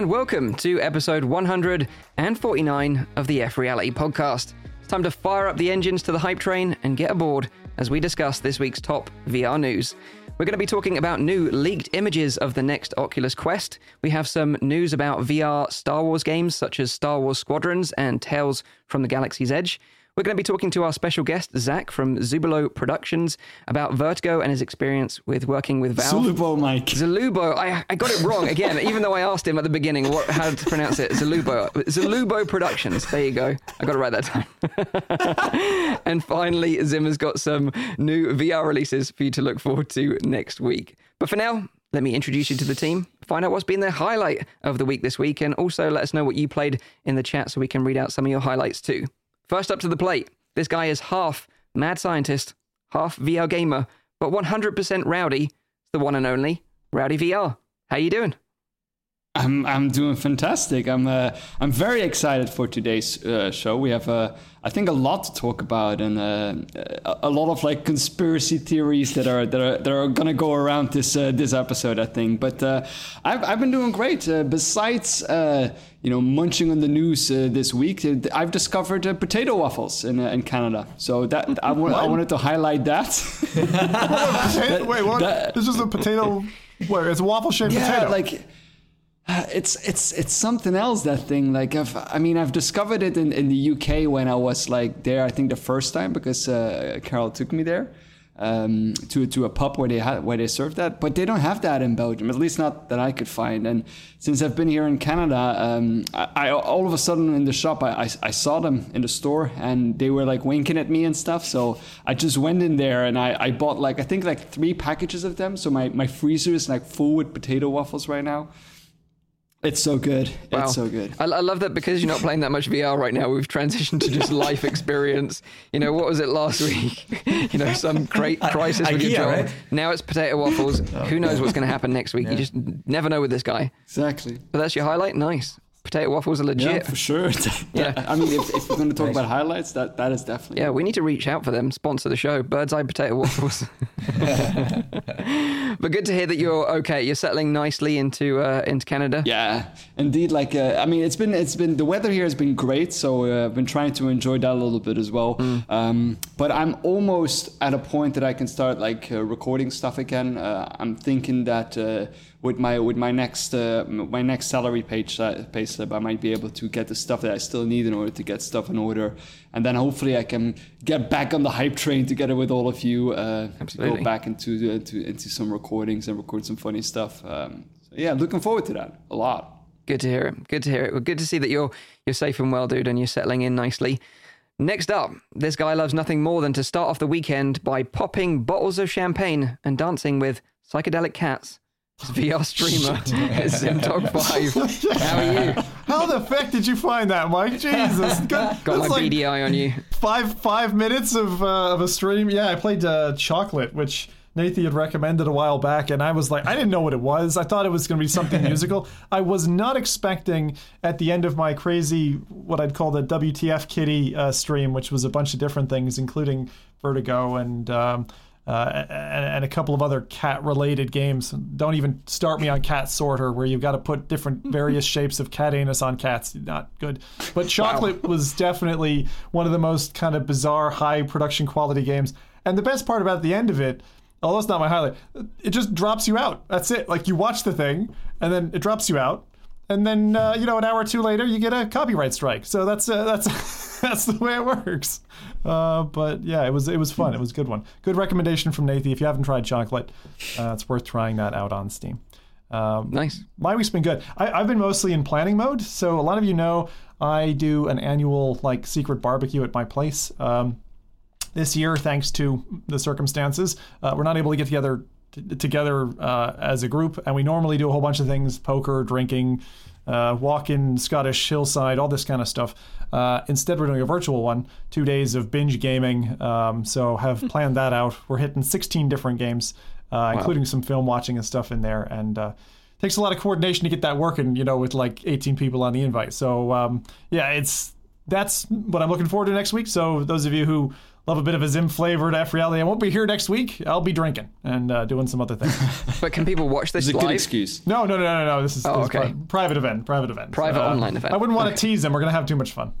and welcome to episode 149 of the F Reality podcast. It's time to fire up the engines to the hype train and get aboard as we discuss this week's top VR news. We're going to be talking about new leaked images of the next Oculus Quest. We have some news about VR Star Wars games such as Star Wars Squadrons and Tales from the Galaxy's Edge. We're going to be talking to our special guest, Zach from Zubulo Productions, about Vertigo and his experience with working with Valve. Zulubo, Mike. Zalubo. I, I got it wrong again, even though I asked him at the beginning what, how to pronounce it. Zalubo. Zalubo Productions. There you go. I got it right that time. and finally, Zim has got some new VR releases for you to look forward to next week. But for now, let me introduce you to the team, find out what's been their highlight of the week this week, and also let us know what you played in the chat so we can read out some of your highlights too. First up to the plate, this guy is half mad scientist, half VR gamer, but 100% rowdy. the one and only Rowdy VR. How you doing? I'm I'm doing fantastic. I'm uh, I'm very excited for today's uh, show. We have uh, I think a lot to talk about and uh, a lot of like conspiracy theories that are that are that are gonna go around this uh, this episode. I think, but uh, I've I've been doing great. besides you know munching on the news this week, I've discovered potato waffles in in Canada. So that I, w- I wanted to highlight that. Wait, what? That, this is a potato. Where it's a waffle shaped yeah, potato. like it's it's it's something else that thing. Like I've I mean I've discovered it in, in the UK when I was like there I think the first time because uh, Carol took me there um, to to a pub where they had where they served that. But they don't have that in Belgium at least not that I could find. And since I've been here in Canada um, I, I, all of a sudden in the shop I, I, I saw them in the store and they were like winking at me and stuff. So I just went in there and I, I bought like I think like three packages of them. So my, my freezer is like full with potato waffles right now it's so good. Wow. It's so good. I, I, love that because you're not playing that much VR right now. We've transitioned to just life experience. You know, what was it last week? you know, some great crisis with your job. Right? Now it's potato waffles. Oh, Who knows what's going to happen next week? Yeah. You just never know with this guy. Exactly. But that's your highlight. Nice potato waffles are legit. Yeah, for sure. yeah. I mean, if, if we're going to talk nice. about highlights, that, that is definitely. Yeah, we need to reach out for them, sponsor the show. Bird's Eye Potato Waffles. but good to hear that you're okay. You're settling nicely into uh, into Canada. Yeah, indeed. Like, uh, I mean, it's been it's been the weather here has been great, so uh, I've been trying to enjoy that a little bit as well. Mm. Um, but I'm almost at a point that I can start like uh, recording stuff again. Uh, I'm thinking that uh, with my with my next uh, my next salary page uh, pay slip, I might be able to get the stuff that I still need in order to get stuff in order, and then hopefully I can get back on the hype train together with all of you. Uh, Absolutely. Go back into into into some recordings and record some funny stuff. Um, so yeah, looking forward to that a lot. Good to hear it. Good to hear it. Well, good to see that you're you're safe and well, dude, and you're settling in nicely. Next up, this guy loves nothing more than to start off the weekend by popping bottles of champagne and dancing with psychedelic cats. VR streamer ZimDog5. How are you? How the fuck did you find that, Mike? Jesus. Got, Got my like BDI on you. Five five minutes of uh, of a stream. Yeah, I played uh, Chocolate, which Nathan had recommended a while back, and I was like, I didn't know what it was. I thought it was going to be something musical. I was not expecting at the end of my crazy, what I'd call the WTF Kitty uh, stream, which was a bunch of different things, including Vertigo and. Um, uh, and, and, a couple of other cat related games. Don't even start me on Cat Sorter, where you've got to put different various shapes of cat anus on cats. Not good. But Chocolate wow. was definitely one of the most kind of bizarre, high production quality games. And the best part about the end of it, although it's not my highlight, it just drops you out. That's it. Like you watch the thing, and then it drops you out. And then uh, you know, an hour or two later, you get a copyright strike. So that's uh, that's that's the way it works. Uh, but yeah, it was it was fun. It was a good one. Good recommendation from Nathan. If you haven't tried chocolate, uh, it's worth trying that out on Steam. Um, nice. My week's been good. I, have been mostly in planning mode. So a lot of you know I do an annual like secret barbecue at my place. Um, this year, thanks to the circumstances, uh, we're not able to get together t- together uh, as a group, and we normally do a whole bunch of things: poker, drinking, uh, walk in Scottish hillside, all this kind of stuff. Uh, instead, we're doing a virtual one, two days of binge gaming. Um, so have planned that out. We're hitting 16 different games, uh, wow. including some film watching and stuff in there, and uh, takes a lot of coordination to get that working. You know, with like 18 people on the invite. So um, yeah, it's that's what I'm looking forward to next week. So those of you who love a bit of a Zim flavored F reality. I won't be here next week. I'll be drinking and uh, doing some other things. But can people watch this It's a good excuse. no, no, no, no, no. This is, Oh, this is okay. pri- private event. Private event. Private online event. I wouldn't want to Okay. tease them. We're gonna have too much fun.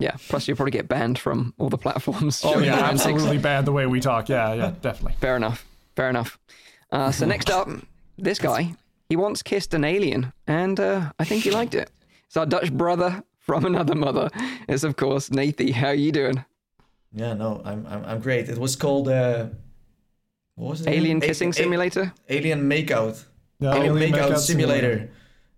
Yeah. Plus, you'll probably get banned from all the platforms. Oh yeah, absolutely bad the way we talk. Yeah, yeah, definitely. Fair enough. Fair enough. Uh, so next up, this guy. He once kissed an alien, and uh, I think he liked it. It's our Dutch brother from another mother. It's of course Nathy. How you doing? Yeah, no, I'm I'm, I'm great. It was called uh, what was it? Alien again? Kissing a- simulator. Alien Makeout. Yeah, Alien, Alien Makeout, Makeout Simulator.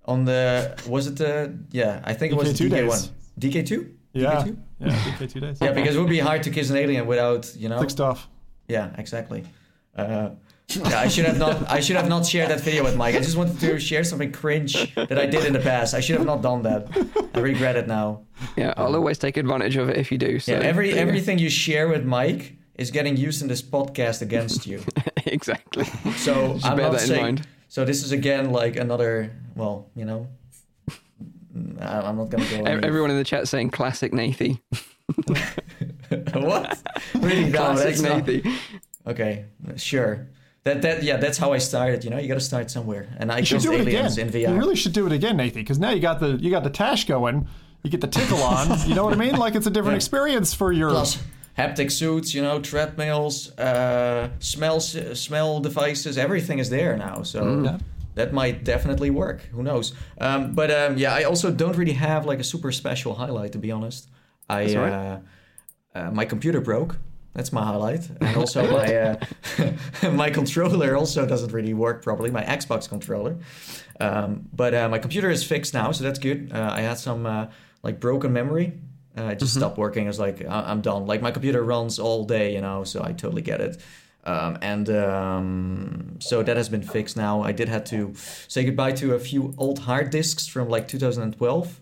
On the was it the yeah I think it was DK2 DK days. one DK two Yeah, DK2? yeah. DK two days. yeah because it would be hard to kiss an alien without you know Thick stuff. yeah exactly. Uh, yeah, I should have not. I should have not shared that video with Mike. I just wanted to share something cringe that I did in the past. I should have not done that. I regret it now. Yeah, I'll um, always take advantage of it if you do. So Yeah, every go. everything you share with Mike is getting used in this podcast against you. exactly. So Just I'm bear not that in saying. mind. So this is again like another. Well, you know, I'm not gonna go. Everyone in the chat saying classic Nathy. what? Really? No, classic that's not- Nathy. Okay, sure. That that yeah, that's how I started. You know, you got to start somewhere. And I You should do it again. aliens in VR. You really should do it again, Nathan, because now you got the you got the tash going. You get the tickle on. You know what I mean? Like it's a different Yeah. experience for your. Plus haptic suits, you know, treadmills, uh, smell smell devices, everything is there now. So Mm. That might definitely work. Who knows? Um, but um, yeah, I also don't really have like a super special highlight to be honest. I right. uh, uh, my computer broke. That's my highlight, and also my uh, my controller also doesn't really work properly. My Xbox controller, um, but uh, my computer is fixed now, so that's good. Uh, I had some uh, like broken memory. Uh, it just Mm-hmm. stopped working. I was like, I- I'm done. Like my computer runs all day, you know, so I totally get it. Um, and um, so that has been fixed now. I did have to say goodbye to a few old hard disks from like 2012.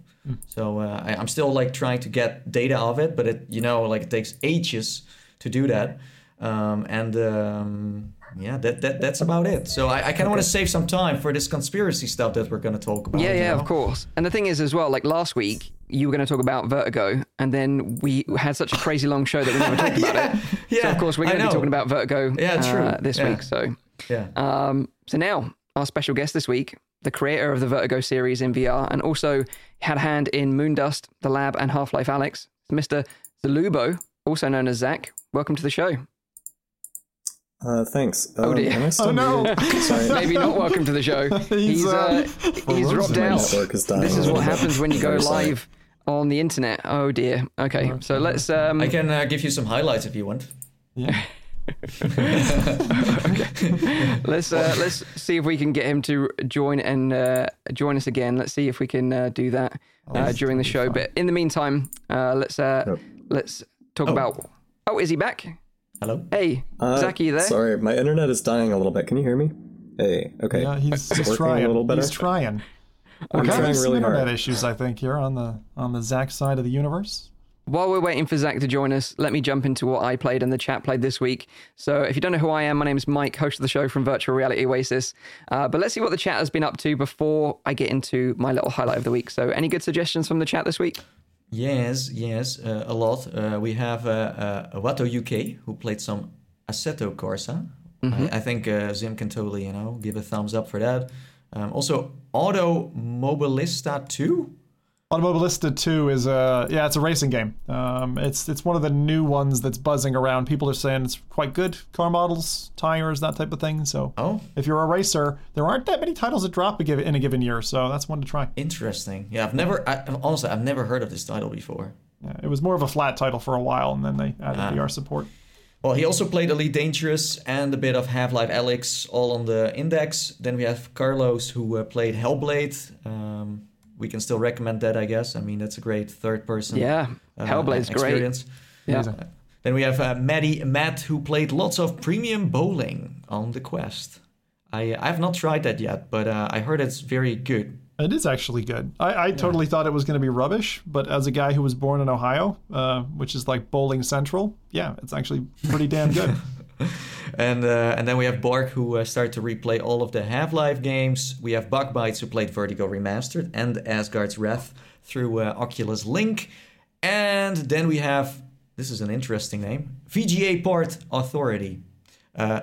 So uh, I, I'm still like trying to get data of it, but it you know like it takes ages to do that. Um, and um, yeah, that, that that's about it. So I, I kind of want to save some time for this conspiracy stuff that we're going to talk about. Yeah, yeah, know? of course. And the thing is, as well, like last week, you were going to talk about Vertigo, and then we had such a crazy long show that we never talked about it. Yeah, So of course, we're going to be talking about Vertigo. Yeah, true. uh, this Yeah. week. So, Yeah. um, so now our special guest this week, the creator of the Vertigo series in VR, and also had a hand in Moondust, The Lab, and Half Life Alex, Mr. Zalubo, also known as Zach. Welcome to the show. Uh, thanks. Oh, Um, dear. am I still Oh, no. Sorry. Maybe not welcome to the show. He's, He's uh, uh, he's dropped out. network is dying This is what happens when you go live on the internet. Oh dear. Okay, so let's. Um, I can uh, give you some highlights if you want. Yeah. okay. let's uh, let's see if we can get him to join and uh, join us again. Let's see if we can uh, do that uh, during the show. But in the meantime, uh, let's uh, Yep. let's talk Oh. about. Oh, is he back? Hello. Hey, Uh, Zach, are you there? Sorry, my internet is dying a little bit. Can you hear me? Hey, okay. Yeah, he's, he's working a trying. little better? He's trying. We're I'm having trying some really internet hard. issues, I think, here on the on the Zach side of the universe. While we're waiting for Zach to join us, let me jump into what I played and the chat played this week. So, if you don't know who I am, my name is Mike, host of the show from Virtual Reality Oasis. Uh, but let's see what the chat has been up to before I get into my little highlight of the week. So, any good suggestions from the chat this week? Yes, yes, uh, a lot. Uh, we have uh, uh, Wato UK who played some Assetto Corsa. Mm-hmm. I, I think uh, Zim can totally, you know, give a thumbs up for that. Um, also, Automobilista 2. Automobilista 2 is a yeah, it's a racing game. Um, it's it's one of the new ones that's buzzing around. People are saying it's quite good. Car models, tires, that type of thing. So Oh, if you're a racer, there aren't that many titles that drop a give- in a given year. So that's one to try. interesting. Yeah, I've never, I, honestly, I've never heard of this title before. Yeah, it was more of a flat title for a while, and then they added Ah. VR support. Well, he also played Elite Dangerous and a bit of Half Life Alex, all on the index. Then we have Carlos, who uh, played Hellblade. Um, we can still recommend that, I guess. I mean, that's a great third person Yeah, uh, Hellblade's great. experience. Yeah. Amazing. Then we have uh, Maddie Matt, who played lots of premium bowling on the Quest. I I have not tried that yet, but uh, I heard it's very good. It is actually good. I, I totally thought it was going to be rubbish, but as a guy who was born in Ohio, uh, which is like bowling central, yeah, it's actually pretty damn good. And uh, and then we have Borg, who uh, started to replay all of the Half Life games. We have Bugbites, who played Vertigo Remastered and Asgard's Wrath through uh, Oculus Link. And then we have this is an interesting name. VGA Port Authority, uh,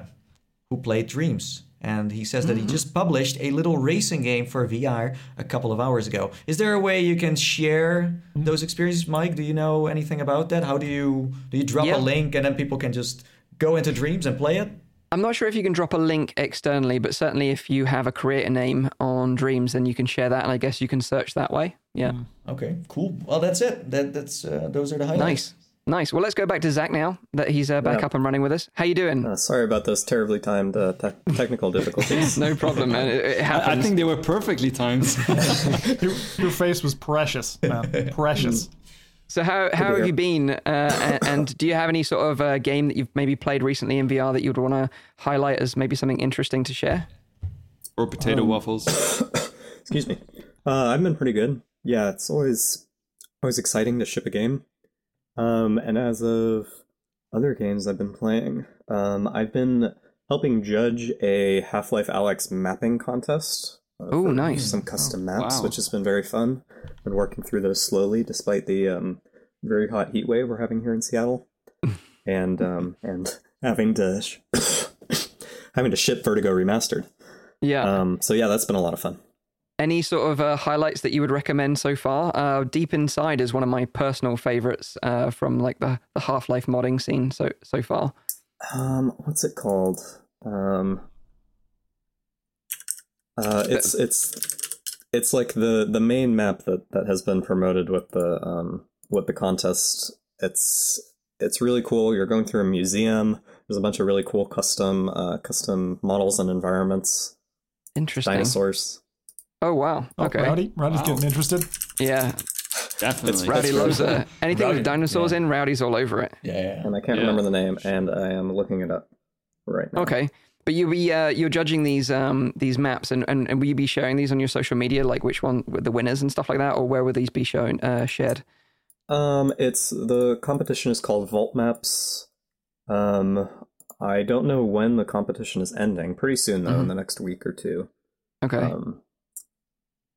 who played Dreams. And he says that he just published a little racing game for VR a couple of hours ago. Is there a way you can share those experiences, Mike? Do you know anything about that? How do you do you drop Yeah. a link and then people can just go into Dreams and play it? I'm not sure if you can drop a link externally, but certainly if you have a creator name on Dreams, then you can share that, and I guess you can search that way. Yeah, Okay, cool. Well, that's it. That that's uh, those are the highlights. nice, nice. Well, let's go back to Zach now that he's uh, back Yeah. up and running with us. How you doing? Uh, sorry about those terribly timed uh, te- technical difficulties. No problem, man. It, it I. I think they were perfectly timed. Your, your face was precious, man. Precious. So how how have hear. you been? Uh, and, and do you have any sort of uh, game that you've maybe played recently in VR that you'd want to highlight as maybe something interesting to share? or potato waffles. Excuse me. Uh, I've been pretty good. Yeah, it's always always exciting to ship a game. Um, and as of other games I've been playing, um, I've been helping judge a Half Life Alex mapping contest. uh, Oh, nice. Some custom maps, wow. which has been very fun. Been working through those slowly, despite the um, very hot heat wave we're having here in Seattle, and um, and having to sh- having to ship Vertigo remastered. Yeah. Um, so yeah, that's been a lot of fun. Any sort of uh, highlights that you would recommend so far? Uh, Deep Inside is one of my personal favorites uh, from like the, the Half Life modding scene so so far. Um, what's it called? Um, uh, it's it's it's like the the main map that that has been promoted with the um with the contest. It's it's really cool. You're going through a museum. There's a bunch of really cool custom uh custom models and environments. Interesting. Dinosaurs. Oh wow. Oh, Okay. Rowdy, Rowdy's Wow. getting interested. Yeah. Definitely. Rowdy That's loves really uh, anything Rowdy, with dinosaurs yeah. in. Rowdy's all over it. Yeah, yeah. And I can't Yeah. remember the name, and I am looking it up right now. Okay. But you'll be uh, you're judging these um these maps and, and, and will you be sharing these on your social media like which one with the winners and stuff like that or where will these be shown uh, shared? Um, it's the competition is called Vault Maps. Um, I don't know when the competition is ending. Pretty soon though, in the next week or two. Okay. Um,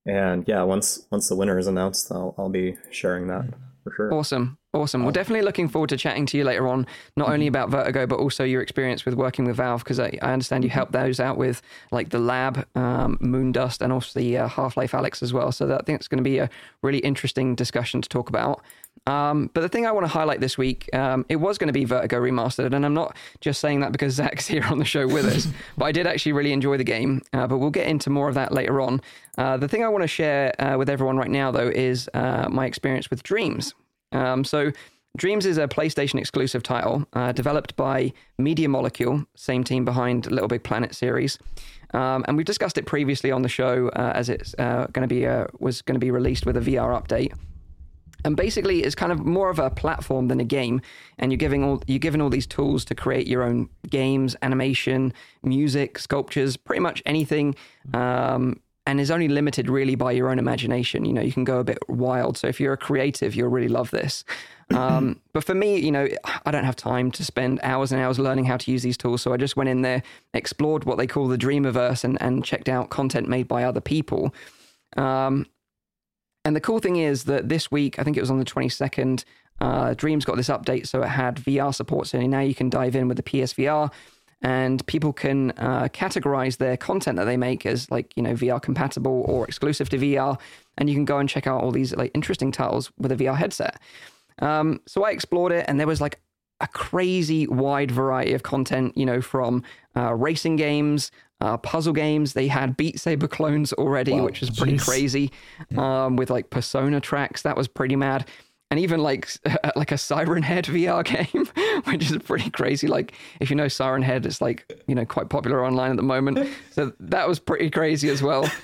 and yeah, once once the winner is announced, I'll I'll be sharing that for sure. Awesome. Awesome. We're definitely looking forward to chatting to you later on, not only about Vertigo, but also your experience with working with Valve, because I, I understand you helped those out with like the lab, um, Moondust, and also the uh, Half Life Alex as well. So that, I think it's going to be a really interesting discussion to talk about. Um, but the thing I want to highlight this week, um, it was going to be Vertigo Remastered, and I'm not just saying that because Zach's here on the show with us, but I did actually really enjoy the game. Uh, but we'll get into more of that later on. Uh, the thing I want to share uh, with everyone right now, though, is uh, my experience with Dreams. Um, so, Dreams is a PlayStation exclusive title uh, developed by Media Molecule, same team behind Little Big Planet series. Um, and we've discussed it previously on the show uh, as it's uh, going to be uh, was going to be released with a VR update. And basically, it's kind of more of a platform than a game. And you're giving all you're given all these tools to create your own games, animation, music, sculptures, pretty much anything. Um, and is only limited really by your own imagination. You know, you can go a bit wild. So if you're a creative, you'll really love this. Um, but for me, you know, I don't have time to spend hours and hours learning how to use these tools. So I just went in there, explored what they call the Dreamiverse, and, and checked out content made by other people. Um, and the cool thing is that this week, I think it was on the 22nd, uh, Dreams got this update. So it had VR support. So now you can dive in with the PSVR and people can uh, categorize their content that they make as like, you know, VR compatible or exclusive to VR. And you can go and check out all these like interesting titles with a VR headset. Um, so I explored it and there was like a crazy wide variety of content, you know, from uh, racing games, uh, puzzle games. They had Beat Saber clones already, which was pretty Jeez. crazy, um, with like Persona tracks. That was pretty mad. And even like like a Siren Head VR game, which is pretty crazy. Like if you know Siren Head, it's like you know quite popular online at the moment. So that was pretty crazy as well.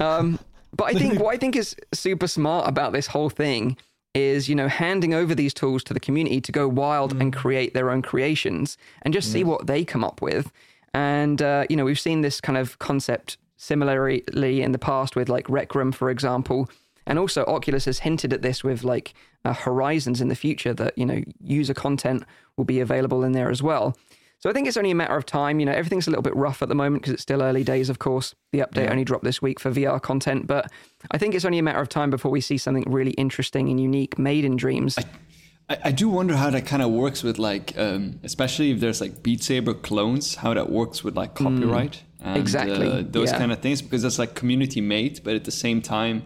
Um, but I think what I think is super smart about this whole thing is you know handing over these tools to the community to go wild and create their own creations and just see what they come up with and uh, you know we've seen this kind of concept similarly in the past with like rec room for example and also oculus has hinted at this with like uh, horizons in the future that you know user content will be available in there as well so I think it's only a matter of time. You know, everything's a little bit rough at the moment because it's still early days, of course. The update only dropped this week for VR content, but I think it's only a matter of time before we see something really interesting and unique made in Dreams. I, I do wonder how that kind of works with like, um, especially if there's like Beat Saber clones, how that works with like copyright and Exactly, uh, those yeah. kind of things, because that's like community made, but at the same time,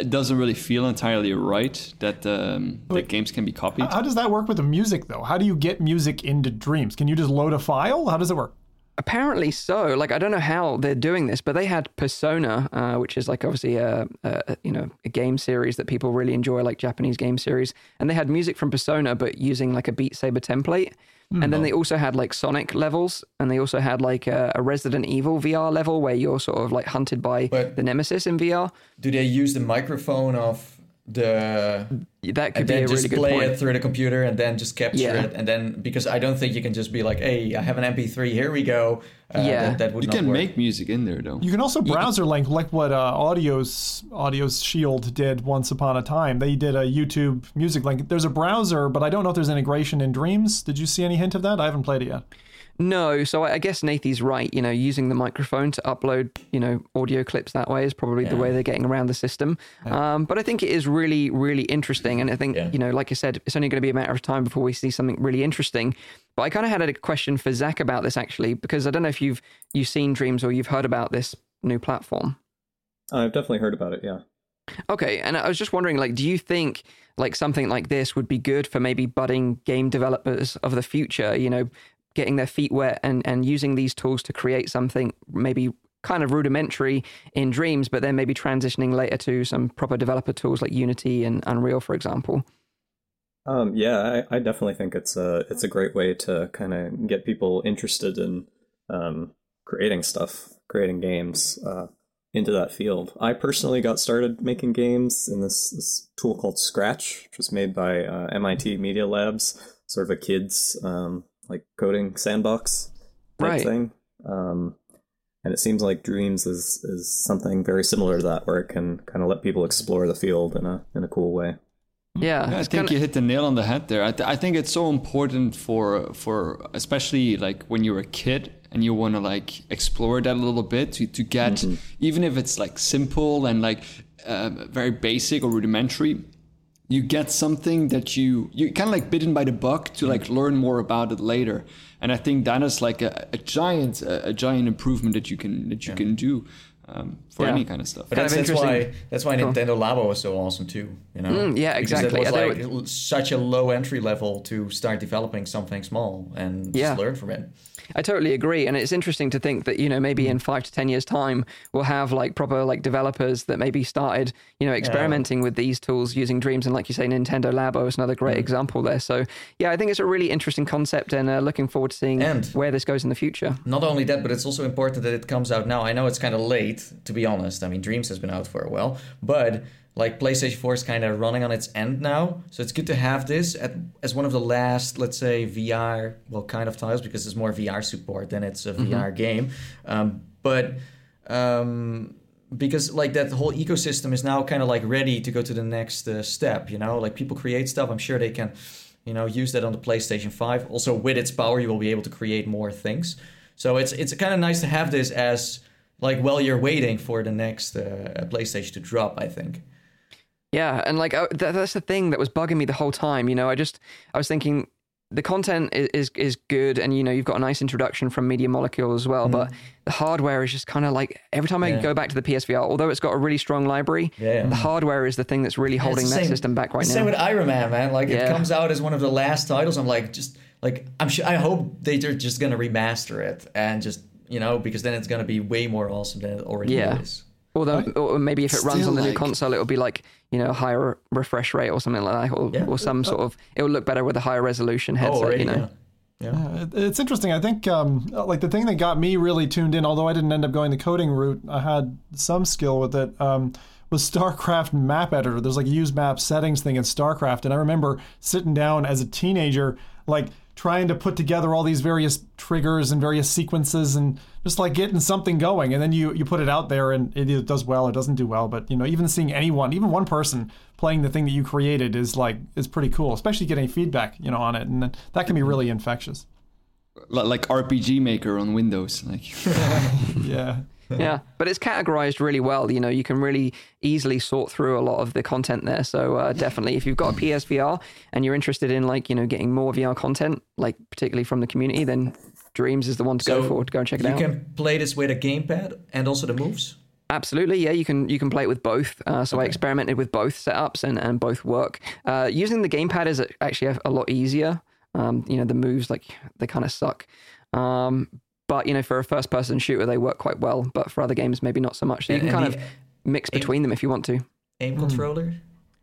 it doesn't really feel entirely right that um, that games can be copied. How does that work with the music though? How do you get music into Dreams? Can you just load a file? How does it work? Apparently so. Like I don't know how they're doing this, but they had Persona, uh, which is like obviously a, a you know a game series that people really enjoy, like Japanese game series, and they had music from Persona, but using like a Beat Saber template. And then they also had like Sonic levels, and they also had like a, a Resident Evil VR level where you're sort of like hunted by But- the Nemesis in VR. Do they use the microphone of the That could and be then a really just good play point. it through the computer and then just capture Yeah. it and then because I don't think you can just be like, hey, I have an MP3, here we go. Uh, Yeah. that, that would you not can work. make music in there though. You can also browser link like what uh, Audio's Audioshield did once upon a time. They did a YouTube music link. There's a browser, but I don't know if there's integration in Dreams. Did you see any hint of that? I haven't played it yet. No, so I guess Nathy's right. You know, using the microphone to upload, you know, audio clips that way is probably the way they're getting around the system. Um, but I think it is really, really interesting. And I think, Yeah. you know, like I said, it's only going to be a matter of time before we see something really interesting. But I kind of had a question for Zach about this actually, because I don't know if you've you've seen Dreams or you've heard about this new platform. I've definitely heard about it. Yeah. Okay, and I was just wondering, like, do you think like something like this would be good for maybe budding game developers of the future? You know, getting their feet wet and and using these tools to create something maybe kind of rudimentary in Dreams, but then maybe transitioning later to some proper developer tools like Unity and Unreal, for example. Um, yeah, I, I definitely think it's a it's a great way to kind of get people interested in um, creating stuff, creating games uh, into that field. I personally got started making games in this, this tool called Scratch, which was made by uh, MIT Media Labs, sort of a kids um, like coding sandbox type Right. thing. Um, and it seems like Dreams is is something very similar to that, where it can kind of let people explore the field in a in a cool way. Yeah, Yeah, I think kinda- you hit the nail on the head there. I, th- I think it's so important for for especially like when you're a kid and you want to like explore that a little bit to to get even if it's like simple and like uh, very basic or rudimentary. You get something that you you kind of like bitten by the bug to like learn more about it later, and I think that is like a, a giant a, a giant improvement that you can that you can do um, for Yeah. any kind of stuff. But that's, that's why that's why Nintendo Labo was so awesome too. You know, Mm, yeah, Because exactly. It was Yeah, like were- such a low entry level to start developing something small and Yeah. just learn from it. I totally agree, and it's interesting to think that you know maybe in five to ten years' time we'll have like proper like developers that maybe started you know experimenting with these tools using Dreams, and like you say, Nintendo Labo is another great example there. So yeah, I think it's a really interesting concept, and uh, looking forward to seeing And- where this goes in the future. Not only that, but it's also important that it comes out now. I know it's kind of late, to be honest. I mean, Dreams has been out for a while, but like PlayStation 4 is kind of running on its end now, so it's good to have this at, as one of the last, let's say, VR, well, kind of titles because it's more VR support than it's a VR game. Um, but um, because like that whole ecosystem is now kind of like ready to go to the next uh, step, you know, like people create stuff. I'm sure they can, you know, use that on the PlayStation 5. Also, with its power, you will be able to create more things. So it's it's kind of nice to have this as like while you're waiting for the next uh, PlayStation to drop. I think. Yeah, and like that, that's the thing that was bugging me the whole time. You know, I just I was thinking the content is is, is good, and you know you've got a nice introduction from Media Molecule as well, but mm. the hardware is just kind of like every time I. Yeah. go back to the PSVR, although it's got a really strong library, Yeah, the hardware is the thing that's really holding that same- system back right now. Same with Iron Man, man. Like Yeah. it comes out as one of the last titles. I'm like, just like I'm sure. I hope they're just gonna remaster it and just you know because then it's gonna be way more awesome than it already Yeah. is. Although, or maybe if it runs on the new console, it'll be like you know a higher refresh rate or something like that, or, Yeah. or some sort of it'll look better with a higher resolution headset. oh, already, you know, yeah. Yeah. Yeah, it's interesting. I think um, like the thing that got me really tuned in, although I didn't end up going the coding route, I had some skill with it. Um, was StarCraft map editor. There's like a use map settings thing in StarCraft, and I remember sitting down as a teenager, like trying to put together all these various triggers and various sequences, and just like getting something going. And then you you put it out there, and it either does well or doesn't do well. But you know, even seeing anyone, even one person playing the thing that you created is like is pretty cool, especially getting feedback, you know, on it, and then that can be really infectious. Like RPG Maker on Windows. Like Yeah. Yeah, but it's categorized really well. You know, you can really easily sort through a lot of the content there. So uh, definitely, if you've got a PSVR and you're interested in like you know getting more VR content, like particularly from the community, then Dreams is the one to go for. To go and check it you out. You can play this with a gamepad and also the moves. Absolutely, yeah. You can you can play it with both. Uh, so okay. I experimented with both setups and, and both work. Uh, using the gamepad is actually a, a lot easier. Um, you know, the moves like they kind of suck. Um, but you know, for a first person shooter, they work quite well. But for other games, maybe not so much. So you can kind of mix between them if you want to. Aim controller.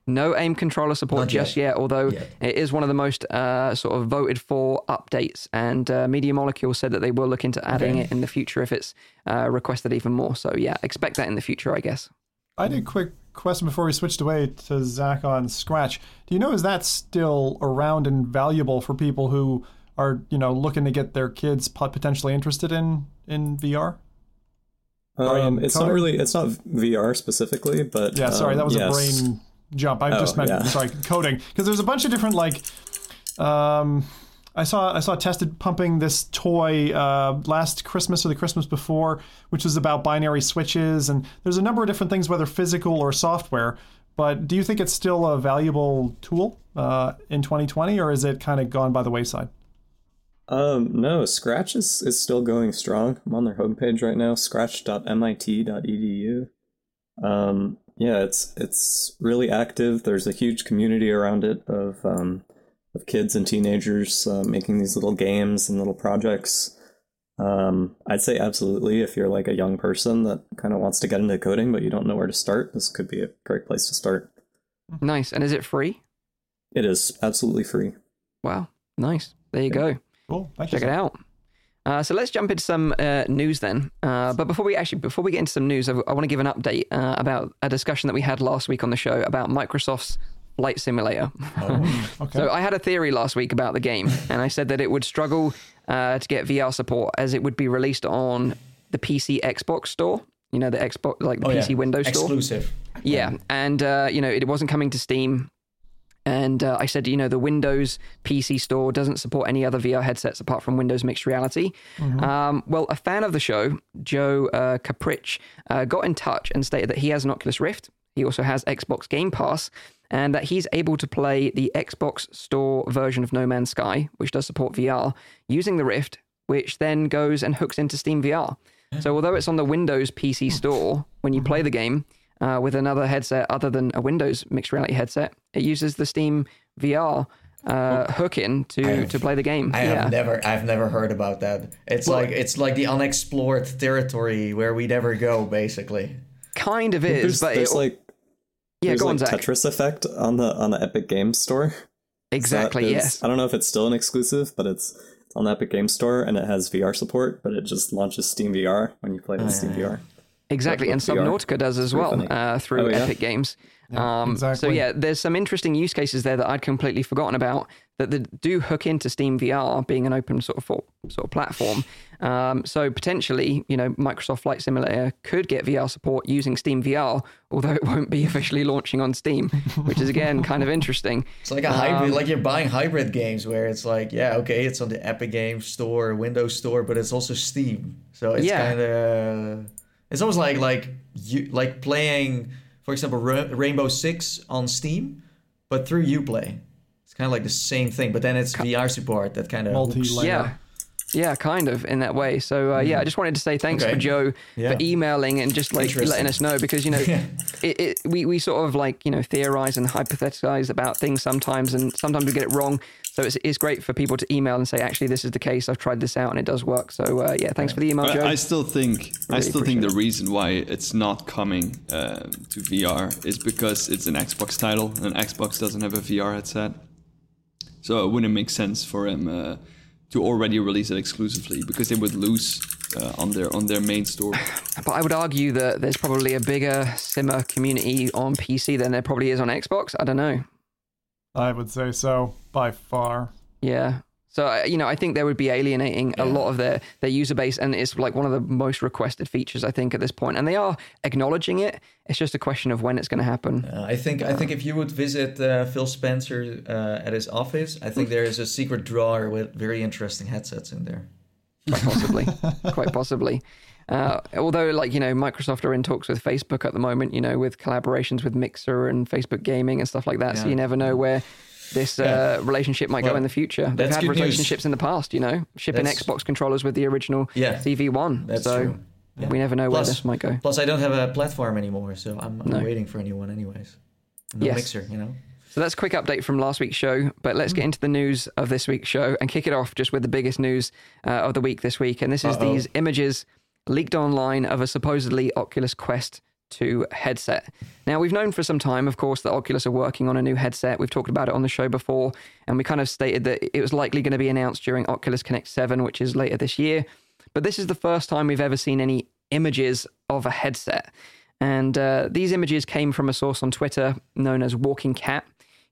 No aim controller support Not just yet, yet although yet. it is one of the most uh, sort of voted for updates. And uh, Media Molecule said that they will look into adding okay. it in the future if it's uh, requested even more. So yeah, expect that in the future, I guess. I did a quick question before we switched away to Zach on Scratch. Do you know is that still around and valuable for people who are you know looking to get their kids potentially interested in in VR? Um, it's not really it's not VR specifically, but yeah. Sorry, um, that was yes. a brain jump. I Oh, just meant yeah. sorry coding because there's a bunch of different like. Um, I saw I saw tested pumping this toy uh, last Christmas or the Christmas before, which was about binary switches, and there's a number of different things, whether physical or software. But do you think it's still a valuable tool uh, in 2020, or is it kind of gone by the wayside? Um, no, Scratch is, is still going strong. I'm on their homepage right now, scratch.mit.edu. Um, yeah, it's it's really active. There's a huge community around it of um, of kids and teenagers uh, making these little games and little projects. Um, I'd say absolutely if you're like a young person that kind of wants to get into coding but you don't know where to start, this could be a great place to start. Nice. And is it free? It is absolutely free. Wow. Nice. There you go. Cool. Thank Check you. it out. Uh, so let's jump into some uh, news then. Uh, but before we actually, before we get into some news, I want to give an update uh, about a discussion that we had last week on the show about Microsoft's Flight Simulator. Oh, okay. So I had a theory last week about the game, and I said that it would struggle uh, to get VR support as it would be released on the PC Xbox store. You know, the Xbox, like the Oh, PC yeah. Windows store. Exclusive. Yeah, and uh, you know it wasn't coming to Steam. And uh, I said, you know, the Windows PC store doesn't support any other VR headsets apart from Windows Mixed Reality. Um, well, a fan of the show, Joe uh, Caprich, uh, got in touch and stated that he has an Oculus Rift. He also has Xbox Game Pass, and that he's able to play the Xbox Store version of No Man's Sky, which does support VR, using the Rift, which then goes and hooks into Steam VR. So although it's on the Windows PC store, when you play the game uh, with another headset other than a Windows mixed reality headset, it uses the Steam VR uh, hook in to, have- to play the game. I yeah. have never, I've never heard about that. It's Well- like it's like the unexplored territory where we never go, basically. kind of There's, is, but there's it, like yeah, there's go on, like Zach. Tetris effect on the on the Epic Games Store. So exactly, is- yes. I don't know if it's still an exclusive, but it's, it's on the Epic Games Store and it has VR support, but it just launches Steam VR when you play with Steam VR. Exactly, and With VR. Subnautica does as well uh, through Oh, yeah? Epic Games. um, So yeah, there's some interesting use cases there that I'd completely forgotten about that, that do hook into Steam VR, being an open sort of for, sort of platform. Um, so potentially, you know, Microsoft Flight Simulator could get VR support using Steam VR, although it won't be officially launching on Steam, which is again kind of interesting. It's like a hybrid, like you're buying hybrid games where it's like, yeah, okay, it's on the Epic Games Store, Windows Store, but it's also Steam. So it's Yeah. kind of, it's almost like like you like playing, for example, Ra- Rainbow Six on Steam, but through UPlay. It's kind of like the same thing, but then it's VR support that kind of Multi-layer. Yeah. Yeah, kind of in that way. So uh, yeah, I just wanted to say thanks Okay. for Joe Yeah. for emailing and just like letting us know because you know it, it, we we sort of like you know theorize and hypothesize about things sometimes and sometimes we get it wrong. So it's it's great for people to email and say actually this is the case. I've tried this out and it does work. So uh, yeah, thanks for the email, Joe. I still think I Really still think the appreciate reason why it's not coming uh, to VR is because it's an Xbox title and Xbox doesn't have a VR headset, so it wouldn't make sense for him uh, to already release it exclusively because they would lose uh, on their on their main store. But I would argue that there's probably a bigger simmer community on PC than there probably is on Xbox. I don't know. I would say so by far. Yeah. So uh, you know, I think they would be alienating a lot of their their user base, and it's like one of the most requested features I think at this point. And they are acknowledging it. It's just a question of when it's going to happen. Uh, I think I think if you would visit uh, Phil Spencer uh, at his office, I think there is a secret drawer with very interesting headsets in there. Quite possibly. Quite possibly. Uh, although, like you know, Microsoft are in talks with Facebook at the moment. You know, with collaborations with Mixer and Facebook Gaming and stuff like that. So you never know where this uh, relationship might go in the future. They've had good news. relationships in the past. You know, shipping That's- Xbox controllers with the original Yeah, CV1. That's so true. Yeah. we never know where Plus- this might go. Plus, I don't have a platform anymore, so I'm, I'm No. waiting for a new one, anyways. No Yes. mixer, you know. So that's a quick update from last week's show. But let's get Hmm. into the news of this week's show and kick it off just with the biggest news uh, of the week this week. And this is Uh-oh. these images leaked online of a supposedly Oculus Quest 2 headset. Now, we've known for some time, of course, that Oculus are working on a new headset. We've talked about it on the show before, and we kind of stated that it was likely going to be announced during Oculus Connect 7, which is later this year. But this is the first time we've ever seen any images of a headset. And uh, these images came from a source on Twitter known as Walking Cat.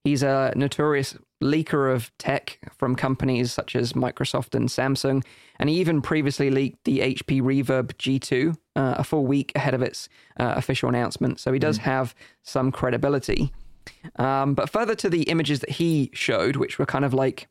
He's a notorious leaker of tech from companies such as Microsoft and Samsung, and he even previously leaked the HP Reverb G2 uh, a full week ahead of its uh, official announcement. So he does have some credibility. Um, but further to the images that he showed, which were kind of like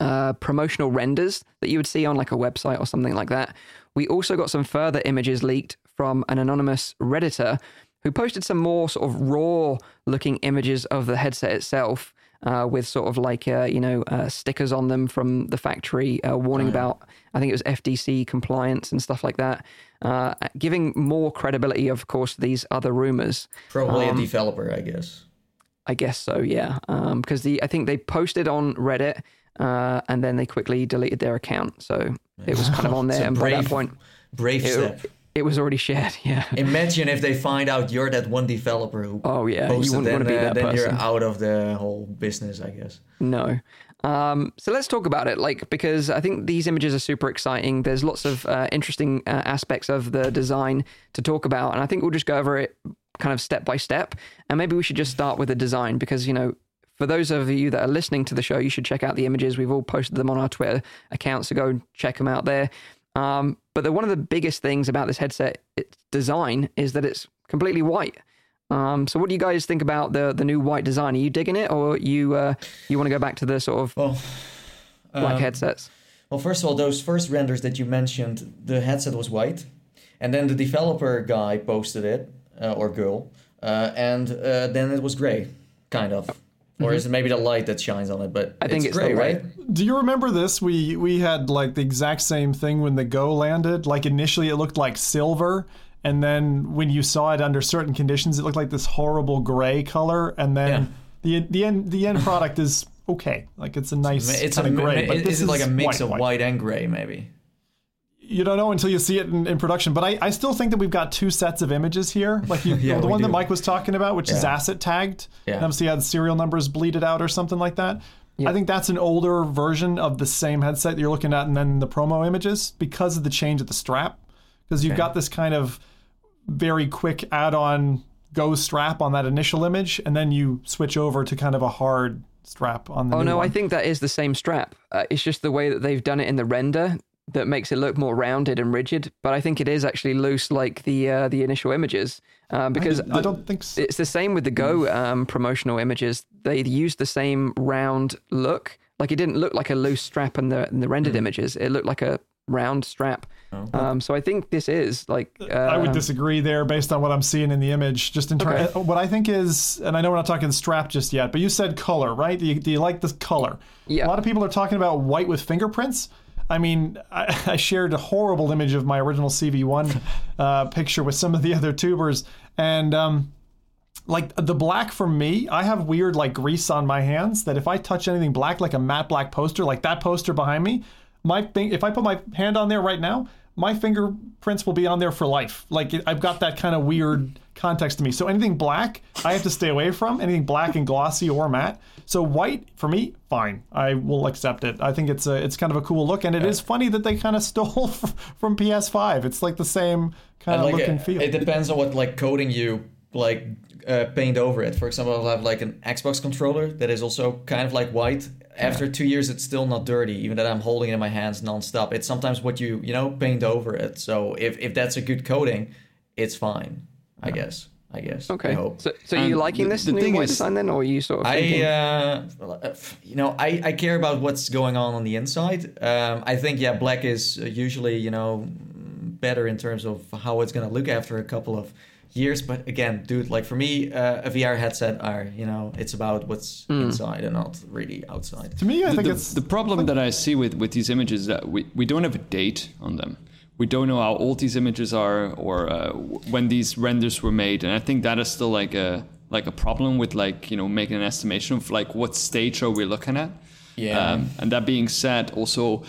uh, promotional renders that you would see on like a website or something like that. We also got some further images leaked from an anonymous Redditor who posted some more sort of raw looking images of the headset itself. Uh, with sort of like uh, you know uh, stickers on them from the factory, uh, warning about I think it was FDC compliance and stuff like that, uh, giving more credibility, of course, to these other rumors. Probably Um, a developer, I guess. I guess so, yeah. Because the I think they posted on Reddit uh, and then they quickly deleted their account, so it was kind of on there. And by that point, Brave step. It, was already shared. Yeah. Imagine if they find out you're that one developer who Oh yeah, you posted, wouldn't want to then, be uh, that then person. you're out of the whole business, I guess. No. Um, so let's talk about it, like because I think these images are super exciting. There's lots of uh, interesting uh, aspects of the design to talk about, and I think we'll just go over it kind of step by step. And maybe we should just start with the design because you know, for those of you that are listening to the show, you should check out the images. We've all posted them on our Twitter accounts, so go check them out there. Um, but the, one of the biggest things about this headset its design is that it's completely white. Um, so what do you guys think about the the new white design? Are you digging it, or you uh, you want to go back to the sort of Well, black um, headsets? Well, first of all, those first renders that you mentioned, the headset was white, and then the developer guy posted it uh, or girl, uh, and uh, then it was gray, kind of. Or is it maybe the light that shines on it? But Mm-hmm. I think it's gray, the right? Do you remember this? We we had like the exact same thing when the Go landed. Like initially it looked like silver, and then when you saw it under certain conditions, it looked like this horrible gray color. And then the the end the end product is okay. Like it's a nice It's a of gray. ma- but is this it like a mix white, of white. white and gray, maybe? You don't know until you see it in, in production. But I, I still think that we've got two sets of images here. Like you, Yeah, the we one that. Mike was talking about, which is asset tagged. Yeah. And obviously had serial numbers bleeded out or something like that. Yeah. I think that's an older version of the same headset that you're looking at, and then the promo images because of the change of the strap. Because you've got this kind of very quick add-on Go strap on that initial image, and then you switch over to kind of a hard strap on the. Oh new no, one. I think that is the same strap. Uh, it's just the way that they've done it in the render that makes it look more rounded and rigid. But I think it is actually loose, like the uh, the initial images, uh, because I don't think so. it's the same with the Go um, promotional images. They used the same round look. Like it didn't look like a loose strap in the in the rendered images. It looked like a round strap. Um, so I think this is like uh, I would disagree there based on what I'm seeing in the image. Just in terms, Okay. what I think is, and I know we're not talking strap just yet, but you said color, right? Do you, do you like this color? Yeah. A lot of people are talking about white with fingerprints. I mean, I, I shared a horrible image of my original CV1 uh, picture with some of the other tubers, and um, like the black for me, I have weird like grease on my hands that if I touch anything black, like a matte black poster, like that poster behind me, my thing, if I put my hand on there right now, my fingerprints will be on there for life. Like I've got that kind of weird context to me. So anything black, I have to stay away from. Anything black and glossy or matte. So white for me, fine. I will accept it. I think it's a it's kind of a cool look, and it is funny that they kind of stole from PS5. It's like the same kind And of like look it, and feel. it depends on what like coding you like uh, paint over it. For example, I'll have like an Xbox controller that is also kind of like white. After two years, it's still not dirty, even that I'm holding it in my hands nonstop. It's sometimes what you you know paint over it. So if if that's a good coating, it's fine. I guess. I guess. I okay. hope. So, so are you And liking the- this the new thing white is- design then, or are you sort of thinking? I, uh, uh, you know, I, I care about what's going on on the inside. Um, I think, yeah, black is uh, usually, you know, better in terms of how it's gonna look after a couple of years. But again, dude, like for me, uh, a VR headset are you know it's about what's inside and not really outside. To me, I the, think the- it's the problem that I see with, with these images is that we, we don't have a date on them. We don't know how old these images are or uh, when these renders were made, and I think that is still like a like a problem with like you know making an estimation of like what stage are we looking at. Yeah. Um, and that being said, also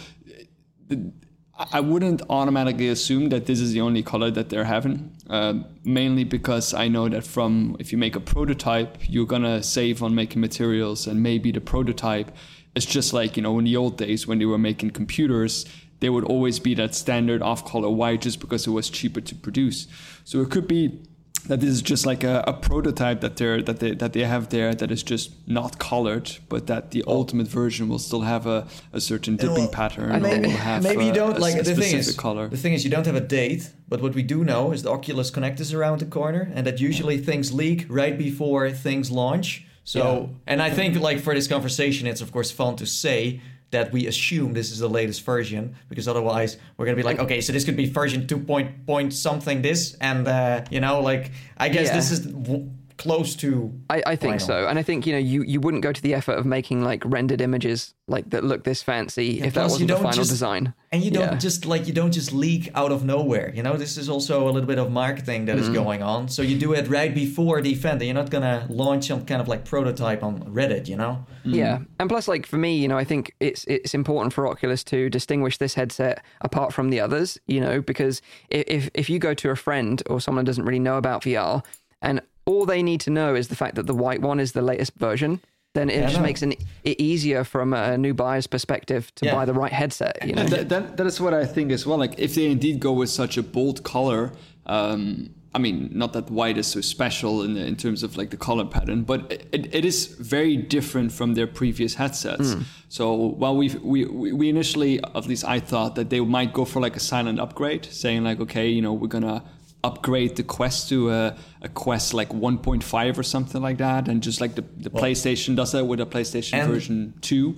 I- I wouldn't automatically assume that this is the only color that they're having, um, mainly because I know that from if you make a prototype, you're gonna save on making materials, and maybe the prototype is just like you know in the old days when they were making computers, there would always be that standard off color white just because it was cheaper to produce. So it could be that this is just like a, a prototype that they're that they that they have there that is just not colored, but that the ultimate version will still have a, a certain dipping Well, pattern. or Maybe, will have maybe you uh, don't a like the thing is color. the thing is you don't have a date, but what we do know is the Oculus Connect is around the corner, and that usually things leak right before things launch. So, and I think like for this conversation, it's of course fun to say that we assume this is the latest version because otherwise we're gonna be like, okay, so this could be version two point point something this, and uh, you know, like I guess Yeah. this is w- close to. I, I think final. so, and I think you know you, you wouldn't go to the effort of making like rendered images like that look this fancy if that wasn't the don't final just- design. And you don't Yeah. just like you don't just leak out of nowhere. You know, this is also a little bit of marketing that Mm-hmm. is going on. So you do it right before the event. And you're not gonna launch some kind of like prototype on Reddit. You know. Yeah, and plus, like for me, you know, I think it's it's important for Oculus to distinguish this headset apart from the others. You know, because if if you go to a friend or someone who doesn't really know about VR, and all they need to know is the fact that the white one is the latest version, then it I just makes an, it easier from a new buyer's perspective to Yeah. buy the right headset. You know, that, that, that is what I think as well. Like if they indeed go with such a bold color, um, I mean, not that white is so special in, in terms of like the color pattern, but it, it is very different from their previous headsets. So while we we we initially, at least I thought that they might go for like a silent upgrade, saying like, okay, you know, we're gonna upgrade the Quest to a, a Quest like 1.5 or something like that, and just like the, the PlayStation does that with a PlayStation version two.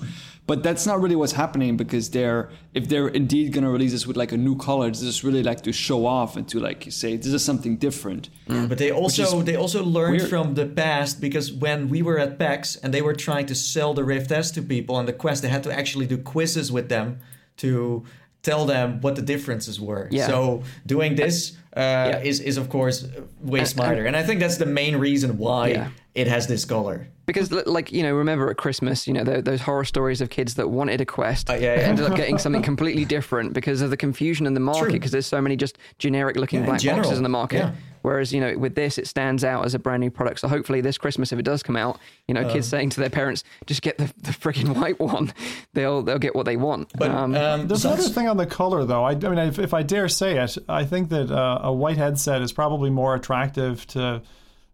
But that's not really what's happening because they're if they're indeed gonna release this with like a new color, this is really like to show off and to like say this is something different. Mm. But they also they also learned weird. from the past because when we were at PAX and they were trying to sell the Rift S to people and the Quest, they had to actually do quizzes with them to tell them what the differences were. Yeah. So doing this uh, Yeah. is is of course way uh, uh, smarter, and I think that's the main reason why Yeah. it has this color. Because, like, you know, remember at Christmas, you know, tho- those horror stories of kids that wanted a Quest Oh, yeah, ended up getting something completely different because of the confusion in the market, because there's so many just generic looking black general, boxes in the market. Yeah. Whereas, you know, with this, it stands out as a brand new product. So hopefully this Christmas, if it does come out, you know, Um, kids saying to their parents, just get the, the freaking white one, they'll they'll get what they want. But Um, um, There's another thing on the color, though. I, I mean, if, if I dare say it, I think that uh, a white headset is probably more attractive to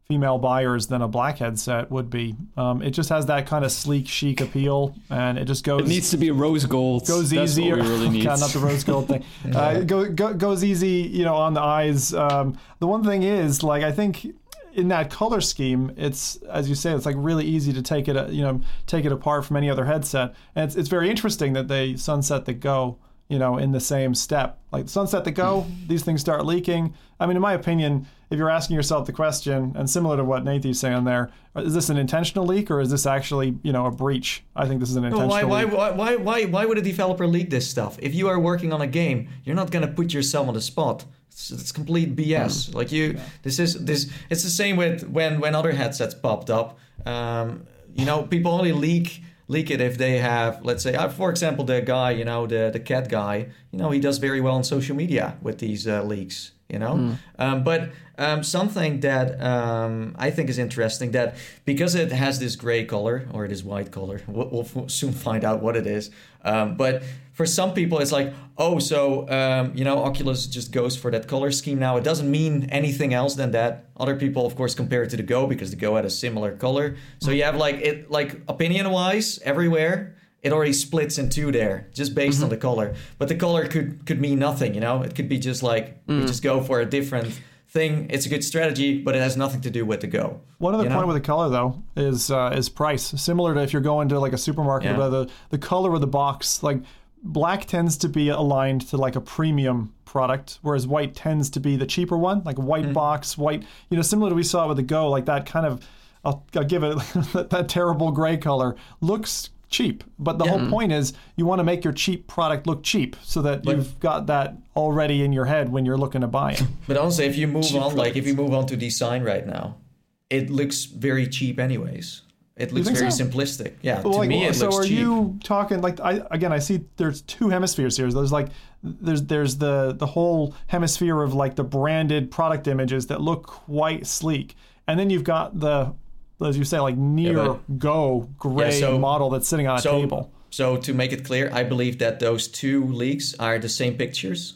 female buyers than a black headset would be. Um, it just has that kind of sleek, chic appeal, and it just goes It needs to be a rose gold. goes That's we really. God, not the rose gold thing. uh, it go, go, goes easy, you know, on the eyes. Um, the one thing is, like, I think in that color scheme, it's as you say, it's like really easy to take it, uh, you know, take it apart from any other headset, and it's it's very interesting that they sunset the Go. You know, in the same step, like sunset the Go, these things start leaking. I mean, in my opinion, if you're asking yourself the question, and similar to what Nathan's saying there, is this an intentional leak or is this actually, you know, a breach? I think this is an intentional why, why, leak. why, why, why, why would a developer leak this stuff? If you are working on a game, you're not gonna put yourself on the spot. It's, it's complete BS. Like you, this is this. It's the same with when when other headsets popped up. Um, you know, people only leak leak it if they have, let's say, uh, for example, the guy, you know, the the cat guy. You know, he does very well on social media with these uh, leaks. You know, um, but um, something that um, I think is interesting that because it has this gray color or this white color, we'll, we'll f- soon find out what it is. Um, but for some people, it's like, oh, so um, you know, Oculus just goes for that color scheme now. It doesn't mean anything else than that. Other people, of course, compare it to the Go because the Go had a similar color. So you have like it, like opinion-wise, everywhere it already splits in two there just based on the color but the color could could mean nothing you know it could be just like we just go for a different thing it's a good strategy but it has nothing to do with the go One other point know? with the color though is uh, is price. Similar to if you're going to like a supermarket, Yeah. but the the color of the box, like black tends to be aligned to like a premium product, whereas white tends to be the cheaper one, like a white box, white. You know, similar to we saw with the Go, like that kind of. I'll, I'll give it that terrible gray color looks cheap, but the whole mm. point is you want to make your cheap product look cheap, so that you've got that already in your head when you're looking to buy it. But also, if you move on, like if you move on to design right now, it looks very cheap, anyways. It looks very so? simplistic. Yeah, Well, to like, me, it so looks are cheap. you talking like I again? I see there's two hemispheres here. There's like there's there's the the whole hemisphere of like the branded product images that look quite sleek, and then you've got the as you say like near but- go gray Yeah, so- model that's sitting on a so, table. So to make it clear, I believe that those two leaks are the same pictures,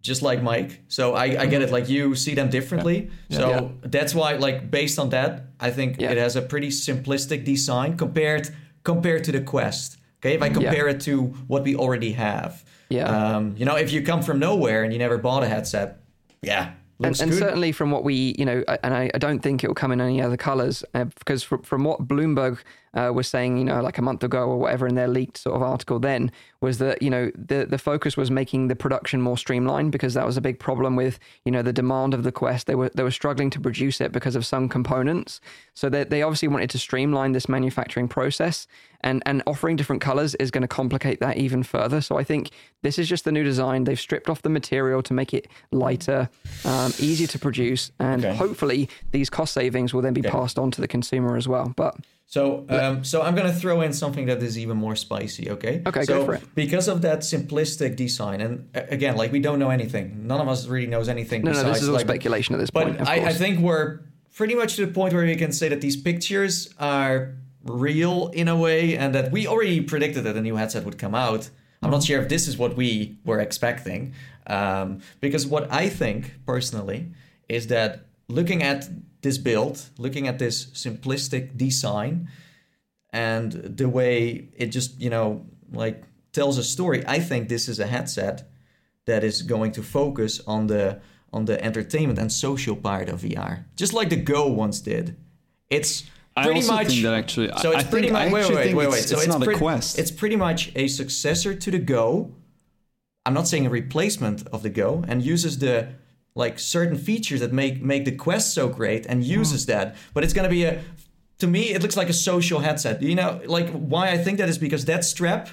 just like Mike. So I, I get it. Like you see them differently. So Yeah. that's why, like based on that, I think Yeah. it has a pretty simplistic design compared compared to the Quest. Okay, if I compare it to what we already have. Yeah. Um, you know, if you come from nowhere and you never bought a headset, yeah, and, and certainly from what we, you know, and I, I don't think it will come in any other colors uh, because from, from what Bloomberg uh, was saying, you know, like a month ago or whatever in their leaked sort of article then was that, you know, the, the focus was making the production more streamlined because that was a big problem with, you know, the demand of the Quest. They were, they were struggling to produce it because of some components. So they, they obviously wanted to streamline this manufacturing process and, and offering different colors is going to complicate that even further. So I think this is just the new design. They've stripped off the material to make it lighter, um, easier to produce, and Okay. hopefully these cost savings will then be passed on to the consumer as well. But So, um, so I'm gonna throw in something that is even more spicy. Okay. Okay, so go for it. Because of that simplistic design, and again, like we don't know anything. None of us really knows anything. no, no, besides, this is all like, speculation at this But point. But I, I think we're pretty much to the point where we can say that these pictures are real in a way, and that we already predicted that a new headset would come out. I'm not sure if this is what we were expecting, um, because what I think personally is that looking at this build, looking at this simplistic design, and the way it just you know like tells a story, I think this is a headset that is going to focus on the on the entertainment and social part of VR, just like the Go once did. It's pretty much actually- So it's I pretty much wait, actually wait, wait, wait, it's- So it's not a Quest. It's pretty much a successor to the Go. I'm not saying a replacement of the Go, and uses the like certain features that make make the Quest so great, and uses hmm. that. But it's gonna be a to me, it looks like a social headset. You know, like why I think that is because that strap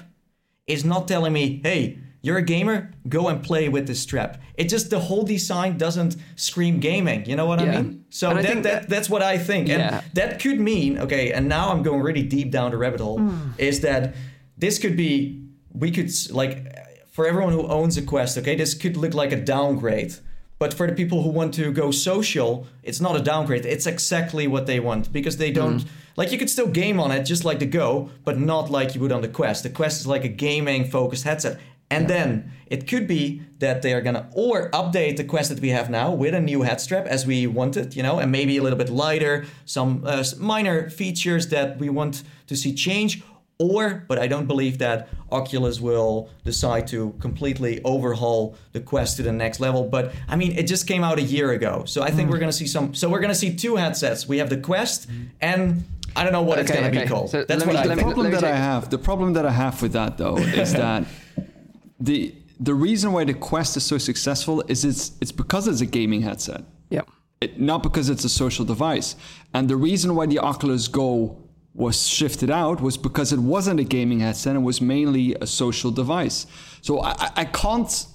is not telling me, hey, you're a gamer, go and play with this strap. It just the whole design doesn't scream gaming. You know what Yeah. I mean? So I that, that, that, that's what I think. And that could mean, okay, and now I'm going really deep down the rabbit hole, hmm. is that this could be we could like for everyone who owns a Quest, okay, this could look like a downgrade. But for the people who want to go social, it's not a downgrade. It's exactly what they want because they don't hmm. Like you could still game on it just like the Go, but not like you would on the Quest. The Quest is like a gaming focused headset. And then it could be that they are gonna or update the Quest that we have now with a new head strap as we wanted, you know, and maybe a little bit lighter, some uh, minor features that we want to see change. Or, but I don't believe that Oculus will decide to completely overhaul the Quest to the next level. But I mean, it just came out a year ago, so I think we're gonna see some. So we're gonna see two headsets. We have the Quest, and I don't know what it's gonna okay. be called. So That's let me- I the me- problem that I have, the problem that I have with that though, is that the the reason why the Quest is so successful is it's it's because it's a gaming headset, Yep. it, not because it's a social device. And the reason why the Oculus Go was shifted out was because it wasn't a gaming headset; it was mainly a social device. So I, I- I can't.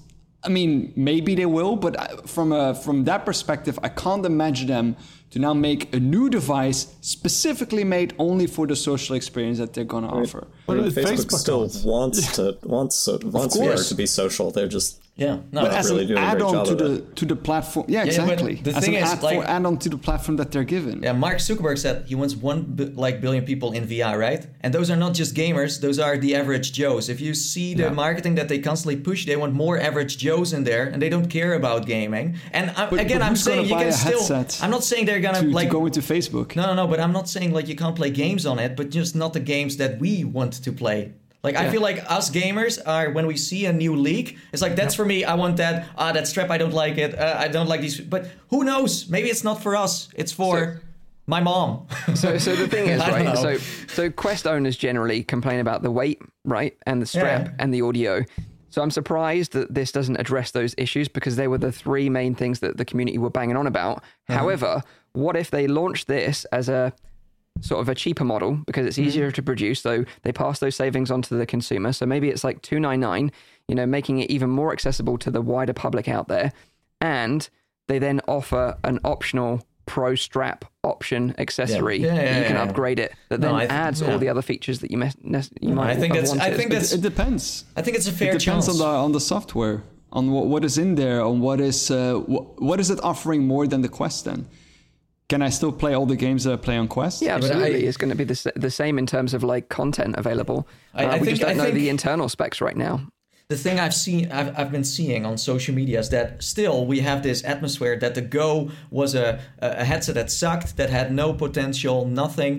I mean, maybe they will, but from a from that perspective, I can't imagine them to now make a new device specifically made only for the social experience that they're going to offer. But I mean, Facebook Facebook still does. wants to wants so, wants VR to be social. They're just Yeah, no, But not as really an doing a great add-on job to the it. to the platform, yeah, Yeah, exactly. the as thing an is, add, like- add-on to the platform that they're given. Yeah, Mark Zuckerberg said he wants one bi- like billion people in VR, right? And those are not just gamers; those are the average Joes. If you see the Yeah. marketing that they constantly push, they want more average Joes in there, and they don't care about gaming. And I'm, But- again, but I'm saying you can still. headset I'm not saying they're gonna to, like to go into Facebook. No, no, no, but I'm not saying like you can't play games on it, but just not the games that we want to play. Like I feel like us gamers are when we see a new leak, it's like that's for me. I want that. Ah, that strap. I don't like it. Uh, I don't like these. But who knows? Maybe it's not for us. It's for My mom. So, so the thing is, right? So, so Quest owners generally complain about the weight, right, and the strap Yeah. and the audio. So I'm surprised that this doesn't address those issues because they were the three main things that the community were banging on about. Uh-huh. However, what if they launched this as a sort of a cheaper model because it's easier Mm-hmm. to produce, so they pass those savings on to the consumer. So maybe it's like two nine nine, you know, making it even more accessible to the wider public out there, and they then offer an optional pro strap option accessory. Yeah, yeah, yeah, you can yeah, yeah. upgrade it that No, then I think- adds yeah. all the other features that you mes- nes- you might I think have that's. I think that's. It depends. I think it's a fair it depends chance. on the on the software, on what, what is in there, on what is uh, wh- what is it offering more than the Quest. Then, can I still play all the games that I play on Quest? yeah, absolutely. I- it's going to be the, the same in terms of like content available. I- Uh, I we think- just don't I know think- the internal specs right now. the thing I've seen, I've, I've been seeing on social media is that still we have this atmosphere that the Go was a, a headset that sucked, that had no potential, nothing.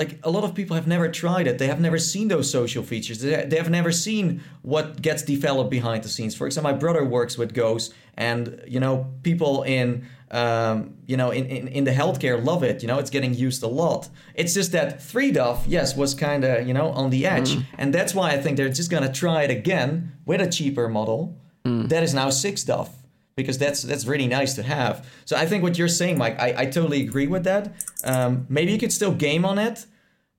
Like a lot of people have never tried it. They have never seen those social features. They, they have never seen what gets developed behind the scenes. For example, my brother works with Go's, and you know, people in um, you know in, in, in the healthcare love it. You know, it's getting used a lot. It's just that three DOF, yes, was kind of you know on the edge, and that's why I think they're just gonna try it again with a cheaper model that is now six DOF because that's that's really nice to have. So I think what you're saying, Mike, I, I totally agree with that. Um, maybe you could still game on it,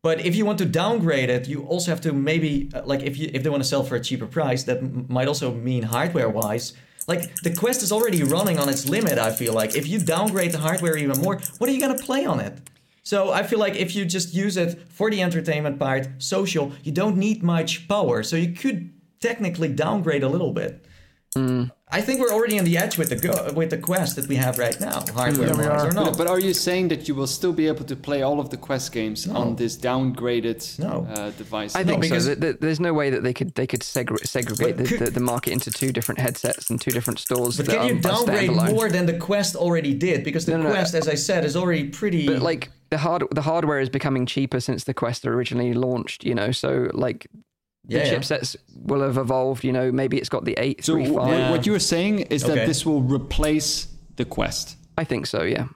but if you want to downgrade it, you also have to maybe uh, like if you if they want to sell for a cheaper price, that m- might also mean hardware wise. Like the Quest is already running on its limit. I feel like if you downgrade the hardware even more, what are you gonna play on it? So I feel like if you just use it for the entertainment part, social, you don't need much power. So you could technically downgrade a little bit. Hmm. I think we're already on the edge with the go with the Quest that we have right now, hardware we wise or not. But, but are you saying that you will still be able to play all of the Quest games on this downgraded No. uh, device? I think because- so. Th- th- There's no way that they could they could segre- segregate the, could- the, the market into two different headsets and two different stores. But that can you are- are downgrade more than the Quest already did? Because the No, no, no. Quest, as I said, is already pretty. But like the hard the hardware is becoming cheaper since the Quest originally launched. You know, so like the Yeah, yeah. chipsets will have evolved. You know, maybe it's got the eight so three w- five. what you're saying is Okay. that this will replace the Quest. I think so. Yeah.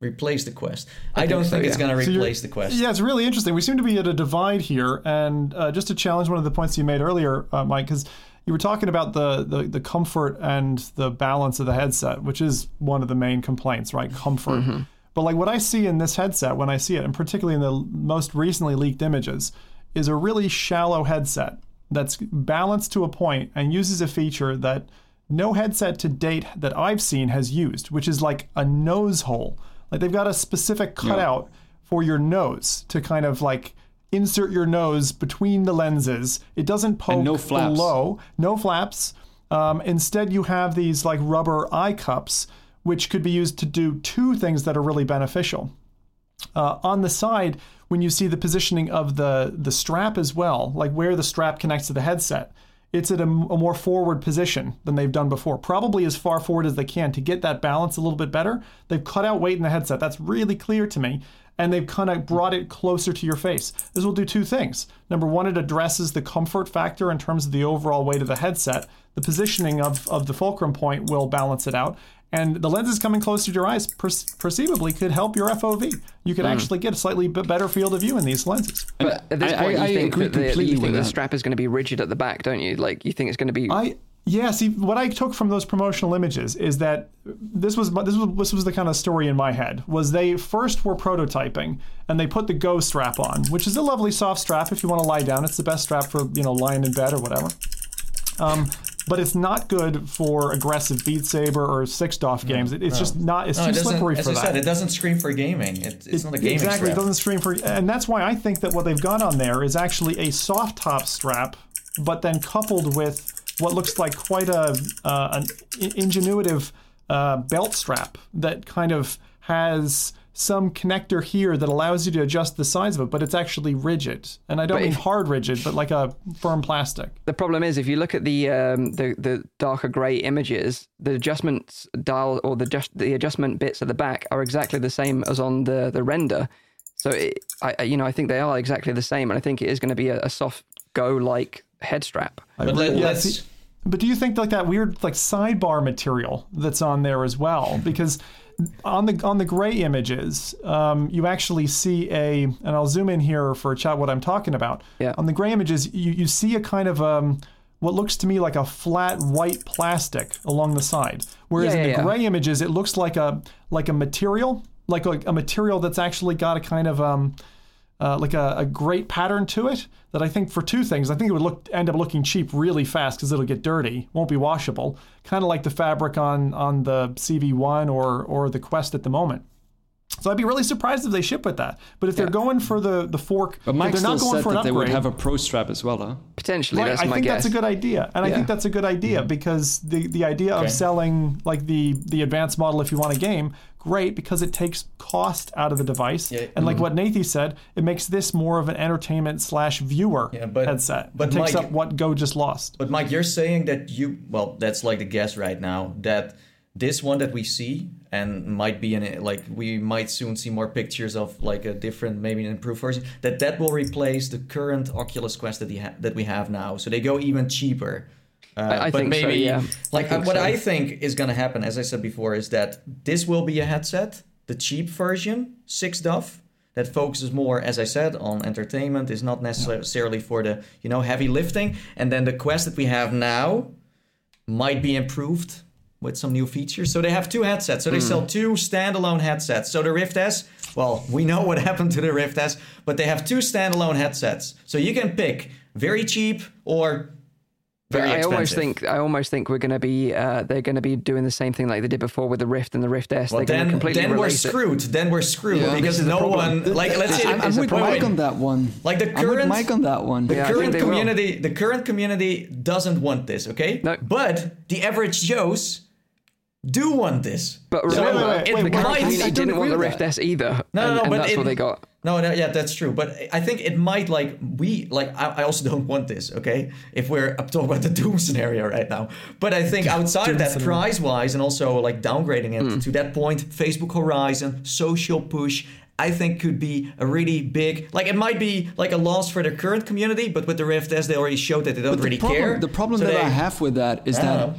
replace the Quest. I, don't so, think it's yeah. going to So replace the Quest. Yeah, it's really interesting. We seem to be at a divide here, and uh, just to challenge one of the points you made earlier, uh, Mike, because you were talking about the, the the comfort and the balance of the headset, which is one of the main complaints, right? Comfort. But like what I see in this headset, when I see it, and particularly in the most recently leaked images, is a really shallow headset that's balanced to a point and uses a feature that no headset to date that I've seen has used, which is like a nose hole. Like they've got a specific cutout for your nose to kind of like insert your nose between the lenses. It doesn't poke no flaps. below, no flaps. Um, instead, you have these like rubber eye cups, which could be used to do two things that are really beneficial. Uh, on the side, when you see the positioning of the the strap as well, like where the strap connects to the headset, it's at a more forward position than they've done before. Probably as far forward as they can to get that balance a little bit better. They've cut out weight in the headset. That's really clear to me. And they've kind of brought it closer to your face. This will do two things. Number one, it addresses the comfort factor in terms of the overall weight of the headset. The positioning of, of the fulcrum point will balance it out. And the lenses coming closer to your eyes per- perceivably could help your FOV. You could actually get a slightly bit better field of view in these lenses. But at this I- point, I- you I think agree that the, completely you think the strap is going to be rigid at the back, don't you? Like you think it's going to be. I yeah. See, what I took from those promotional images is that this was this was this was the kind of story in my head. Was they first were prototyping and they put the Go strap on, which is a lovely soft strap if you want to lie down. It's the best strap for you know lying in bed or whatever. Um, but it's not good for aggressive Beat Saber or Six DOF games. It, it's just not. It's No, too it doesn't, slippery as I said, it doesn't scream for gaming. It, it's not a gaming exactly. strap. It doesn't scream for, and that's why I think that what they've got on there is actually a soft top strap, but then coupled with what looks like quite a uh, an in- ingenuitive uh, belt strap that kind of has some connector here that allows you to adjust the size of it, but it's actually rigid. And I don't But mean if- hard rigid, but like a firm plastic. The problem is, if you look at the um, the the darker grey images, the adjustments dial or the just the adjustment bits at the back are exactly the same as on the the render. So it, I I- you know I think they are exactly the same, and I think it is going to be a, a soft go like head strap. But let, Yeah, us But do you think like that weird like sidebar material that's on there as well? Because on the on the gray images, um, you actually see a, and I'll zoom in here for a chat what I'm talking about. Yeah. On the gray images, you, you see a kind of um, what looks to me like a flat white plastic along the side, whereas Yeah, in the yeah, yeah. gray images, it looks like a like a material, like a, a material that's actually got a kind of um, uh, like a, a great pattern to it that I think for two things. I think it would look end up looking cheap really fast because it'll get dirty, won't be washable, kind of like the fabric on on the CV1 or or the Quest at the moment. So I'd be really surprised if they ship with that. But if they're going for the the fork, But Mike they're still not going said for an that they would upgrade, have a pro strap as well, huh? Potentially, Right, that's I my think guess. that's a good idea, and I think that's a good idea because the the idea Okay. of selling like the the advanced model if you want a game, great because it takes cost out of the device, Yeah. and like mm-hmm. what Nathan said, it makes this more of an entertainment slash viewer Yeah, but- headset. but it takes Mike- up what Go just lost. But Mike, you're saying that you well, that's like the guess right now that this one that we see and might be in it, like we might soon see more pictures of like a different, maybe an improved version. That that will replace the current Oculus Quest that, ha- that we have now. So they go even cheaper. Uh, I but think so, maybe yeah. like I think what so. I think is going to happen, as I said before, is that this will be a headset, the cheap version, six DOF, that focuses more, as I said, on entertainment. Is not necessarily for the you know heavy lifting. And then the Quest that we have now might be improved with some new features. So they have two headsets. So they Hmm. sell two standalone headsets. So the Rift S, well, we know what happened to the Rift S, but they have two standalone headsets. So you can pick very cheap or But very I expensive. almost think I almost think we're going to be uh, they're going to be doing the same thing like they did before with the Rift and the Rift S. Well, they're going to then, completely then we're release it. screwed. Then we're screwed Yeah. because This is the no one like let's say I'm, I'm It's with problem. Mike on that one. Like the I'm with current- Mike on that one. The Yeah, current they will. community, the current community doesn't want this, okay? No. But the average Joes do want this. But wait, remember, wait, wait, the wait, current wait, community I didn't want the with Rift. S either. No, and, no, no, and but that's it- what they got. No, no, yeah, that's true. But I think it might like we like. I, I also don't want this. Okay, if we're up talking about the doom scenario right now, but I think outside of that, price wise, and also like downgrading it Hmm. to that point, Facebook Horizon, social push. I think could be a really big like it might be like a loss for the current community, but with the Rift S, they already showed that they don't But really the problem, care. The problem So that they- I have with that is I that.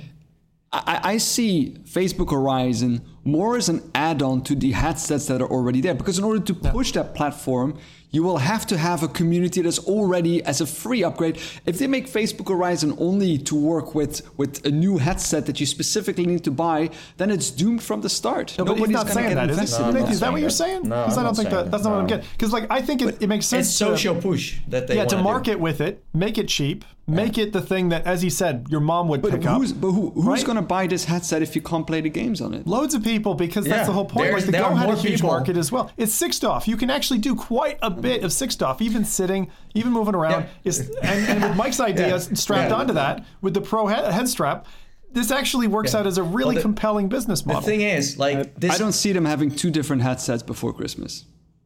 I, I see Facebook Horizon more as an add-on to the headsets that are already there. Because in order to push that platform, you will have to have a community that's already as a free upgrade. If they make Facebook Horizon only to work with with a new headset that you specifically need to buy, then it's doomed from the start. No, Nobody's not saying that, is invested it? in No, I'm Nathan, not is that what you're saying? No, Because I I'm don't think saying that that's not what I'm getting. Because like I think it, it makes sense. It's to- social push that they yeah, want to do. market with it, make it cheap, make it the thing that, as he said, your mom would But pick up. who's, but who, who's right? going to buy this headset if you can't play the games on it? Loads of people because Yeah, that's the whole point. there's- Like the Go had a huge people. market as well. It's six off. You can actually do quite a bit of six off, even sitting, even moving around. Yeah. It's, and, and with Mike's idea Yeah. strapped Yeah. onto that, with the pro head, head strap, this actually works out as a really the- compelling business model. The thing is, like this. I don't see them having two different headsets before Christmas.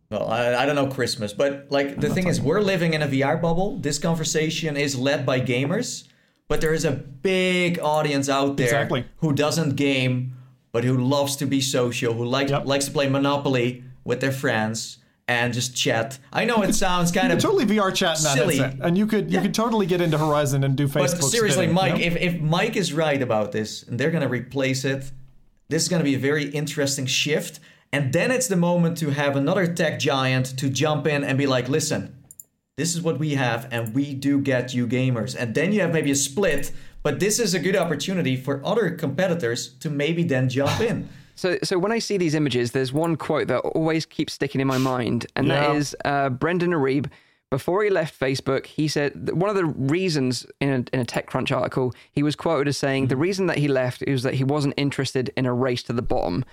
Well, I, I don't know Christmas, but like the thing is, we're living in a VR bubble. This conversation is led by gamers, but there is a big audience out there Exactly. who doesn't game, but who loves to be social, who like Yep. likes to play Monopoly with their friends and just chat. I know it sounds kind of totally VR chat silly. and you could you Yeah. could totally get into Horizon and do Facebook. But seriously, spinning, Mike, you know? if, if Mike is right about this and they're going to replace it, this is going to be a very interesting shift. And then it's the moment to have another tech giant to jump in and be like, listen, this is what we have, and we do get you gamers. And then you have maybe a split, but this is a good opportunity for other competitors to maybe then jump in. So, so when I see these images, there's one quote that always keeps sticking in my mind, and Yeah. that is uh, Brendan Iribe. Before he left Facebook, he said that one of the reasons in a, in a TechCrunch article, he was quoted as saying the reason that he left is that he wasn't interested in a race to the bottom.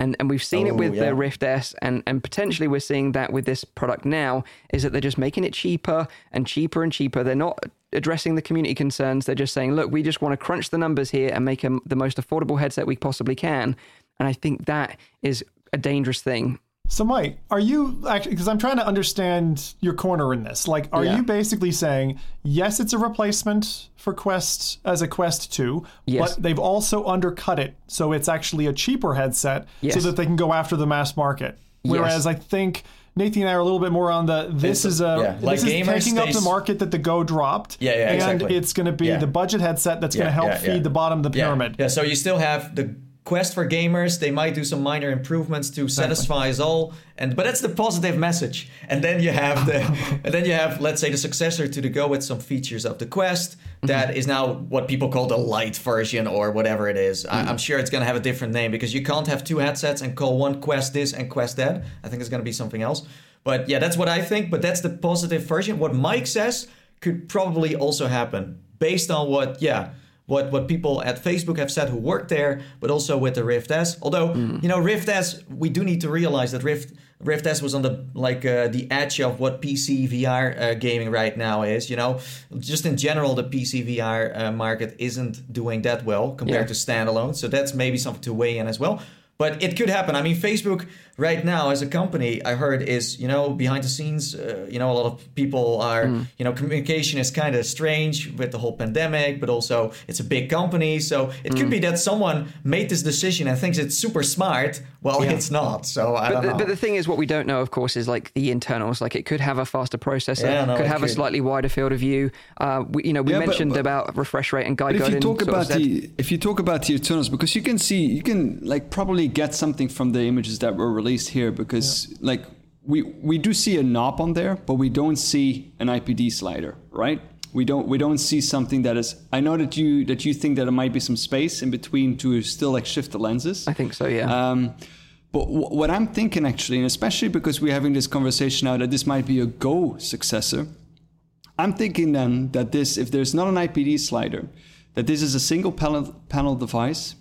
And, and we've seen it Oh, with yeah. the Rift S, and, and potentially we're seeing that with this product now, is that they're just making it cheaper and cheaper and cheaper. They're not addressing the community concerns. They're just saying, look, we just want to crunch the numbers here and make 'em the most affordable headset we possibly can. And I think that is a dangerous thing. So, Mike, are you actually, because I'm trying to understand your corner in this. Like, are Yeah. you basically saying, yes, it's a replacement for Quest as a Quest 2, Yes. but they've also undercut it so it's actually a cheaper headset so that they can go after the mass market? Whereas I think. Nathan and I are a little bit more on the this is a yeah, like this is taking up the market that the Go dropped. Yeah, yeah, and exactly. it's going to be Yeah. the budget headset that's going to help yeah, feed yeah. the bottom of the Yeah. pyramid. Yeah, so you still have the Quest for gamers. They might do some minor improvements to satisfy us all, and but that's the positive message. And then you have the, and then you have let's say the successor to the Go with some features of the Quest mm-hmm. that is now what people call the light version or whatever it is. I, mm-hmm. I'm sure it's gonna have a different name because you can't have two headsets and call one Quest this and Quest that. I think it's gonna be something else. But yeah, that's what I think. But that's the positive version. What Mike says could probably also happen based on what yeah what what people at Facebook have said who work there, but also with the Rift S. Although you know Rift S, we do need to realize that Rift Rift S was on the like uh, the edge of what PC VR uh, gaming right now is. You know, just in general, the PC VR uh, market isn't doing that well compared Yeah. to standalone. So that's maybe something to weigh in as well. But it could happen. I mean, Facebook right now as a company, I heard is you know behind the scenes. Uh, you know, a lot of people are you know communication is kind of strange with the whole pandemic, but also it's a big company, so it could be that someone made this decision and thinks it's super smart. Well, it's not. So I But don't the, know. but the thing is, what we don't know, of course, is like the internals. Like it could have a faster processor, Yeah, no, could it have a slightly wider field of view. Uh, we, you know, we Yeah, mentioned but- about refresh rate and guide if you talk about the if you talk about the internals, because you can see you can like probably get something from the images that were released here, because like we we do see a knob on there, but we don't see an IPD slider, right? We don't we don't see something that is. I know that you that you think that there might be some space in between to still like shift the lenses. I think so. Yeah. Um, but w- what I'm thinking actually, and especially because we're having this conversation now that this might be a Go successor, I'm thinking then that this, if there's not an IPD slider, that this is a single panel, panel device,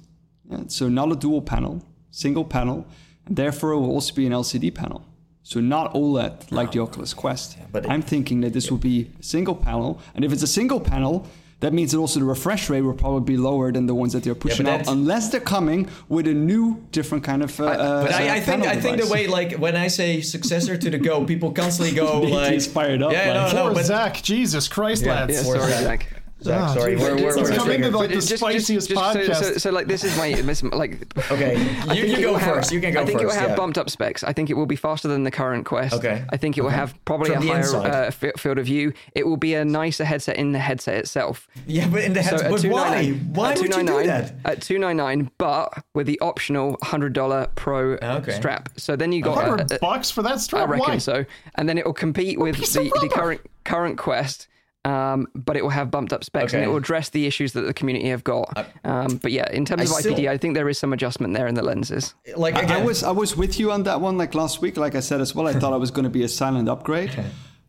yeah, so not a dual panel, single panel, and therefore it will also be an LCD panel. So not OLED like the Oculus Quest. but I'm thinking that this will be a single panel, and if it's a single panel, that means that also the refresh rate will probably be lower than the ones that they're pushing out, unless they're coming with a new, different kind of. Uh, uh, But I, I think panel I think the way like when I say successor to the Go, people constantly go like fired up, Yeah, like- no, no, Poor but Zach, Jesus Christ, lads. yeah, Poor sorry, Zach. Zach. Zach, Ah, sorry, geez, we're, it's we're, we're coming triggered. to like the just- just- spiciest just- podcast. So, so, so, like this is my this, like. Okay, you, you go will have- first. You can go I think first. it will have yeah. bumped up specs. I think it will be faster than the current Quest. Okay. I think it will have probably From a higher uh, field of view. It will be a nicer headset in the headset itself. Yeah, but in the headset. So at but why? 299 Why at would you do 299 that? At two ninety nine, but with the optional hundred dollar Pro Okay. strap. So then you got. Hundred bucks for that strap. I reckon Why? so, and then it will compete with the, the current current Quest. Um, but it will have bumped up specs and it will address the issues that the community have got. Um, but yeah, in terms I of IPD, still- I think there is some adjustment there in the lenses. Like I- again, I was I was with you on that one like last week. Like I said as well, I thought it was going to be a silent upgrade.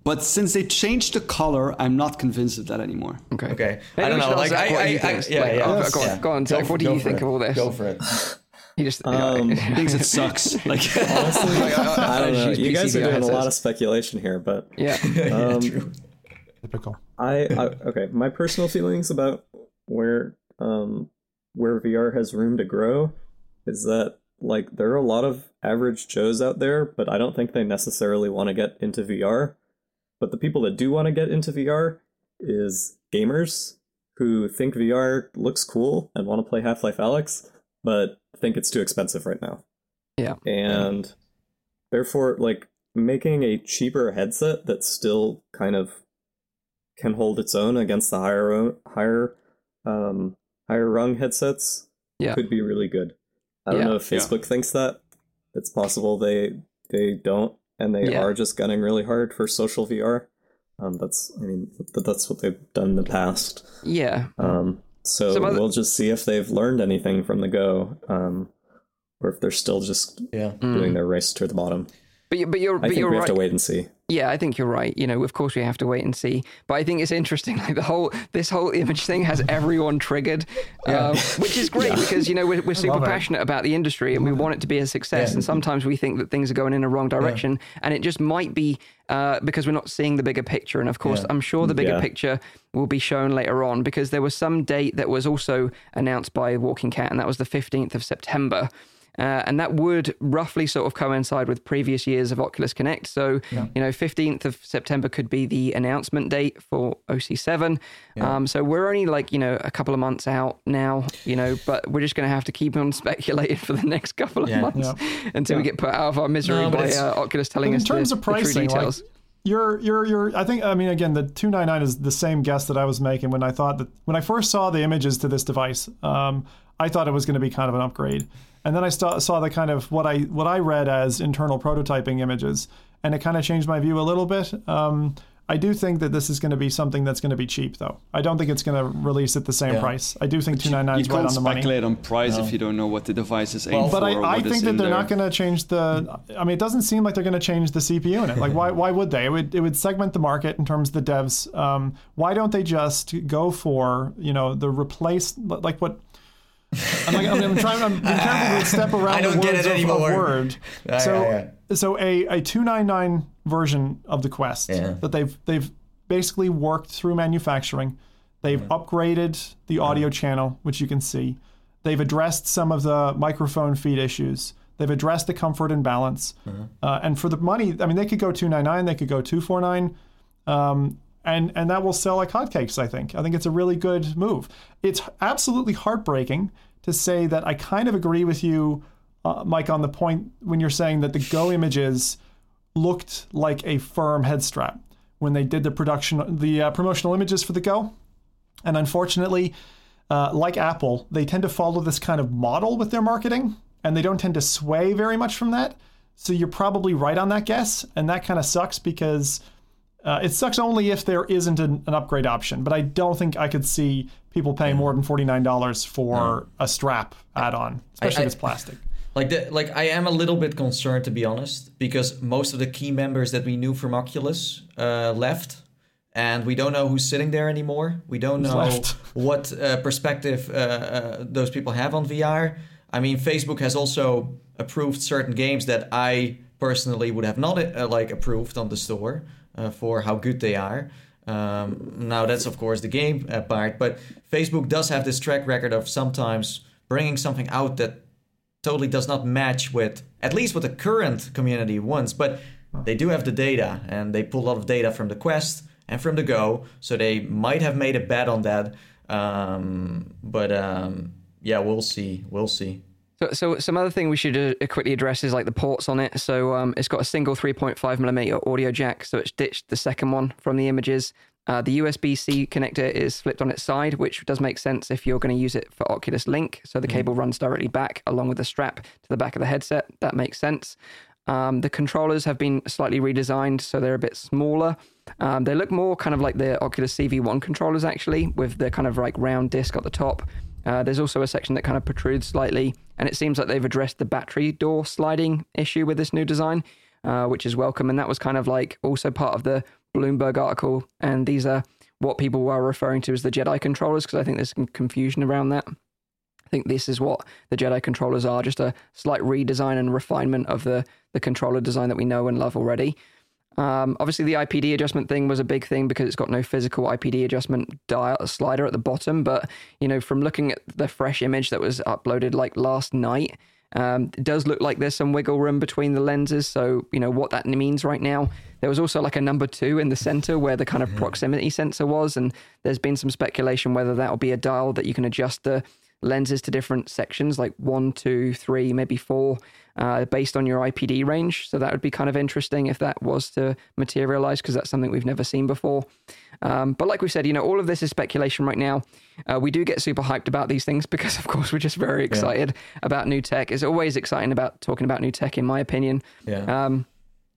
But since they changed the color, I'm not convinced of that anymore. Okay. Okay, Maybe I don't know. Like Zach I, what I, he I, thinks. yeah, Like, yeah. oh, go on, yeah. go on, Zach, what do you think it. of all this? Go for it. He just Um, He thinks it sucks. Like honestly, I don't know. You guys are doing a lot of speculation here, but yeah. um, Typical. I, I okay. My personal feelings about where um where VR has room to grow is that like there are a lot of average Joes out there, but I don't think they necessarily want to get into VR. But the people that do want to get into VR is gamers who think VR looks cool and want to play Half-Life Alyx, but think it's too expensive right now. Yeah. And therefore like making a cheaper headset that still kind of can hold its own against the higher higher um higher rung headsets Yeah. could be really good. I don't Yeah. know if Yeah. Facebook thinks that. It's possible they they don't and they Yeah. are just gunning really hard for social VR. Um that's I mean th- that's what they've done in the past. Yeah. Um so Some other- we'll just see if they've learned anything from the go um or if they're still just Yeah. doing their race to the bottom. But, you- but you're, I but think you're we right. have to wait and see. Yeah, I think you're right. You know, of course we have to wait and see. But I think it's interesting. Like the whole this whole image thing has everyone triggered, um, which is great because you know we're, we're super it. passionate about the industry and we want it to be a success. Yeah. And sometimes we think that things are going in a wrong direction, and it just might be uh, because we're not seeing the bigger picture. And of course, Yeah. I'm sure the bigger Yeah. picture will be shown later on because there was some date that was also announced by WalkingCat, and that was the 15th of September. Uh, and that would roughly sort of coincide with previous years of Oculus Connect. So, you know, 15th of September could be the announcement date for OC7. Um, so we're only like, you know, a couple of months out now, you know, but we're just going to have to keep on speculating for the next couple of Yeah. months until we get put out of our misery No, by uh, Oculus telling But in us the, terms of the true pricing, like, details. You're you're you're I think I mean again the 299 is the same guess that I was making when I thought that when I first saw the images to this device um, I thought it was going to be kind of an upgrade. And then I saw, saw the kind of what I what I read as internal prototyping images and it kind of changed my view a little bit. Um, I do think that this is going to be something that's going to be cheap though I don't think it's going to release at the same Yeah. price I do think 299 is right can't on the money You can't speculate on price if you don't know what the device is aimed Well, for. but I, or I what is think that they're there. not going to change the. I mean, it doesn't seem like they're going to change the CPU in it. Like, why? Why would they? It would. It would segment the market in terms of the devs. Um, why don't they just go for you know the replace like what? I'm, like, I'm, I'm trying. I'm being careful to step around I don't the get words it of, of word. Yeah, so yeah, so a a two nine nine version of the Quest Yeah. that they've they've basically worked through manufacturing. They've upgraded the audio channel, which you can see. They've addressed some of the microphone feed issues. They've addressed the comfort and balance. Uh, and for the money, I mean, they could go 299, they could go 249. Um, and, and that will sell like hotcakes, I think. I think it's a really good move. It's absolutely heartbreaking to say that I kind of agree with you, uh, Mike, on the point when you're saying that the Go images looked like a firm head strap when they did the production, the uh, promotional images for the Go. And unfortunately, uh, like Apple, they tend to follow this kind of model with their marketing, and they don't tend to sway very much from that. So you're probably right on that guess, and that kind of sucks because uh, it sucks only if there isn't an, an upgrade option. But I don't think I could see people paying more than forty nine dollars for a strap add-on, especially I- if it's plastic. Like the like I am a little bit concerned to be honest because most of the key members that we knew from Oculus uh, left, and we don't know who's sitting there anymore. We don't know left? what uh, perspective uh, uh, those people have on VR. I mean, Facebook has also approved certain games that I personally would have not uh, like approved on the store for how good they are. Um, now that's of course the game uh, part, but Facebook does have this track record of sometimes bringing something out that totally does not match with at least what the current community wants but they do have the data and they pull a lot of data from the quest and from the go so they might have made a bet on that um, but um, yeah we'll see we'll see So, so some other thing we should uh, quickly address is like the ports on it. So um, it's got a single 3.5 millimeter audio jack, so it's ditched the second one from the images. Uh, the USB-C connector is flipped on its side, which does make sense if you're going to use it for Oculus Link. So the cable runs directly back along with the strap to the back of the headset. That makes sense. Um, the controllers have been slightly redesigned, so they're a bit smaller. Um, they look more kind of like the Oculus CV1 controllers, actually, with the kind of like round disc at the top. Uh, there's also a section that kind of protrudes slightly, and it seems like they've addressed the battery door sliding issue with this new design, uh, which is welcome. And that was kind of like also part of the Bloomberg article. And these are what people were referring to as the Jedi controllers, because I think there's some confusion around that. I think this is what the Jedi controllers are, just a slight redesign and refinement of the, the controller design that we know and love already. Um, obviously, the IPD adjustment thing was a big thing because it's got no physical IPD adjustment dial slider at the bottom. But you know, from looking at the fresh image that was uploaded like last night, um, it does look like there's some wiggle room between the lenses. So you know what that means right now. There was also like a number two in the center where the kind of proximity sensor was, and there's been some speculation whether that will be a dial that you can adjust the lenses to different sections, like one, two, three, maybe four, uh, based on your IPD range. So that would be kind of interesting if that was to materialize, because that's something we've never seen before. Um, but like we said, you know, all of this is speculation right now. Uh, we do get super hyped about these things because, of course, we're just very excited about new tech. It's always exciting about talking about new tech, in my opinion. yeah Um,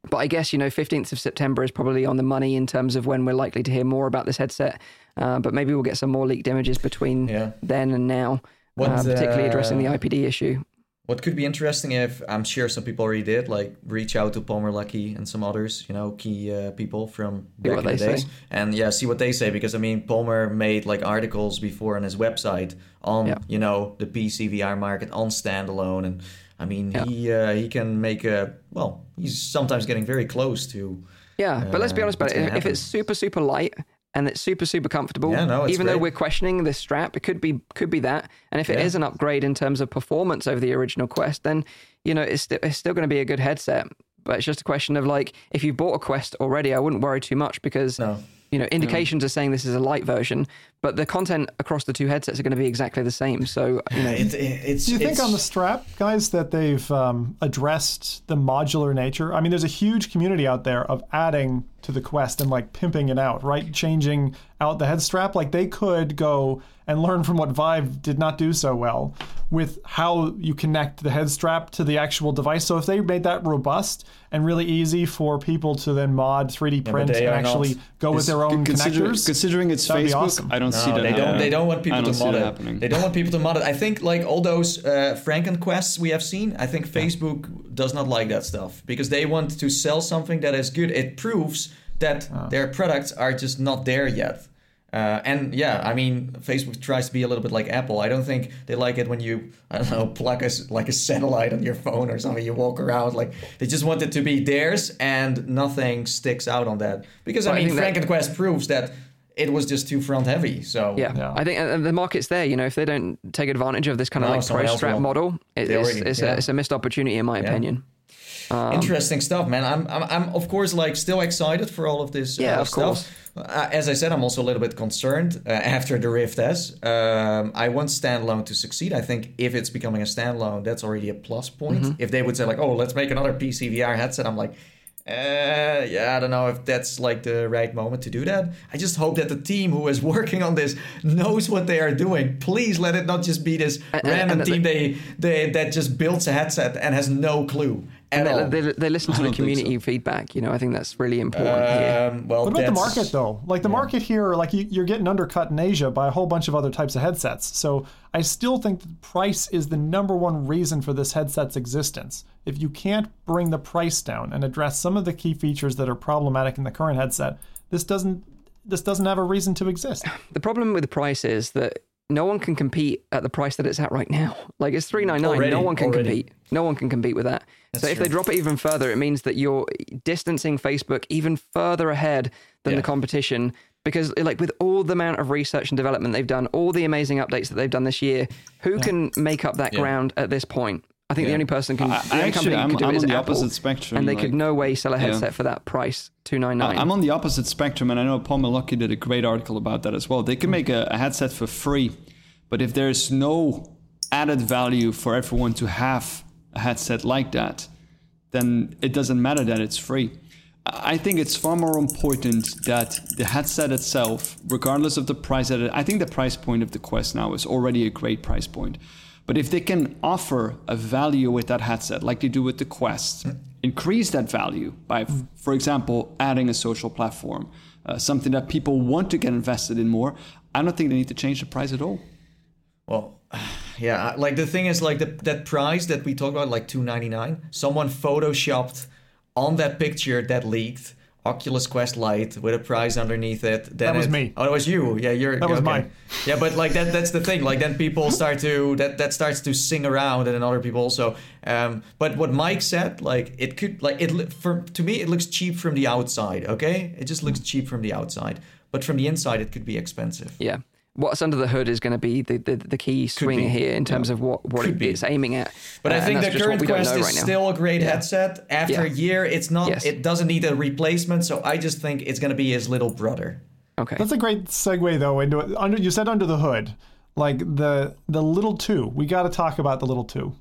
but I guess, you know, 15th of September is probably on the money in terms of when we're likely to hear more about this headset. Uh, but maybe we'll get some more leaked images between Yeah. then and now, uh, particularly addressing the IPD issue. What could be interesting if I'm sure some people already did, like reach out to Palmer Luckey and some others, you know, key uh, people from back in the days, say. and yeah, see what they say because I mean, Palmer made like articles before on his website on Yeah. you know the PCVR market on standalone, and I mean Yeah. he uh, he can make a well, he's sometimes getting very close to Yeah, but let's be uh, honest about it. gonna If it's super, super light and it's super, super comfortable, Yeah, no, it's even though we're questioning this strap, it could be could be that. And if it Yeah. is an upgrade in terms of performance over the original Quest, then you know it's still it's still going to be a good headset. But it's just a question of like if you bought a Quest already, I wouldn't worry too much because no. You know indications are saying this is a light version, but the content across the two headsets are going to be exactly the same. So you know, It, it, it's Do you think it's- on the strap, guys, that they've um, addressed the modular nature? I mean, there's a huge community out there of adding to the Quest and like pimping it out, right? Changing out the head strap. Like they could go and learn from what Vive did not do so well with how you connect the head strap to the actual device. So if they made that robust and really easy for people to then mod 3D print they and actually go with their own consider- connectors, Considering it's Facebook, awesome. I don't see that. they don't. happening. They don't want people don't to mod it. happening. They don't want people to mod it. I think like all those uh, Franken quests we have seen. I think Facebook does not like that stuff because they want to sell something that is good. It proves that Oh. their products are just not there yet. Uh, and yeah, I mean, Facebook tries to be a little bit like Apple. I don't think they like it when you, I don't know, plug a, s- like a satellite on your phone or something. You walk around like they just want it to be theirs, and nothing sticks out on that. Because Well, I I mean, think that- Frankenquest proves that it was just too front heavy. So Yeah. Yeah. I think uh, the market's there. You know, if they don't take advantage of this kind of No, like someone price else strap model, it, it's, already- it's, yeah. a, it's a missed opportunity, in my opinion. interesting stuff, man. I'm, I'm, I'm of course like still excited for all of this. Yeah, uh, of stuff. course. Uh, as I said, I'm also a little bit concerned uh, after the Rift S. Um, I want standalone to succeed. I think if it's becoming a standalone, that's already a plus point. Mm-hmm. If they would say like, oh, let's make another PC VR headset, I'm like. Uh, yeah, I don't know if that's like the right moment to do that. I just hope that the team who is working on this knows what they are doing. Please let it not just be this and- random and- team they, they that just builds a headset and has no clue at all. And they, they, they listen to the don't think community feedback. You know, I think that's really important here. Um, well, What about the market though? Like the market here, like you, you're getting undercut in Asia by a whole bunch of other types of headsets. So I still think the price is the number one reason for this headset's existence. If you can't bring the price down and address some of the key features that are problematic in the current headset, this doesn't this doesn't have a reason to exist. The problem with the price is that no one can compete at the price that it's at right now. Like it's three nine nine. No one can already. compete. No one can compete with that. so if they drop it even further, it means that you're distancing Facebook even further ahead than Yeah. the competition. Because like with all the amount of research and development they've done, all the amazing updates that they've done this year, who can make up that ground at this point? I think the only person can, I- the only actually, company I'm- can do I'm it is on the Apple, opposite spectrum, and they like- could no way sell a Yeah. headset for that price, two nine nine. I'm on the opposite spectrum, and I know Paul Malocki did a great article about that as well. They can hmm. make a, a headset for free, but if there's no added value for everyone to have a headset like that, then it doesn't matter that it's free. I I think it's far more important that the headset itself, regardless of the price that it, I think the price point of the Quest now is already a great price point. But if they can offer a value with that headset, like they do with the Quest, increase that value by, for example, adding a social platform, uh, something that people want to get invested in more, I don't think they need to change the price at all. Well, yeah, like the thing is, like the, that price that we talked about, like two ninety nine. Someone photoshopped on that picture that leaked Oculus Quest Lite with a price underneath it. Then That was it- me. Oh, that was you. Yeah, you're. That was okay. mine. Yeah, but like that. That's the thing. Like then people start to that that starts to sing around, and then other people also. Um, but what Mike said, like it could like it for to me it looks cheap from the outside. Okay, it just looks cheap from the outside, but from the inside it could be expensive. Yeah. What's under the hood is going to be the, the, the key swing here in terms of what, what Could it, be. it's aiming at. But Uh, I think the current Quest know is right now. still a great headset. After Yeah. a year, it's not. Yes. It doesn't need a replacement. So I just think it's going to be his little brother. Okay. That's a great segue though into it. Under you said under the hood, like the the little two. We got to talk about the little two.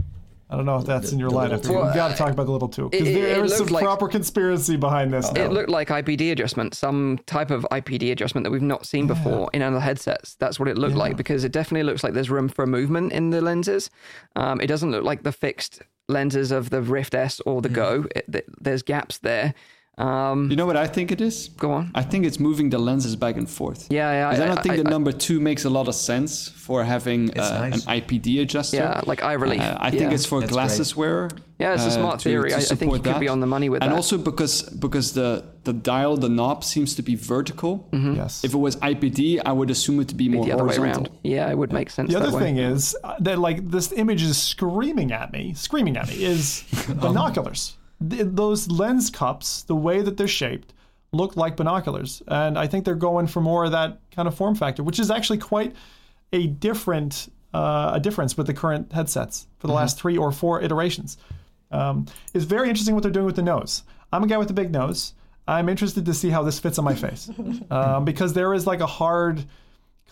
I don't know if that's in your lineup. two. We've got to talk about the little two because there is some like- proper conspiracy behind this. now. It looked like IPD adjustment, some type of IPD adjustment that we've not seen before in other headsets. That's what it looked like because it definitely looks like there's room for movement in the lenses. Um, it doesn't look like the fixed lenses of the Rift S or the Go. It, th- there's gaps there. Um, You know what I think it is? go on. I think it's moving the lenses back and forth. Yeah, yeah, 'Cause I, I- don't think I- the I- number two makes a lot of sense for having uh, nice. an IPD adjuster. Yeah, like eye relief. Uh, I think it's for That's glasses wearer. Yeah, it's a uh, smart to- theory. to I- I think you support could be on the money with and that. And also because because the the dial, the knob seems to be vertical. Mm-hmm. yes. If it was IPD, I would assume it to be more the other way around. Yeah, it would make sense. The that other way. thing is uh, that like this image is screaming at me, screaming at me is binoculars. Th- those lens cups, the way that they're shaped, look like binoculars, and I think they're going for more of that kind of form factor, which is actually quite a different uh, a difference with the current headsets for the last three or four iterations. Um, it's very interesting what they're doing with the nose. I'm a guy with a big nose. I'm interested to see how this fits on my face um, because there is like a hard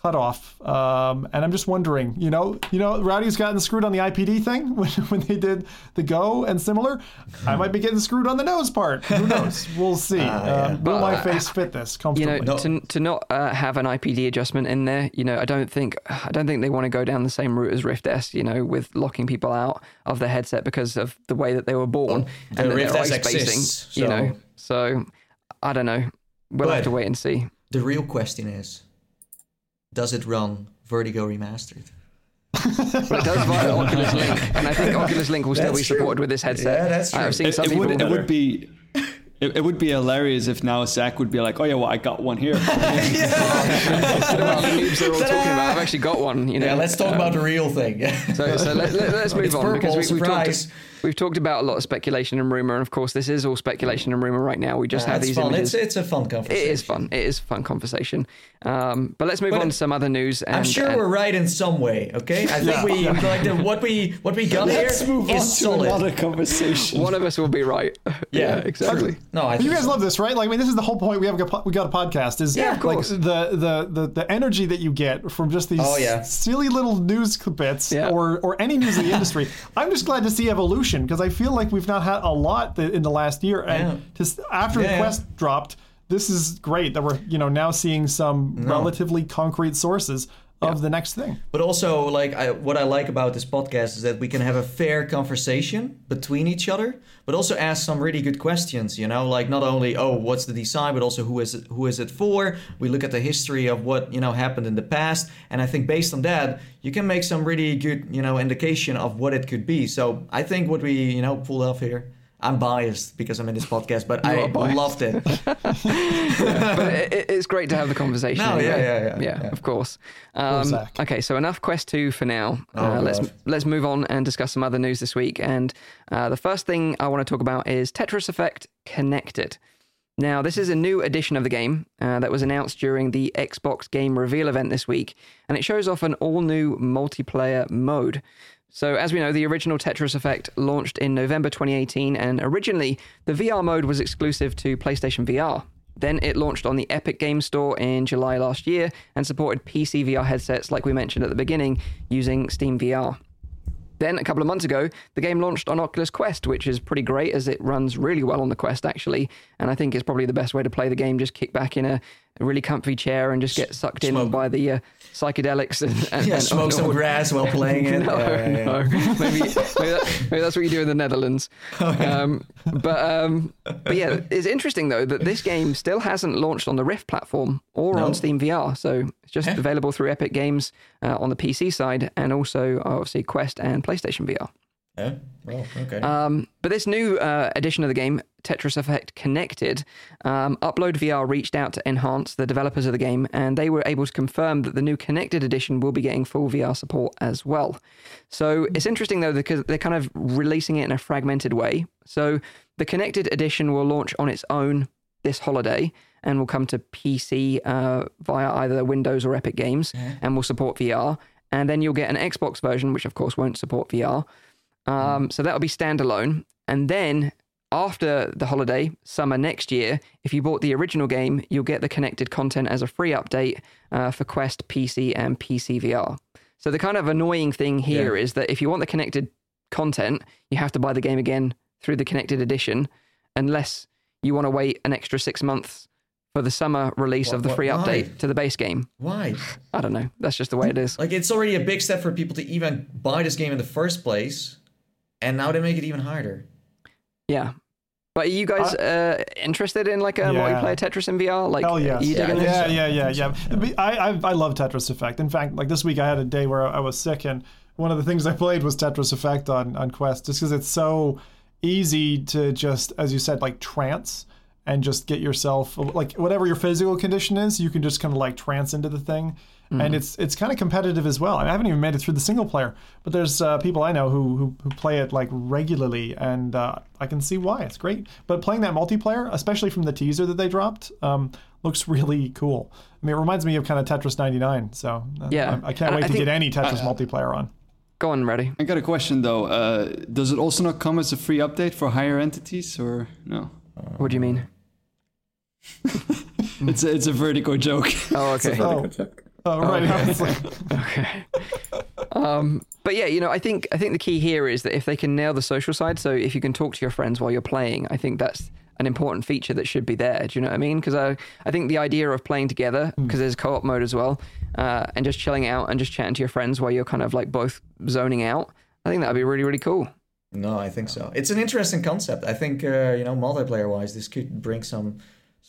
cutoff. Um, and I'm just wondering, you know, you know, Rowdy's gotten screwed on the IPD thing when, when they did the Go and similar. I might be getting screwed on the nose part. Who knows? We'll see. um, will my face fit this comfortably? you know, comfortably? to, to not uh, have an IPD adjustment in there, you know, I don't think I don't think they want to go down the same route as Rift S, you know, with locking people out of the headset because of the way that they were born the and that Rift they're S ice basing, exists, you know. so- So I don't know. We'll But- have to wait and see. The real question is, does it run Vertigo Remastered? But it does via Oculus Link, and I think Oculus Link will still That's be true. supported with this headset. Yeah, that's true. I've seen It, some it people. would, it would be. It, it would be hilarious if now Zach would be like, "Oh yeah, well I got one here." Instead of all the noobs they're all talking about, I've actually got one. You know. Yeah, let's talk Um, about the real thing. So, so let, let, us move It's on because purple, we, we've, surprise. talked, we've talked about a lot of speculation and rumor, and of course, this is all speculation and rumor right now. We just have these fun. images. It's, it's a fun conversation. is fun. It is a fun conversation. Um, but let's move But on to some other news. And, I'm sure and- we're right in some way. Okay, I think we like the, what we what we got here Let's move on is to solid. another conversation. One of us will be right. Yeah. exactly. No, I you guys so. love this, right? Like, I mean, this is the whole point. We have a, we got a podcast. Is Yeah, of like course. the, the the the energy that you get from just these Oh, yeah. silly little news bits Yeah. or or any news in the industry. I'm just glad to see evolution because I feel like we've not had a lot th- in the last year, and Yeah. just after Yeah, the yeah. Quest dropped, this is great that we're you know now seeing some relatively concrete sources of the next thing. But also, like, I, what I like about this podcast is that we can have a fair conversation between each other, but also ask some really good questions. You know, like not only oh, what's the design, but also who is it, who is it for? We look at the history of what you know happened in the past, and I think based on that, you can make some really good you know indication of what it could be. So I think what we you know pulled off here. I'm biased because I'm in this podcast, but I loved it. but it, it- it's great to have the conversation. No, yeah, anyway. yeah, yeah, yeah. of course. Um, okay, so enough Quest 2 for now. Oh, uh, let's let's move on and discuss some other news this week. And uh, the first thing I want to talk about is Tetris Effect Connected. Now, this is a new edition of the game uh, that was announced during the Xbox Game Reveal event this week, and it shows off an all new multiplayer mode. So, as we know, the original Tetris Effect launched in November 2018, and originally the VR mode was exclusive to PlayStation VR. Then it launched on the Epic Games Store in July last year and supported PC VR headsets, like we mentioned at the beginning, using Steam VR. Then, a couple of months ago, the game launched on Oculus Quest, which is pretty great as it runs really well on the Quest, actually. And I think it's probably the best way to play the game. Just kick back in a, a really comfy chair and just get sucked in by the uh, psychedelics. And, and, Yeah, and- smoke some grass while playing it. no, Yeah, yeah, yeah. no. Maybe, maybe, that, maybe that's what you do in the Netherlands. Um, but um, but yeah, it's interesting though that this game still hasn't launched on the Rift platform or No. on Steam VR. So it's just Yeah. available through Epic Games uh, on the PC side and also obviously Quest and PlayStation VR. Yeah. Well, okay. Um, but this new uh, edition of the game, Tetris Effect Connected, um, Upload VR reached out to Enhance, the developers of the game, and they were able to confirm that the new Connected edition will be getting full VR support as well. So it's interesting though because they're kind of releasing it in a fragmented way. So the Connected edition will launch on its own this holiday and will come to PC uh, via either Windows or Epic Games and will support VR. And then you'll get an Xbox version, which of course won't support VR. Um, so that'll be standalone. And then after the holiday, summer next year, if you bought the original game, you'll get the connected content as a free update uh, for Quest, PC, and PC VR. So the kind of annoying thing here is that if you want the connected content, you have to buy the game again through the connected edition, unless you want to wait an extra six months for the summer release Wha- of the wha- free why? update to the base game. Why? I don't know. That's just the way it is. Like it's already a big step for people to even buy this game in the first place, and now they make it even harder. Yeah. But are you guys uh, interested in like a Yeah. multiplayer Tetris in VR? Like, Hell yes. are you Yeah, digging I this? think yeah, yeah, yeah, yeah. I, I I love Tetris Effect. In fact, like this week I had a day where I was sick, and one of the things I played was Tetris Effect on on Quest, just because it's so easy to just, as you said, like trance and just get yourself like whatever your physical condition is, you can just kind of like trance into the thing. And it's it's kind of competitive as well. I, mean, I haven't even made it through the single player, but there's uh, people I know who, who who play it like regularly, and uh, I can see why it's great. But playing that multiplayer, especially from the teaser that they dropped, um, looks really cool. I mean, it reminds me of kind of Tetris 99. So uh, Yeah. I, I can't wait I to think- get any Tetris multiplayer on. Go on, ready. I got a question though. Uh, does it also not come as a free update for higher entities or no? What do you mean? It's a, it's a vertigo joke. Oh, okay. Oh, Oh, right. Okay. was like, But yeah, you know, I think I think the key here is that if they can nail the social side, so if you can talk to your friends while you're playing, I think that's an important feature that should be there. Do you know what I mean? Because I I think the idea of playing together because there's co-op mode as well, uh, and just chilling out and just chatting to your friends while you're kind of like both zoning out. I think that'd be really really cool. No, I think so. It's an interesting concept. I think uh, you know, multiplayer wise, this could bring some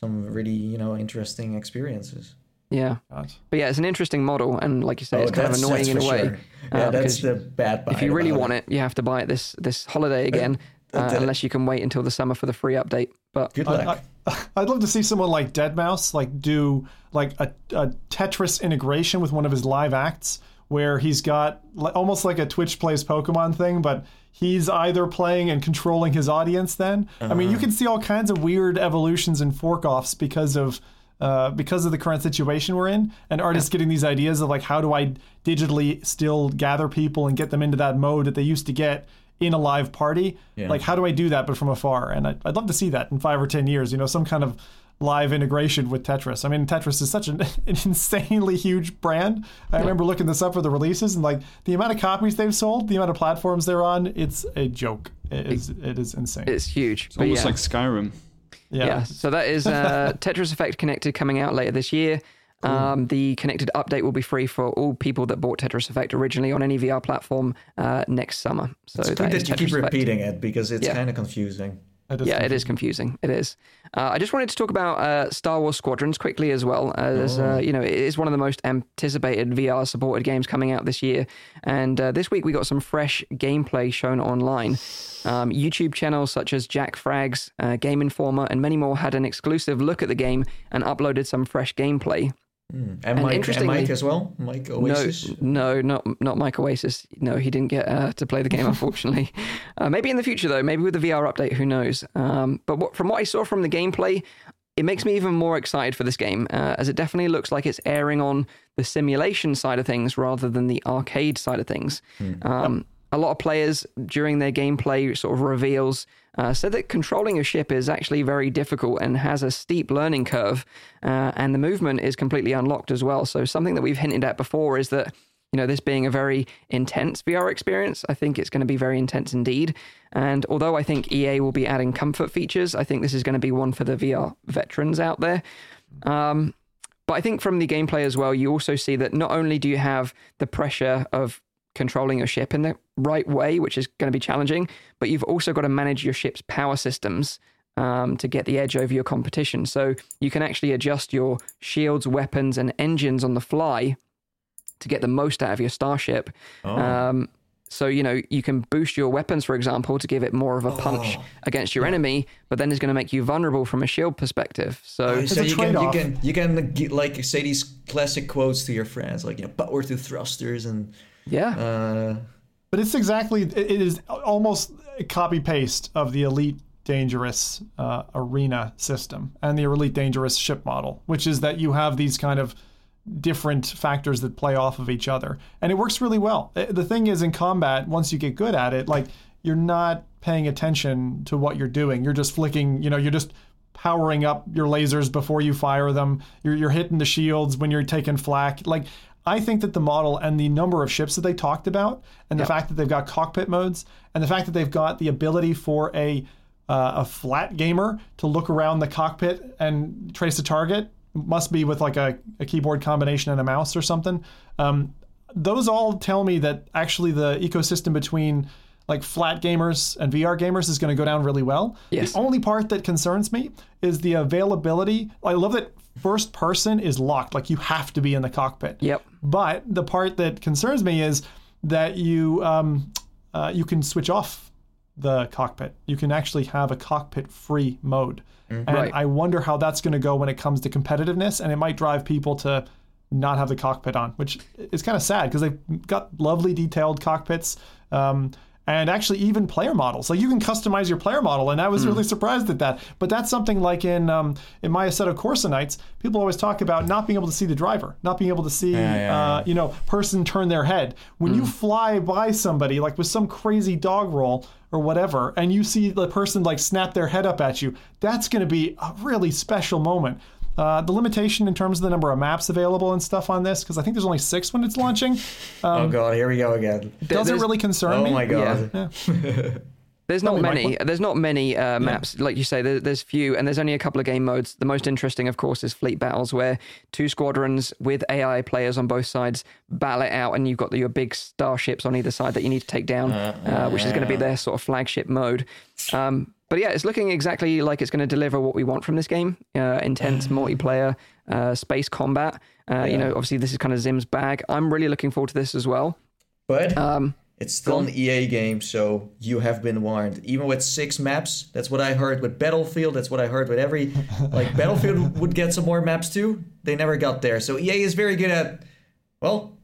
some really you know interesting experiences. Yeah, God. but yeah, it's an interesting model, and like you say, Oh, it's kind of annoying in a way. sure. Yeah, uh, that's the bad part. if you really want it, you have to buy it this this holiday again, uh, the- unless you can wait until the summer for the free update. But Good luck. I, I, I'd love to see someone like Deadmau5 like do like a, a Tetris integration with one of his live acts where he's got almost like a Twitch plays Pokemon thing, but he's either playing and controlling his audience. Then I mean, you can see all kinds of weird evolutions and fork offs because of. Uh, because of the current situation we're in, and artists getting these ideas of like, how do I digitally still gather people and get them into that mode that they used to get in a live party? Yeah. Like, how do I do that but from afar? And I'd, I'd love to see that in five or ten years. You know, some kind of live integration with Tetris. I mean, Tetris is such an, an insanely huge brand. I remember looking this up for the releases and like the amount of copies they've sold, the amount of platforms they're on. It's a joke. It is. It is insane. it's huge. It's almost yeah. like Skyrim. yeah. Yeah, so that is uh, Tetris Effect Connected coming out later this year. Um, the connected update will be free for all people that bought Tetris Effect originally on any VR platform uh, next summer. So it's that good is that you keep Tetris Effect. repeating it because it's Yeah. kind of confusing. It Yeah, it is confusing. It is. Uh, I just wanted to talk about uh, Star Wars Squadrons quickly as well, as uh, you know, it is one of the most anticipated VR supported games coming out this year. And uh, this week we got some fresh gameplay shown online. Um, YouTube channels such as Jack Frags, uh, Game Informer, and many more had an exclusive look at the game and uploaded some fresh gameplay. And, Mike, and Mike as well. Mike Oasis. No, no, not not Mike Oasis. No, he didn't get uh, to play the game, unfortunately. uh, maybe in the future, though. Maybe with the VR update, who knows? Um, but what, from what I saw from the gameplay, it makes me even more excited for this game, uh, as it definitely looks like it's airing on the simulation side of things rather than the arcade side of things. Um, a lot of players during their gameplay sort of reveals uh, said that controlling a ship is actually very difficult and has a steep learning curve, uh, and the movement is completely unlocked as well. So something that we've hinted at before is that you know this being a very intense VR experience, I think it's going to be very intense indeed. And although I think EA will be adding comfort features, I think this is going to be one for the VR veterans out there. Um, but I think from the gameplay as well, you also see that not only do you have the pressure of controlling your ship in the right way, which is going to be challenging, but you've also got to manage your ship's power systems um, to get the edge over your competition. So you can actually adjust your shields, weapons, and engines on the fly to get the most out of your starship. Um, so you know you can boost your weapons, for example, to give it more of a punch against your enemy, but then it's going to make you vulnerable from a shield perspective. So so you can you can you can get, like say these classic quotes to your friends like you know power to thrusters and yeah, uh But it's exactly it is almost a copy paste of the Elite Dangerous uh, arena system and the Elite Dangerous ship model, which is that you have these kind of different factors that play off of each other, and it works really well. Uh, The thing is, in combat, once you get good at it, like you're not paying attention to what you're doing. You're just flicking. You know, you're just powering up your lasers before you fire them. You're, you're hitting the shields when you're taking flak. Like, I think that the model and the number of ships that they talked about, and the fact that they've got cockpit modes, and the fact that they've got the ability for a uh, a flat gamer to look around the cockpit and trace a target, must be with like a, a keyboard combination and a mouse or something. Um, those all tell me that actually the ecosystem between like flat gamers and VR gamers is going to go down really well. Yes. The only part that concerns me is the availability. I love that first person is locked, like you have to be in the cockpit. Yep. But the part that concerns me is that you um, uh, you can switch off the cockpit. You can actually have a cockpit free mode. And Right. I wonder how that's going to go when it comes to competitiveness, and it might drive people to not have the cockpit on, which is kind of sad because they've got lovely detailed cockpits. Um, and actually, even player models. Like you can customize your player model, and I was really surprised at that. But that's something like in um, in my Assetto Corsa nights, people always talk about not being able to see the driver, not being able to see, yeah, uh, you know, person turn their head. When you fly by somebody, like with some crazy dog roll or whatever, and you see the person like snap their head up at you, that's going to be a really special moment. Uh, the limitation in terms of the number of maps available and stuff on this, because I think there's only six when it's launching, oh god, here we go again. doesn't there's- really concern Oh me. Oh my god. There's not Probably many. Michael. There's not many uh, maps, like you say. There, there's few, and there's only a couple of game modes. The most interesting, of course, is fleet battles, where two squadrons with AI players on both sides battle it out, and you've got your big starships on either side that you need to take down, uh, which is going to be their sort of flagship mode. Um, but yeah, it's looking exactly like it's going to deliver what we want from this game: uh, intense multiplayer, uh, space combat. Uh, You know, obviously this is kind of Zim's bag. I'm really looking forward to this as well. But Um, it's still an EA game, so you have been warned. Even with six maps, that's what I heard with Battlefield. That's what I heard with every like Battlefield would get some more maps too. They never got there. So EA is very good at well,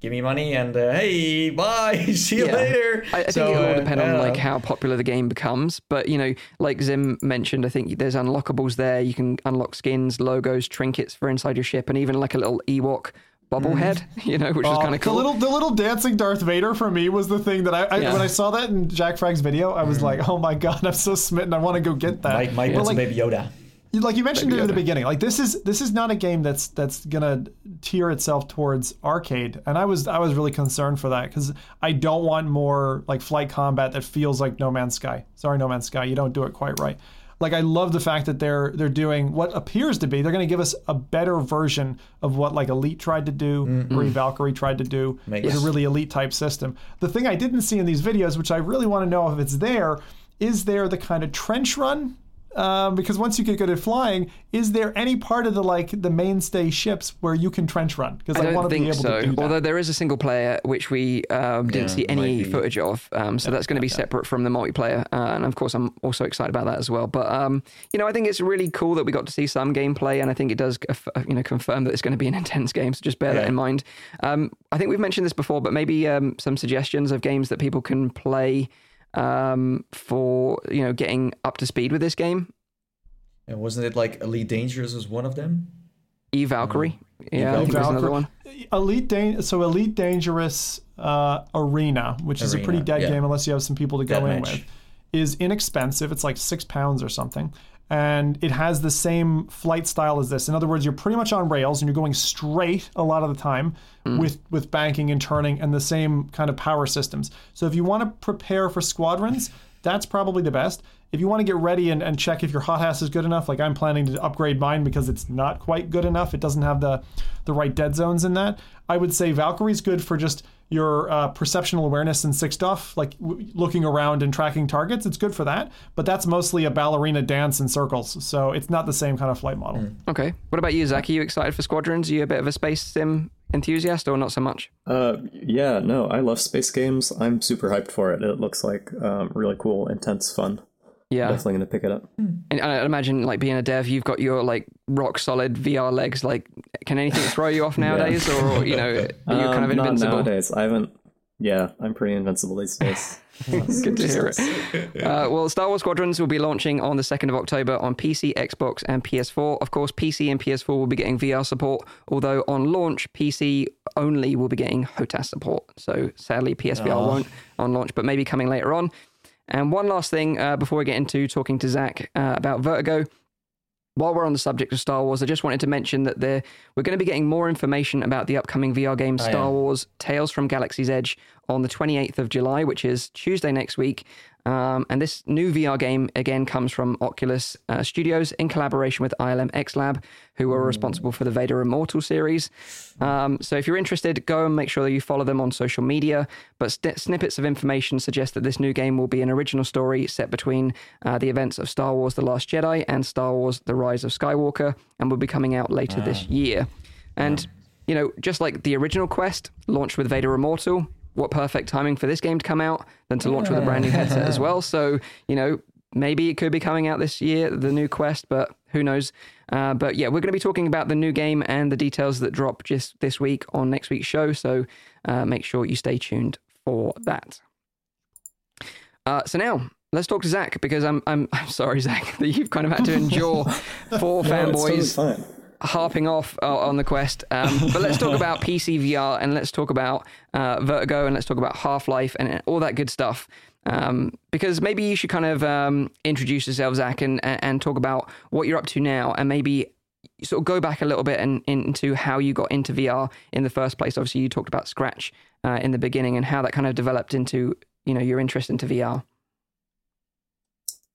give me money and uh, hey, bye, see you Yeah. later. I, I think So, it will uh, depend on yeah. like how popular the game becomes. But you know, like Zim mentioned, I think there's unlockables there. You can unlock skins, logos, trinkets for inside your ship, and even like a little Ewok bobblehead. Mm. You know, which is Oh, kind of cool. The little, the little dancing Darth Vader for me was the thing that I, I Yeah. when I saw that in Jack Fragg's video, I was mm. like, oh my god, I'm so smitten. I want to go get that. Mike, Mike But, wants like, a baby Yoda. Like you mentioned Maybe it at the beginning like this is this is not a game that's that's gonna tear itself towards arcade and i was i was really concerned for that because i don't want more like flight combat that feels like no man's sky sorry no man's sky you don't do it quite right like i love the fact that they're they're doing what appears to be they're going to give us a better version of what like elite tried to do mm-hmm. or valkyrie tried to do. Makes- with a really elite type system. The thing i didn't see in these videos which i really want to know if it's there is there the kind of trench run um, because once you get good at flying, is there any part of the like the mainstay ships where you can trench run? Because I I, want to be able so. to do that. Although there is a single player which we um, didn't Yeah, see any might footage of, um, so that's going to be separate from the multiplayer. Uh, and of course, I'm also excited about that as well. But um, you know, I think it's really cool that we got to see some gameplay, and I think it does, uh, you know, confirm that it's going to be an intense game. So just bear that in mind. Um, I think we've mentioned this before, but maybe um, some suggestions of games that people can play um, for you know getting up to speed with this game. And wasn't it like Elite Dangerous was one of them? E Valkyrie, yeah, I think another one. Elite Dan- so Elite Dangerous uh, Arena, which is a pretty dead yeah. game unless you have some people to go in Deathmatch. with, is inexpensive. It's like six pounds or something. And it has the same flight style as this. In other words, you're pretty much on rails and you're going straight a lot of the time hmm. with, with banking and turning and the same kind of power systems. So if you want to prepare for squadrons, that's probably the best. If you want to get ready and, and check if your HOTAS is good enough, like I'm planning to upgrade mine because it's not quite good enough. It doesn't have the the right dead zones in that. I would say Valkyrie's good for just your uh, perceptional awareness and sick stuff, like w- looking around and tracking targets. It's good for that, but that's mostly a ballerina dance in circles, so it's not the same kind of flight model. Okay. What about you, Zach? Are you excited for Squadrons? Are you a bit of a space sim enthusiast or not so much? Uh, yeah, no, I love space games. I'm super hyped for it. It looks like um, really cool, intense fun. Yeah. Definitely gonna pick it up. And I imagine, like, being a dev, you've got your, like, rock solid VR legs. Like, can anything throw you off nowadays? Or, you know, are you kind of Um, not invincible? nowadays. I haven't. Yeah, I'm pretty invincible these days. Good to hear it. Uh, well, Star Wars Squadrons will be launching on the 2nd of October on PC, Xbox, and PS4. Of course, PC and PS4 will be getting VR support, although on launch, PC only will be getting HOTAS support. So sadly, PSVR won't on launch, but maybe coming later on. And one last thing uh, before we get into talking to Zach uh, about Vertigo. While we're on the subject of Star Wars, I just wanted to mention that there, we're going to be getting more information about the upcoming VR game Star yeah. Wars Tales from Galaxy's Edge on the 28th of July, which is Tuesday next week. Um, and this new VR game, again, comes from Oculus uh, Studios in collaboration with ILM X Lab, who are responsible for the Vader Immortal series. Um, so if you're interested, go and make sure that you follow them on social media. But st- snippets of information suggest that this new game will be an original story set between uh, the events of Star Wars The Last Jedi and Star Wars The Rise of Skywalker, and will be coming out later this year. And, you know, just like the original Quest launched with Vader Immortal, what perfect timing for this game to come out than to launch with a brand new headset as well. So, you know, maybe it could be coming out this year, the new Quest, but who knows? Uh, but yeah, we're going to be talking about the new game and the details that drop just this week on next week's show. So uh, make sure you stay tuned for that. Uh, so now let's talk to Zach because I'm I'm, I'm sorry, Zach, that you've kind of had to endure four No, totally fanboys fine. Harping off uh, on the quest. Um, but let's talk about PC VR and let's talk about uh, Vertigo and let's talk about Half Life and all that good stuff. Um, because maybe you should kind of um, introduce yourself, Zach, and, and talk about what you're up to now and maybe sort of go back a little bit and into how you got into VR in the first place. Obviously, you talked about Scratch uh, in the beginning and how that kind of developed into you know your interest into VR.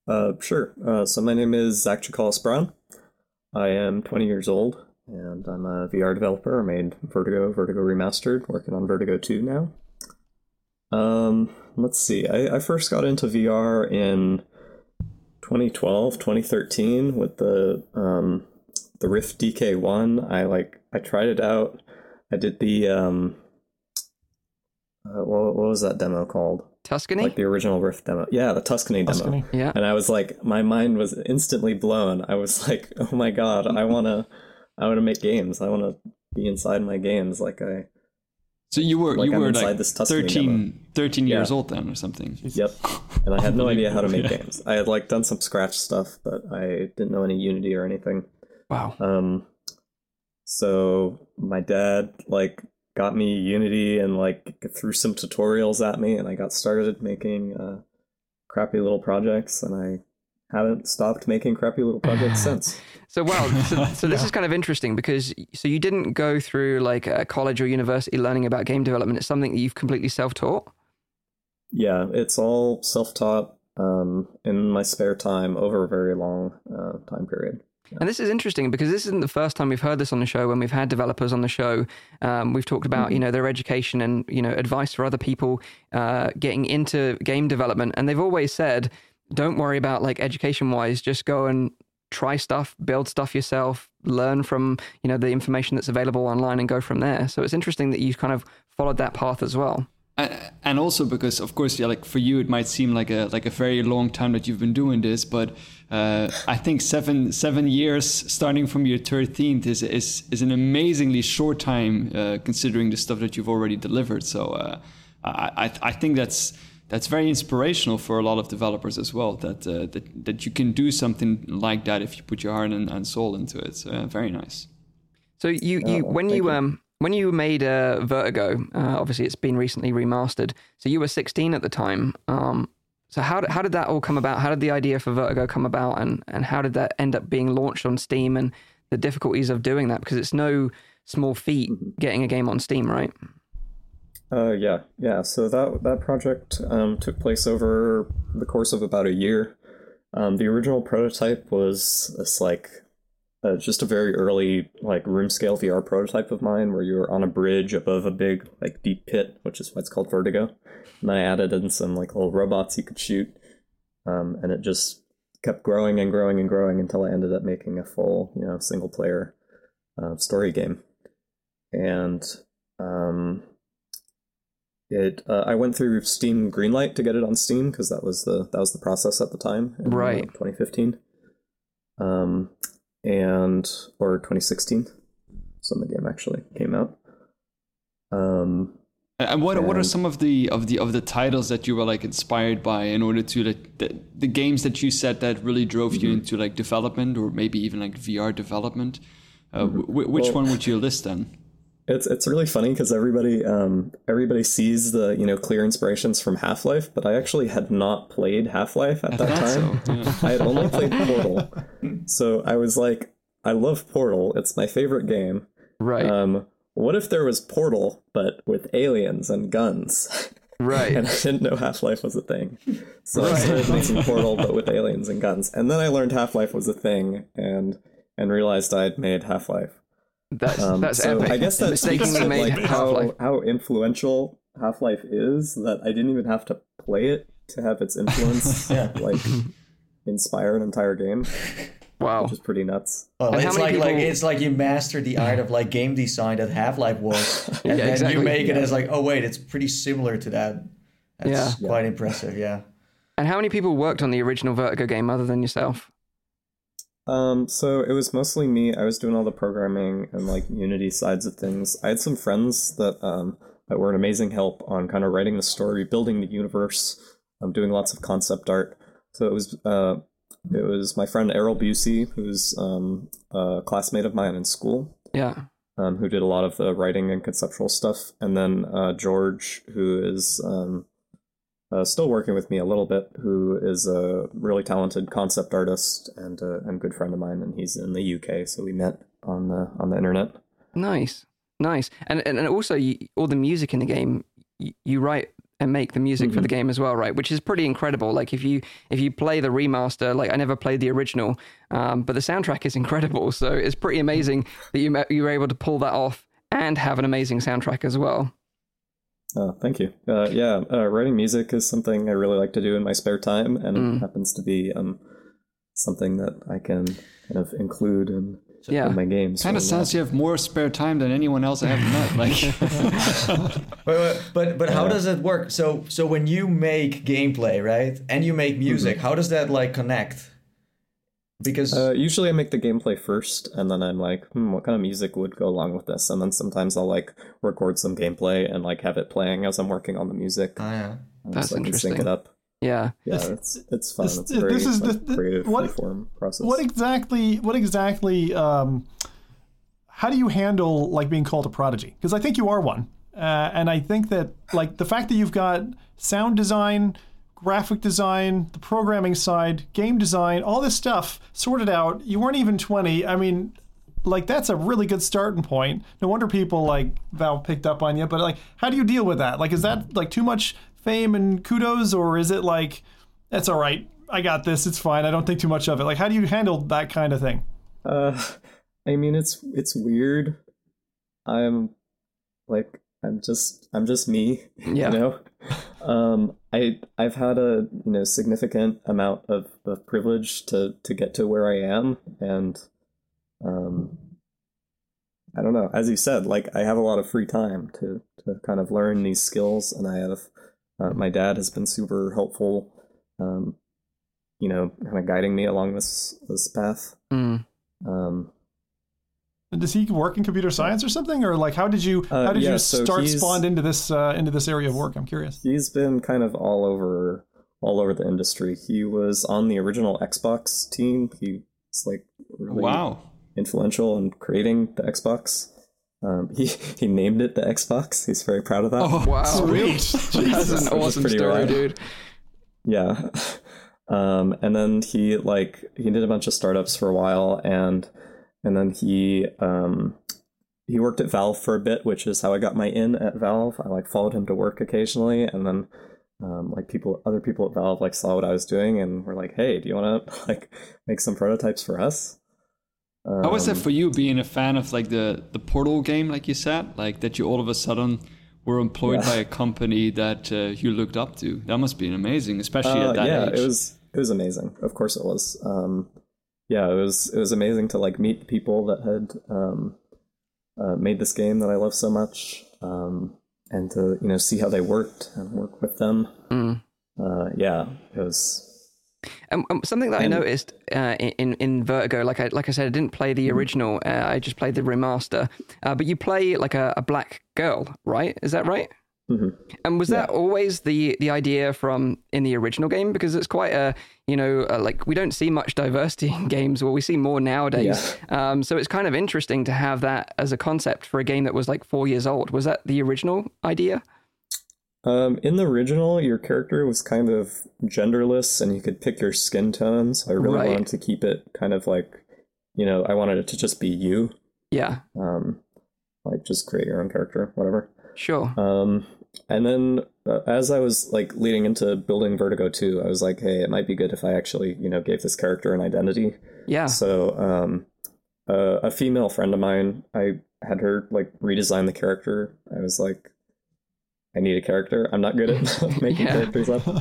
Uh, sure. Uh, so my name is Zach Tsiakalis Brown. I am 20 years old, and I'm a VR developer. I made Vertigo, Vertigo Remastered, working on Vertigo 2 now. Um, let's see. I, I first got into VR in 2012, 2013 with the um, the Rift DK1. I like I tried it out. I did the um, uh, what, what was that demo called? Tuscany. Like the original Rift demo. Yeah, the Tuscany, Tuscany. demo. yeah. And I was like, my mind was instantly blown. I was like, oh my god, I wanna, I wanna make games. I wanna be inside my games. Like I, So you were Like you I'm were like this Tuscany 13, 13 years Yeah. old then or something. yep. And I had no idea how to make Unbelievable, games. I had like done some Scratch stuff, but I didn't know any Unity or anything. Wow. Um, so my dad like got me Unity and like threw some tutorials at me, and I got started making uh, crappy little projects, and I haven't stopped making crappy little projects since. So wow, so, so this is kind of interesting because so you didn't go through like a college or university learning about game development. It's something that you've completely self-taught. Yeah, it's all self-taught um, in my spare time over a very long uh, time period. And this is interesting because this isn't the first time we've heard this on the show. When we've had developers on the show, um, we've talked about you know their education and you know advice for other people uh, getting into game development, and they've always said, don't worry about like education wise, just go and try stuff, build stuff yourself, learn from you know the information that's available online, and go from there. So it's interesting that you've kind of followed that path as well. A- and also because of course yeah like for you it might seem like a like a very long time that you've been doing this but uh, I think seven seven years starting from your 13th is is is an amazingly short time uh, considering the stuff that you've already delivered. So uh, I, I I think that's that's very inspirational for a lot of developers as well that uh, that that you can do something like that if you put your heart and, and soul into it. So, uh, very nice. So you, you Oh, when you you. um when you made uh, Vertigo, uh, obviously it's been recently remastered. So you were 16 at the time. Um, so how did, how did that all come about? How did the idea for Vertigo come about, and and how did that end up being launched on Steam, and the difficulties of doing that? Because it's no small feat getting a game on Steam, right? Uh, yeah, yeah. So that that project um, took place over the course of about a year. Um, the original prototype was this like uh, just a very early like room scale VR prototype of mine, where you were on a bridge above a big like deep pit, which is why it's called Vertigo. And I added in some like little robots you could shoot, um, and it just kept growing and growing and growing until I ended up making a full you know single player uh, story game. And um, it uh, I went through Steam Greenlight to get it on Steam because that was the that was the process at the time, in, Right. 2015, um, and or 2016, so when the game actually came out. Um, And what what are some of the of the of the titles that you were like inspired by in order to like the, the games that you said that really drove you into like development or maybe even like VR development? Uh, wh- which Well- one would you list then? It's it's really funny because everybody um, everybody sees the you know clear inspirations from Half Life, but I actually had not played Half Life at that time. so, yeah. I had only played Portal, so I was like, I love Portal. It's my favorite game. Right, Um, what if there was Portal but with aliens and guns? right. and I didn't know Half Life was a thing. So I started making Portal but with aliens and guns. And then I learned Half Life was a thing and and realized I'd made Half Life. That's Um, that's so epic. I guess that speaks to like how how influential Half Life is that I didn't even have to play it to have its influence Yeah. like inspire an entire game, Wow. which is pretty nuts. Well, it's many like like it's like you mastered the art of like game design that Half Life was, and Yeah, then exactly. you make it as like, oh wait, it's pretty similar to that. That's Yeah. quite impressive. Yeah. And how many people worked on the original Vertigo game other than yourself? Um, so it was mostly me. I was doing all the programming and like Unity sides of things. I had some friends that um that were an amazing help on kind of writing the story, building the universe, um, doing lots of concept art. So it was uh it was my friend Errol Busey, who's um a classmate of mine in school, Yeah. um, who did a lot of the writing and conceptual stuff, and then uh, George, who is um, uh, still working with me a little bit, who is a really talented concept artist and uh, and good friend of mine, and he's in the UK, so we met on the on the internet. Nice, nice, and and, and also you, all the music in the game, you, you write and make the music for the game as well, right? Which is pretty incredible. Like if you if you play the remaster, like I never played the original, um, but the soundtrack is incredible. So it's pretty amazing that you you were able to pull that off and have an amazing soundtrack as well. Oh, thank you. Uh, yeah, uh, writing music is something I really like to do in my spare time, and it happens to be um, something that I can kind of include in, Yeah. in my games. Kind of when, sounds you have more spare time than anyone else I have met. Like, But but but, but how does it work? So so when you make gameplay, right, and you make music, how does that like connect? Because Uh, usually I make the gameplay first, and then I'm like, hmm, what kind of music would go along with this? And then sometimes I'll like record some gameplay and like have it playing as I'm working on the music. Ah, yeah. That's so I can sync it up. Yeah. Yeah, This- it's it's fun. this- it's very this is the- like, the- creative what- freeform process. What exactly? What exactly? Um, how do you handle like being called a prodigy? Because I think you are one, uh, and I think that like the fact that you've got sound design, graphic design, the programming side, game design, all this stuff sorted out. You weren't even twenty. I mean, like that's a really good starting point. No wonder people like Valve picked up on you. But like, how do you deal with that? Like, is that like too much fame and kudos, or is it like that's all right? I got this. It's fine. I don't think too much of it. Like, how do you handle that kind of thing? Uh, I mean, it's it's weird. I'm like I'm just I'm just me. Yeah. You know. Um, I I've had a you know significant amount of, of privilege to to get to where I am, and um, I don't know. As you said, like I have a lot of free time to to kind of learn these skills, and I have uh, my dad has been super helpful. Um, you know, kind of guiding me along this this path. Mm. Um, Does he work in computer science or something, or like how did you Uh, how did yeah, you start he's- spawned into this uh, into this area of work? I'm curious. he's been kind of all over all over the industry. He was on the original Xbox team. He's like really Wow. influential in creating the Xbox. Um, he he named it the Xbox. He's very proud of that. oh, Wow. Sweet. That's an awesome pretty story, rad. dude. Yeah. Um, and then he like he did a bunch of startups for a while, and and then he um, he worked at Valve for a bit, which is how I got my in at Valve. I like followed him to work occasionally, and then um, like people, other people at Valve like saw what I was doing and were like, "Hey, do you want to like make some prototypes for us?" how was that Um, for you being a fan of like the the Portal game, like you said, like that you all of a sudden were employed Yeah. by a company that uh, you looked up to? That must be amazing, especially Uh, at that yeah, age. it was it was amazing. Of course, it was. Um, yeah, it was it was amazing to like meet people that had um, uh, made this game that I love so much, um, and to you know see how they worked and work with them. Mm. Uh, yeah, it was. Um, um, something that I noticed uh, in in Vertigo, like I like I said, I didn't play the original. Uh, I just played the remaster. Uh, but you play like a, a black girl, right? Is that right? Mhm. And was that always the the idea from in the original game? Because it's quite a you know uh, like we don't see much diversity in games, or we see more nowadays. Um, so it's kind of interesting to have that as a concept for a game that was like four years old. Was that the original idea? Um, in the original, your character was kind of genderless, and you could pick your skin tones. I really Right. wanted to keep it kind of like, you know, I wanted it to just be you. Yeah, Um, like just create your own character, whatever. sure. Um, and then uh, as I was like leading into building Vertigo 2, I was like, hey, it might be good if I actually, you know, gave this character an identity. Yeah, So, um, uh, a female friend of mine, I had her like redesign the character. I was like, I need a character. I'm not good at making Yeah. characters up.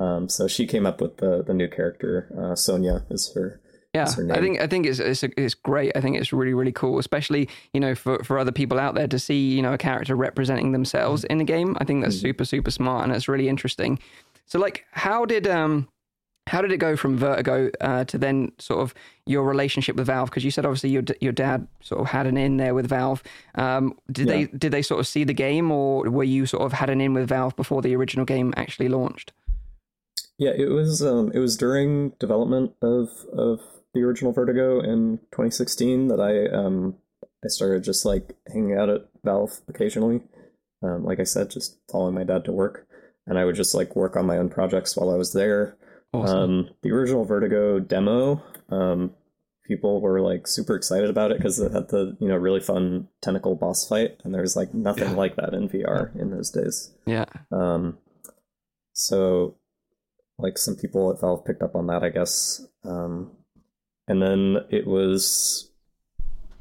Um, so she came up with the the new character. Uh, Sonia is her. Yeah, I think I think it's, it's it's great. I think it's really really cool, especially you know for, for other people out there to see you know a character representing themselves in the game. I think that's super super smart and it's really interesting. So like, how did um how did it go from Vertigo uh, to then sort of your relationship with Valve? Because you said obviously your your dad sort of had an in there with Valve. Um, did they did they sort of see the game, or were you sort of had an in with Valve before the original game actually launched? Yeah, it was um it was during development of of the original Vertigo in 2016 that I um I started just like hanging out at Valve occasionally. Um, like I said, just following my dad to work, and I would just like work on my own projects while I was there. Awesome. Um, the original Vertigo demo, um, people were like super excited about it because it had the you know really fun tentacle boss fight, and there's like nothing like that in VR in those days. Yeah. Um, so, like some people at Valve picked up on that, I guess. Um, and then it was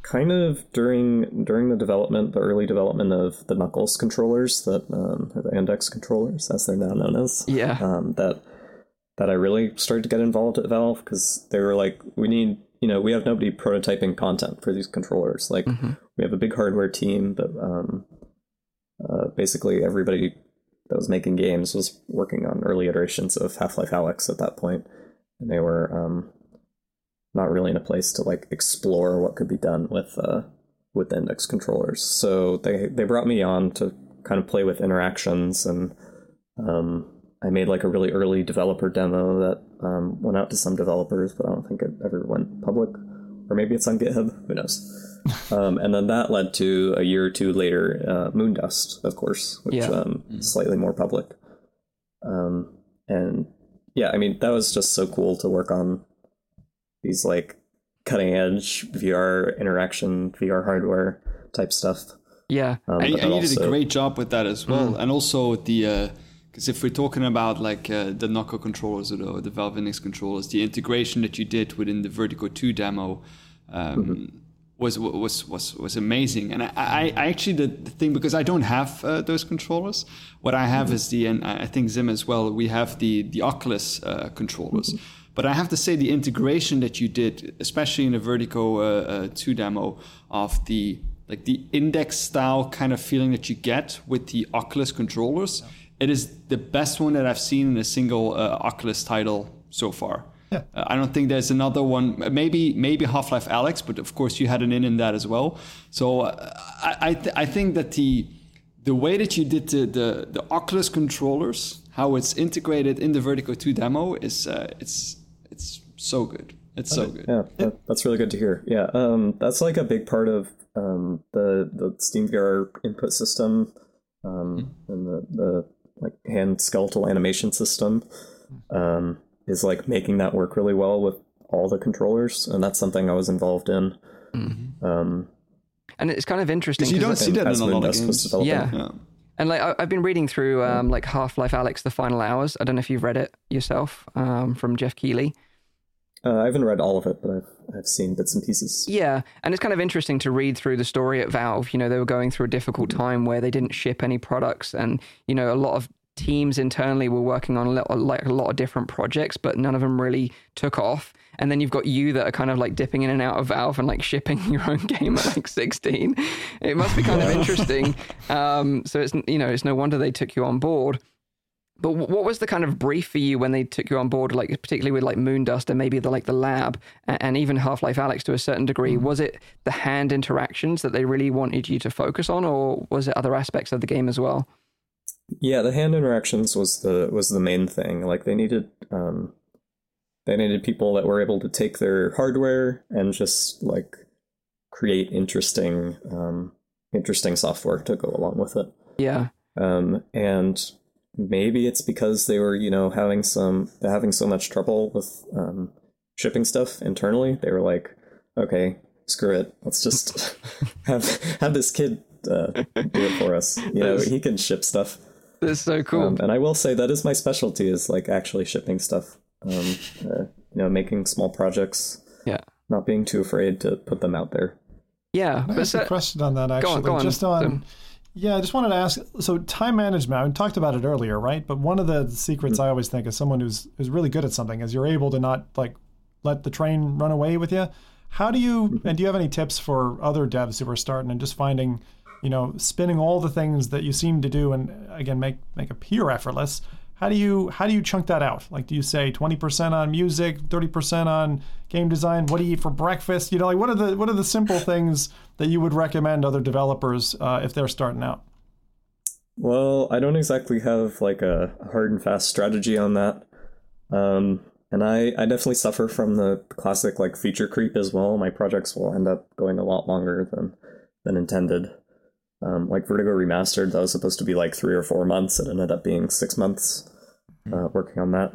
kind of during during the development, the early development of the Knuckles controllers, that um, or the Index controllers, as they're now known as. Yeah. Um, that that I really started to get involved at Valve because they were like, we need, you know, we have nobody prototyping content for these controllers. Like, we have a big hardware team, but um, uh, basically everybody that was making games was working on early iterations of Half Life Alyx at that point, and they were um, not really in a place to like explore what could be done with uh, with index controllers. So they they brought me on to kind of play with interactions, and um, I made like a really early developer demo that um, went out to some developers, but I don't think it ever went public, or maybe it's on GitHub. Who knows? um, and then that led to a year or two later, uh, Moondust, of course, which Yeah. um, is slightly more public. Um, and yeah, I mean that was just so cool to work on these like cutting edge VR interaction, VR hardware type stuff. Yeah. Um, and, and then you did a great job with that as well. And also the because if we're talking about like uh, the Knuckle controllers or the, the Valve Index controllers the integration that you did within the Vertigo 2 demo um, was was was was amazing. And I, I, I actually the, the thing because I don't have uh, those controllers what I have is the and I I think Zim as well we have the the Oculus uh, controllers but I have to say the integration that you did especially in the Vertigo uh, uh, 2 demo of the like the index style kind of feeling that you get with the Oculus controllers. It is the best one that I've seen in a single uh, Oculus title so far. Yeah. Uh, I don't think there's another one. Maybe maybe Half Life Alyx, but of course you had an in in that as well. So uh, I I, th- I think that the the way that you did the, the the Oculus controllers, how it's integrated in the Vertigo 2 demo is uh, it's it's so good. It's so good. Yeah, that, that's really good to hear. Yeah, um, that's like a big part of um, the the Steam VR input system um, and the the like hand skeletal animation system um, is like making that work really well with all the controllers, and that's something I was involved in. Um, And it's kind of interesting. Because you 'cause don't see that in a lot of Moondust games. Yeah. Yeah. And like I- I've been reading through um, like Half Life Alyx: The Final Hours. I don't know if you've read it yourself um, from Geoff Keighley. Uh, I haven't read all of it, but I've I've seen bits and pieces. Yeah, and it's kind of interesting to read through the story at Valve. You know, they were going through a difficult time where they didn't ship any products, and you know, a lot of teams internally were working on a lot, like a lot of different projects, but none of them really took off. And then you've got you that are kind of like dipping in and out of Valve and like shipping your own game at like 16. It must be kind of interesting. Um, so it's you know, it's no wonder they took you on board. But what was the kind of brief for you when they took you on board, like particularly with like Moondust and maybe the like the lab and, and even Half Life Alyx to a certain degree? Was it the hand interactions that they really wanted you to focus on, or was it other aspects of the game as well? Yeah, the hand interactions was the was the main thing. Like they needed um they needed people that were able to take their hardware and just like create interesting um interesting software to go along with it. Yeah, Um and maybe it's because they were, you know, having some having so much trouble with um shipping stuff internally. They were like, okay, screw it. Let's just have have this kid uh, do it for us. You know, he can ship stuff. that's so cool. Um, and I will say that is my specialty is like actually shipping stuff. Um, uh, you know, making small projects, yeah, not being too afraid to put them out there. yeah. Can I But ask a question on that actually? on, go on, Just on Tim. yeah, I just wanted to ask. So time management. I talked about it earlier, right? But one of the secrets I always think is someone who's who's really good at something is you're able to not like let the train run away with you. How do you and do you have any tips for other devs who are starting and just finding, you know, spinning all the things that you seem to do and again make make appear effortless? How do you how do you chunk that out? Like, do you say twenty percent on music, thirty percent on game design? What do you eat for breakfast? You know, like what are the what are the simple things that you would recommend other developers uh, if they're starting out? Well, I don't exactly have like a hard and fast strategy on that. Um, and I, I definitely suffer from the classic like feature creep as well. My projects will end up going a lot longer than than intended. Um, like Vertigo Remastered, that was supposed to be like three or four months. It ended up being six months uh, working on that.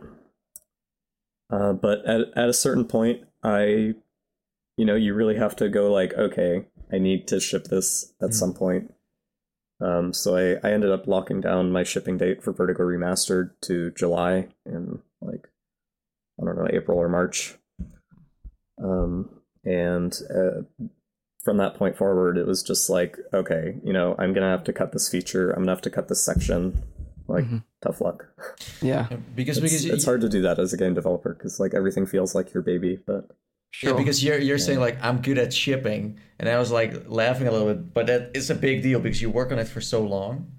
Uh, but at, at a certain point, I you know, you really have to go like, okay, I need to ship this at some point. Um, so I, I ended up locking down my shipping date for Vertigo Remastered to July in like I don't know April or March. Um, and uh, from that point forward, it was just like, okay, you know, I'm gonna have to cut this feature. I'm gonna have to cut this section. Like, mm-hmm. tough luck. Yeah. because It's, because it's hard to do that as a game developer because like everything feels like your baby. But Yeah, because you're you're saying like I'm good at shipping, and I was like laughing a little bit, but that is a big deal because you work on it for so long,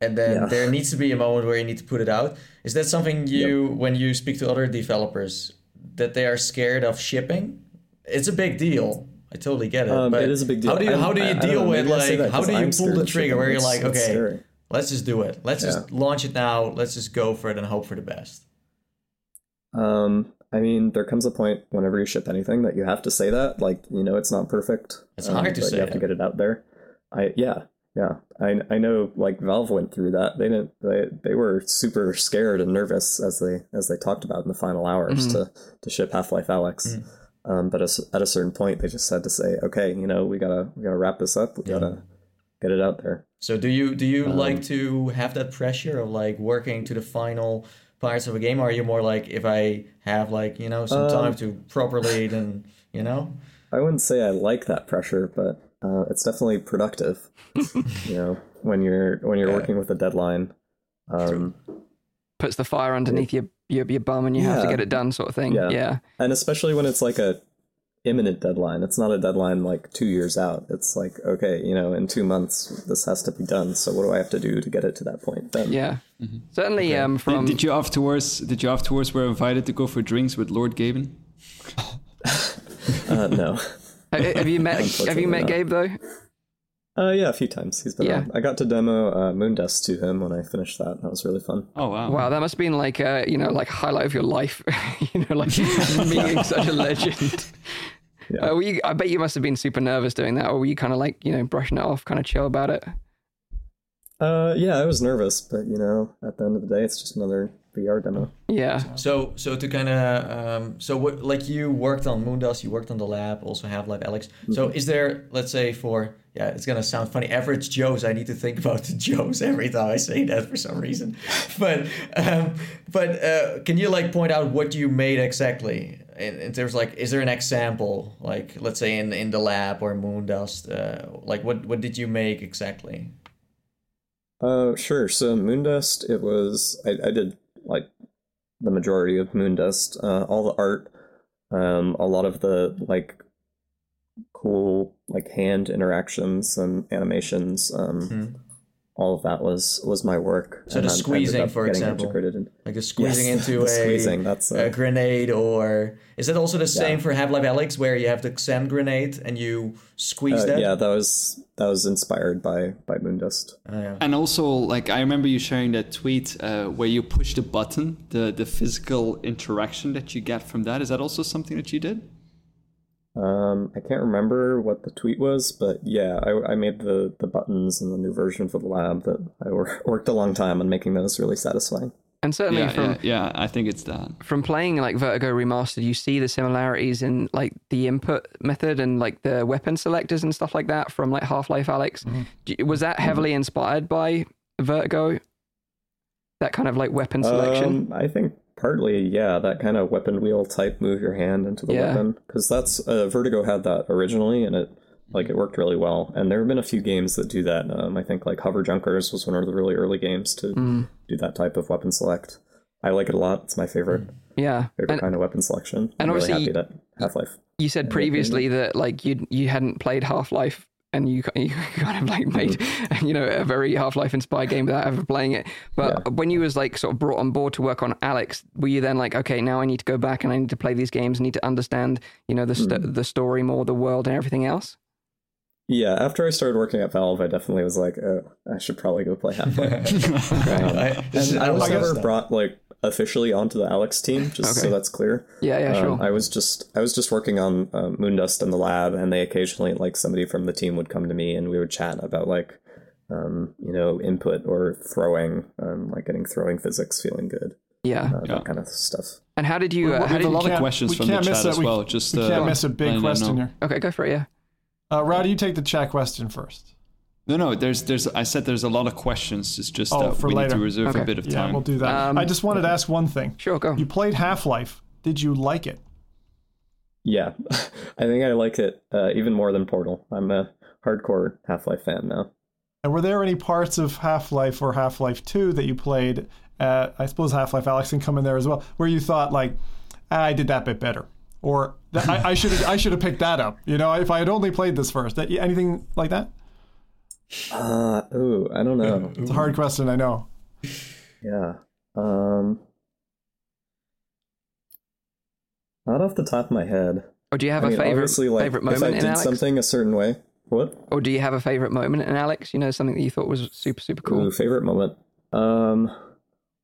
and then Yeah. there needs to be a moment where you need to put it out. Is that something you when you speak to other developers that they are scared of shipping? It's a big deal. I totally get it. Um, but it is a big deal. How do you how do you I deal with maybe I say like how do you I'm pull the trigger where you're like okay, scary. let's just do it. Let's just launch it now. Let's just go for it and hope for the best. Um, I mean, there comes a point whenever you ship anything that you have to say that. Like, you know, it's not perfect. It's um, hard to but say You have to get it out there. I yeah yeah. I I know. Like Valve went through that. They didn't. They they were super scared and nervous as they as they talked about in the final hours to to ship Half Life Alyx. Um, but at a certain point, they just had to say, okay, you know, we gotta we gotta wrap this up. We gotta get it out there. So do you do you Um, like to have that pressure of like working to the final parts of a game, or are you more like if I have like you know some Um, time to properly then you know? I wouldn't say I like that pressure, but uh, it's definitely productive. you know, when you're when you're working with a deadline. Um, Puts the fire underneath your, your your bum and you have to get it done, sort of thing. Yeah. Yeah. and especially when it's like a imminent deadline. It's not a deadline like two years out. It's like okay, you know, in two months this has to be done. So what do I have to do to get it to that point? Then Yeah. Certainly. Um. From Did, did you afterwards? Did you afterwards were invited to go for drinks with Lord Gaben? uh, no. have, have you met Have you met not. Gabe though? Uh, yeah, a few times he's been. Yeah. on. I got to demo uh, Moondust to him when I finished that. That was really fun. Oh wow! Wow, that must have been like uh, you know, like highlight of your life. you know, like meeting such a legend. Yeah. Uh, were you, I bet you must have been super nervous doing that, or were you kind of like you know brushing it off, kind of chill about it? Uh, yeah, I was nervous, but you know, at the end of the day, it's just another VR demo. Yeah. So so to kind of um, so what like you worked on Moondust, you worked on the lab, also Half Life Alyx. So Mm-hmm. is there let's say for yeah, it's gonna sound funny. Average Joes, I need to think about the Joes every time I say that for some reason. But um, but uh, can you like point out what you made exactly? In terms like, is there an example like let's say in in the lab or Moondust? Uh, like what what did you make exactly? Uh, sure. So Moondust, it was I, I did like the majority of Moondust, uh, all the art, um, a lot of the like cool like hand interactions and animations. Um, all of that was was my work. So and the I squeezing, for example. in- Like the squeezing Yes, into the a, squeezing, that's, a uh, grenade, or is that also the same Yeah. for Half Life Alyx, where you have the sand grenade and you squeeze Uh, that? yeah, that was that was inspired by by Moondust. Oh, yeah. And also, like I remember you sharing that tweet uh, where you push the button, the the physical interaction that you get from that. Is that also something that you did? Um, I can't remember what the tweet was, but yeah, I, I made the, the buttons in the new version for the lab that I wor- worked a long time on making those really satisfying. And certainly Yeah, from yeah, yeah. I think it's that. from playing like Vertigo Remastered, you see the similarities in like the input method and like the weapon selectors and stuff like that from like Half Life Alyx. Do you- Was that heavily inspired by Vertigo? That kind of like weapon selection. Um, I think partly, yeah, that kind of weapon wheel type move your hand into the Yeah. weapon because that's uh, Vertigo had that originally, and it like it worked really well. And there have been a few games that do that. Um, I think like Hover Junkers was one of the really early games to Mm. do that type of weapon select. I like it a lot. It's my favorite yeah. favorite And kind of weapon selection. and I'm really obviously- happy that Half Life you said previously that like you you hadn't played Half Life and you you kind of like made mm. you know a very Half Life inspired game without ever playing it. But when you was like sort of brought on board to work on Alyx, were you then like, okay, now I need to go back and I need to play these games, I need to understand you know the st- mm. the story more, the world, and everything else? Yeah, after I started working at Valve, I definitely was like, oh, I should probably go play Half Life. Um, I, this is- and I was never uh, brought like officially onto the Alyx team, just Okay. so that's clear. Yeah, yeah, sure. Um, I was just I was just working on uh, Moondust in the lab, and they occasionally like somebody from the team would come to me, and we would chat about like um, you know input or throwing, um, like getting throwing physics feeling good. Yeah. uh, Yeah. that kind of stuff. And how did you? Uh, We how have did a lot of questions from the chat it. as We- well. Just we uh, can't miss a big question here. okay, go for it. Yeah. Uh, Rowdy, you take the chat question first. No, no. There's, there's. I said there's a lot of questions. It's just Oh, that for we later. need to reserve Okay. a bit of Yeah, time. we'll do that. Um, I just wanted to ask one thing. Sure, go. You played Half Life. Did you like it? Yeah, I think I like it uh, even more than Portal. I'm a hardcore Half Life fan now. And were there any parts of Half Life or Half Life 2 that you played? Uh, I suppose Half Life Alyx can come in there as well, where you thought, like, ah, I did that bit better. Or "Th- I should have I should have picked that up. You know, if I had only played this first. That, anything like that? Uh, ooh, I don't know. It's a hard question, I know. Yeah. Um, not off the top of my head. Or do you have I a mean, favorite like, favorite if I moment in did Alyx? something a certain way, what? Or do you have a favorite moment in Alyx? You know, something that you thought was super super cool. Ooh, favorite moment. Um,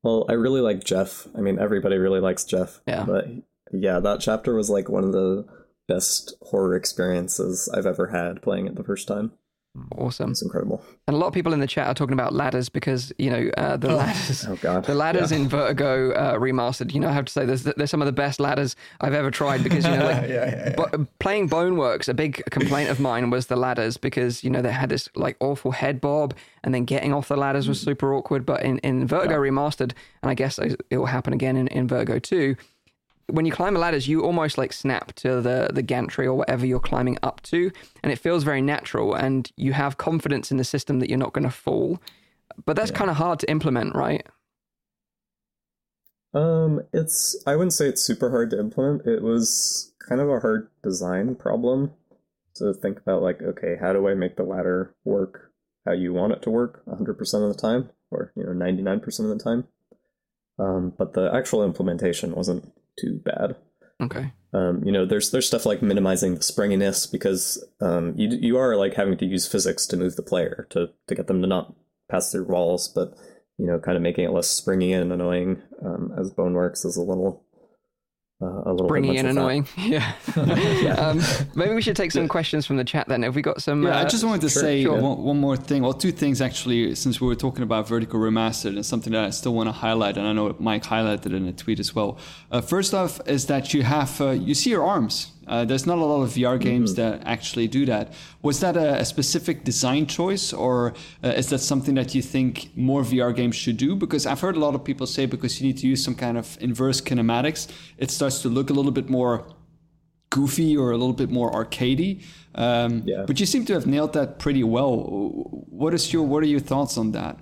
well, I really like Jeff. I mean, everybody really likes Jeff. Yeah. But yeah, that chapter was like one of the best horror experiences I've ever had playing it the first time. Awesome. It's incredible. And a lot of people in the chat are talking about ladders because you know uh, the ladders. Oh god. The ladders Yeah. in Vertigo uh, remastered, you know, I have to say there's there's some of the best ladders I've ever tried because you know, like bo- playing Boneworks, a big complaint of mine was the ladders because you know they had this like awful head bob, and then getting off the ladders was super awkward. But in in Vertigo remastered, and I guess it will happen again in in Vertigo two, when you climb ladders, you almost like snap to the the gantry or whatever you're climbing up to, and it feels very natural, and you have confidence in the system that you're not going to fall. But that's kind of hard to implement, right? Um, it's I wouldn't say it's super hard to implement. It was kind of a hard design problem to think about like, okay, how do I make the ladder work how you want it to work 100% of the time or, you know, 99% of the time. Um, but the actual implementation wasn't too bad. Okay. Um, you know, there's there's stuff like minimizing the springiness because um, you you are like having to use physics to move the player to to get them to not pass through walls, but you know, kind of making it less springy and annoying um, as Boneworks is a little uh, a little bit Springy much and annoying. Yeah. um, maybe we should take some questions from the chat then. Have we got some? Yeah, I uh, just wanted to say sure. One, one more thing. Well, two things actually, since we were talking about Vertigo Remastered and something that I still want to highlight, and I know Mike highlighted in a tweet as well. Uh, first off, is that you have uh, you see your arms. Uh, there's not a lot of VR games that actually do that. Was that a, a specific design choice, or uh, is that something that you think more VR games should do? Because I've heard a lot of people say because you need to use some kind of inverse kinematics, it starts to look a little bit more goofy or a little bit more arcadey. Um, Yeah. But you seem to have nailed that pretty well. What is your What are your thoughts on that?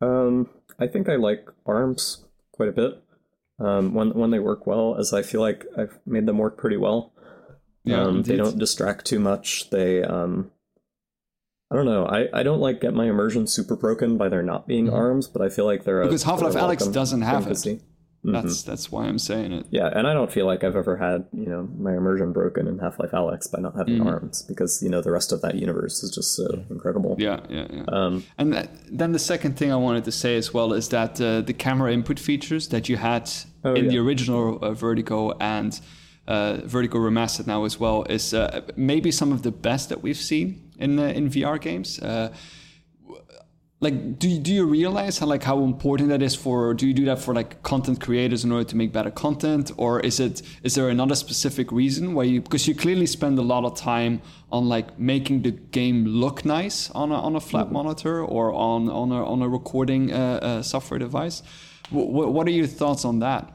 Um, I think I like arms quite a bit. Um, when when they work well, as I feel like I've made them work pretty well. Yeah, um, they don't distract too much. They, um, I don't know. I, I don't like get my immersion super broken by there not being arms, but I feel like they're a- Mm-hmm. Because Half-Life Alyx doesn't have it. Mm-hmm. That's that's why I'm saying it. Yeah, and I don't feel like I've ever had you know my immersion broken in Half Life Alyx by not having arms because you know the rest of that universe is just so incredible. Mm-hmm. Yeah, yeah, yeah. Um, And th- then the second thing I wanted to say as well is that uh, the camera input features that you had Oh, in the original uh, Vertigo and uh, Vertigo Remastered now as well is uh, maybe some of the best that we've seen in uh, in VR games. Like, do you, do you realize how like how important that is for? Do you do that for like content creators in order to make better content, or is it is there another specific reason why you because you clearly spend a lot of time on like making the game look nice on a on a flat monitor or on on a on a recording uh, uh, software device? W- what are your thoughts on that?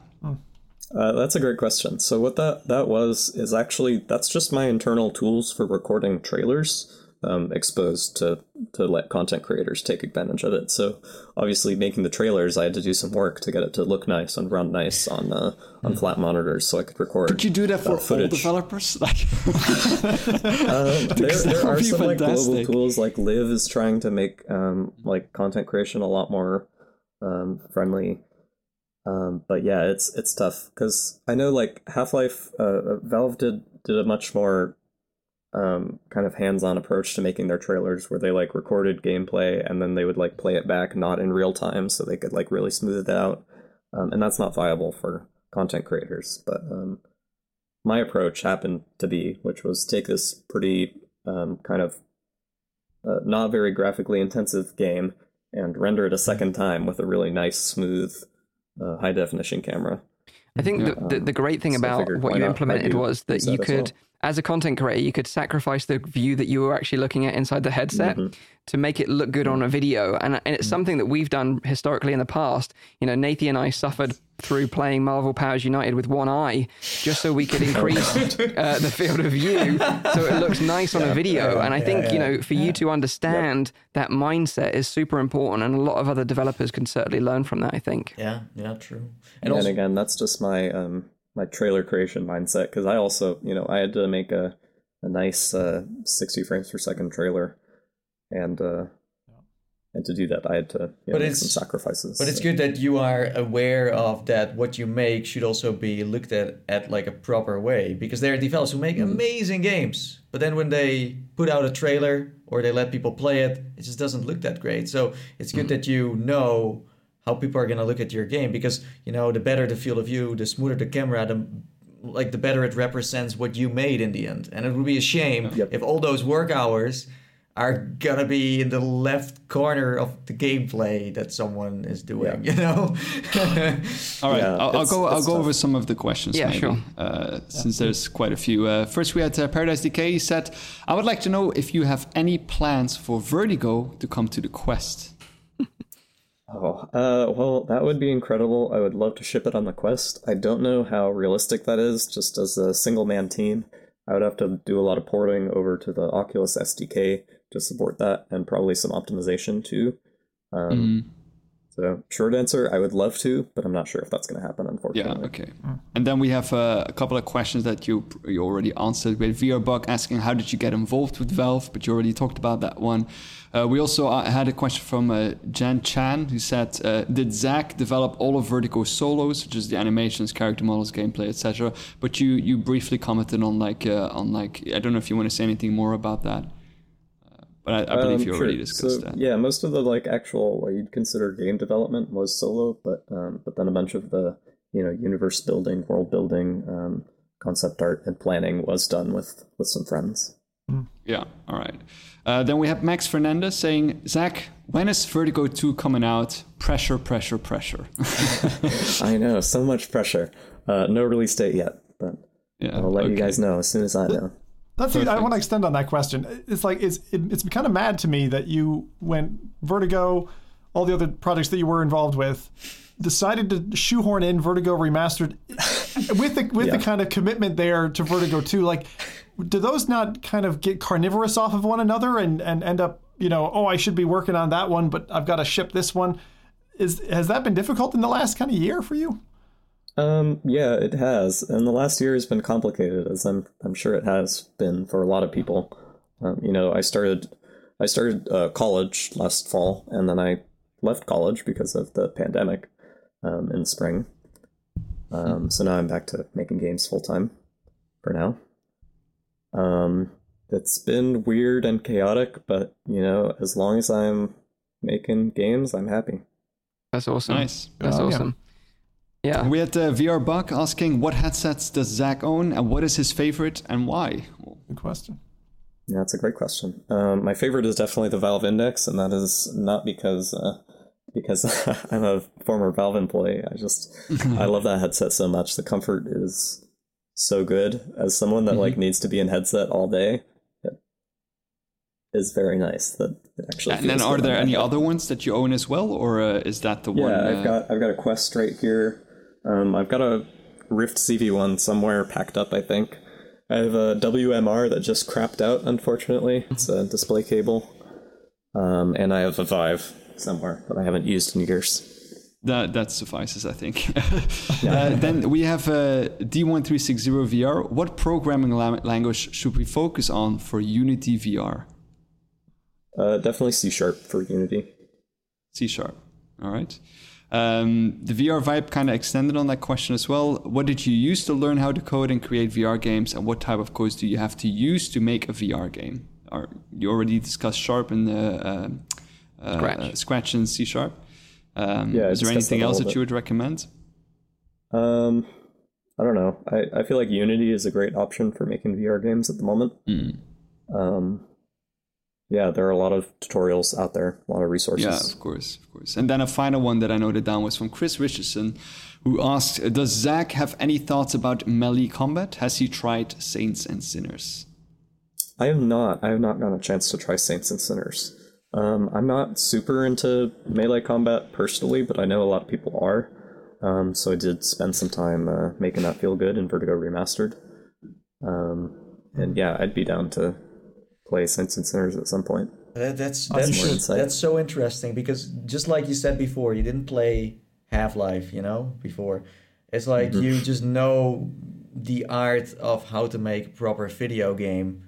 Uh, that's a great question. So what that that was is actually that's just my internal tools for recording trailers um, exposed to to let content creators take advantage of it. So obviously making the trailers, I had to do some work to get it to look nice and run nice on uh, on flat monitors, so I could record. Could you do that for all developers? Like, Uh, there, there are some like global tools like LIV is trying to make um, like content creation a lot more um, friendly. Um, but yeah, it's it's tough because I know like Half Life, uh, Valve did did a much more um, kind of hands on approach to making their trailers, where they like recorded gameplay and then they would like play it back not in real time, so they could like really smooth it out, um, and that's not viable for content creators. But um, my approach happened to be, which was take this pretty um, kind of uh, not very graphically intensive game and render it a second time with a really nice, smooth a high definition camera. I think the, the, the great thing Um, so about what you implemented was that you could, well. As a content creator, you could sacrifice the view that you were actually looking at inside the headset Mm-hmm. to make it look good on a video. And, and it's something that we've done historically in the past. You know, Nathan and I suffered through playing Marvel Powers United with one eye just so we could increase uh, the field of view so it looks nice on a video. And I think, you know, for you to understand that mindset is super important. And a lot of other developers can certainly learn from that, I think. Yeah, yeah, true. And And, also, again, that's just my um my trailer creation mindset because I also, you know, I had to make a a nice uh, 60 frames per second trailer, and uh, and to do that, I had to you know, But make it's- some sacrifices. But it's good that you are aware of that. What you make should also be looked at at like a proper way because there are developers who make amazing games, but then when they put out a trailer or they let people play it, it just doesn't look that great. So it's good that you know how people are gonna look at your game because you know the better the field of view, the smoother the camera, the like the better it represents what you made in the end. And it would be a shame Yep. if all those work hours are gonna be in the left corner of the gameplay that someone is doing. You know. All right, Yeah, I'll, I'll go. I'll go tough. over some of the questions. Yeah, maybe, sure. Uh, since there's quite a few. Uh, first, we had uh, Paradise Decay. He said, "I would like to know if you have any plans for Vertigo to come to the Quest." Oh, uh, well, that would be incredible. I would love to ship it on the Quest. I don't know how realistic that is. Just as a single man team, I would have to do a lot of porting over to the Oculus SDK to support that, and probably some optimization too. Um, So, short answer, I would love to, but I'm not sure if that's going to happen, unfortunately. Yeah. Okay. And then we have uh, a couple of questions that you you already answered with VRBug asking how did you get involved with Valve, but you already talked about that one. Uh, we also uh, had a question from uh, Jan Chan who said, uh, "Did Zach develop all of Vertigo solos, such as the animations, character models, gameplay, etc.?" But you you briefly commented on like uh, on like I don't know if you want to say anything more about that. But I, I believe Um, you already sure. discussed so, that. Yeah, most of the like actual what you'd consider game development was solo, but um, but then a bunch of the you know universe building, world building, um, concept art, and planning was done with with some friends. Yeah, all right. Uh, then we have Max Fernandez saying, Zach, when is Vertigo 2 coming out? Pressure, pressure, pressure. I know, so much pressure. Uh, no release date yet, but yeah, I'll let you guys know as soon as I know. That's it. I want to extend on that question. It's like it's it, it's kind of mad to me that you went Vertigo, all the other projects that you were involved with, decided to shoehorn in Vertigo remastered with the with the kind of commitment there to Vertigo 2. Like, do those not kind of get carnivorous off of one another and and end up you know oh I should be working on that one but I've got to ship this one. Is has that been difficult in the last kind of year for you? Um, yeah, it has, and the last year has been complicated, as I'm I'm sure it has been for a lot of people. Um, you know, I started I started uh, college last fall, and then I left college because of the pandemic um, in spring. Um, so now I'm back to making games full time for now. Um, it's been weird and chaotic, but you know, as long as I'm making games, I'm happy. That's awesome. Nice. That's yeah. awesome. Yeah. We had uh, VR Buck asking, what headsets does Zach own and what is his favorite and why? Good question. Yeah, that's a great question. Um, my favorite is definitely the Valve Index, and that is not because uh, because I'm a former Valve employee. I just I love that headset so much. The comfort is so good. As someone that like needs to be in headset all day, it is very nice that it actually. And then are there any head. other ones that you own as well or uh, is that the one? Yeah, uh, I've got I've got a Quest right here. Um, I've got a Rift CV1 somewhere packed up. I think. I have a WMR that just crapped out. Unfortunately, it's a display cable. Um, and I have a Vive somewhere that I haven't used in years. That that suffices, I think. uh, then we have uh, D1360 VR. What programming la- language should we focus on for Unity VR? Uh, definitely C sharp for Unity. C sharp. All right. Um, the VR vibe kind of extended on that question as well. What did you use to learn how to code and create VR games, and what type of codes do you have to use to make a VR game? Or you already discussed Sharp and uh, uh, uh, Scratch. Scratch and C Sharp. Um, Yeah, is there anything else that bit. you would recommend? Um, I don't know. I, I feel like Unity is a great option for making VR games at the moment. Mm. Um, yeah, there are a lot of tutorials out there, a lot of resources. Yeah, of course, of course. And then a final one that I noted down was from Chris Richardson, who asked, "Does Zach have any thoughts about melee combat? Has he tried Saints and Sinners?" I have not. I have not gotten a chance to try Saints and Sinners. Um, I'm not super into melee combat personally, but I know a lot of people are. Um, so I did spend some time uh, making that feel good in Vertigo Remastered. Um, and yeah, I'd be down to play Saints and Sinners at some point. That, that's you that's that's so interesting because just like you said before, you didn't play Half Life, you know, before. It's like Mm-hmm. you just know the art of how to make a proper video game.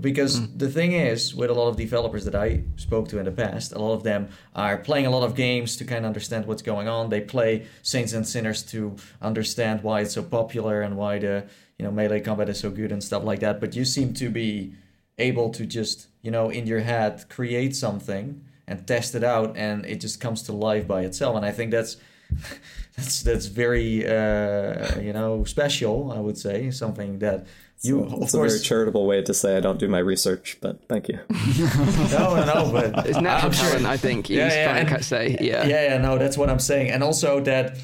Because Mm. the thing is, with a lot of developers that I spoke to in the past, a lot of them are playing a lot of games to kind of understand what's going on. They play Saints and Sinners to understand why it's so popular and why the you know melee combat is so good and stuff like that. But you seem to be able to just you know in your head create something and test it out, and it just comes to life by itself. And I think that's that's that's very uh, you know special. I would say something that you It's of a very charitable way to say I don't do my research, but thank you. no no no but It's natural I'm sure- talent, I think. He's Yeah, yeah, trying to and- say, yeah. yeah yeah no that's what i'm saying and also that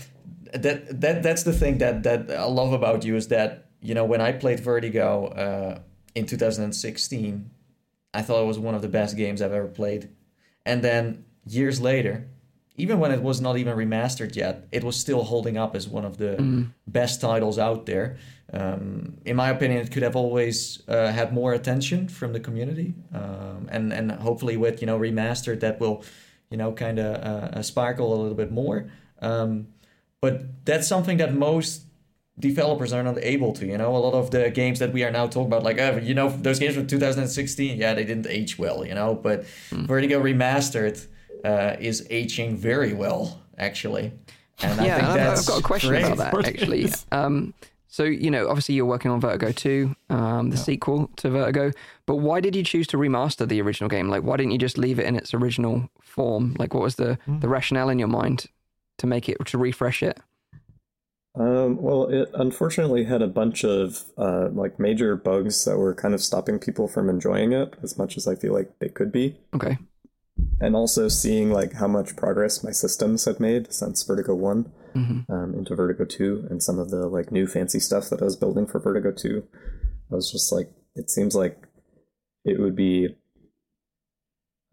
that that that's the thing that that i love about you is that you know when i played vertigo uh, in 2016 i thought it was one of the best games i've ever played. And then years later even when it was not even remastered yet it was still holding up as one of the best titles out there. Um, in my opinion it could have always uh, had more attention from the community um, and and hopefully with you know remastered that will you know kind of uh, uh, sparkle a little bit more. Um, but that's something that most developers are not able to you know a lot of the games that we are now talking about like oh, you know those games from 2016 yeah they didn't age well you know but vertigo remastered uh, is aging very well actually and i yeah, think I've, that's I've got a question great. about that actually. Um, so you know, obviously you're working on Vertigo 2, um, the sequel to Vertigo, but why did you choose to remaster the original game? Like, why didn't you just leave it in its original form? Like, what was the the rationale in your mind to make it to refresh it? Um, well, it unfortunately had a bunch of uh, like major bugs that were kind of stopping people from enjoying it as much as I feel like they could be. Okay, and also seeing like how much progress my systems have made since Vertigo One um, into Vertigo Two, and some of the like new fancy stuff that I was building for Vertigo Two. I was just like, it seems like it would be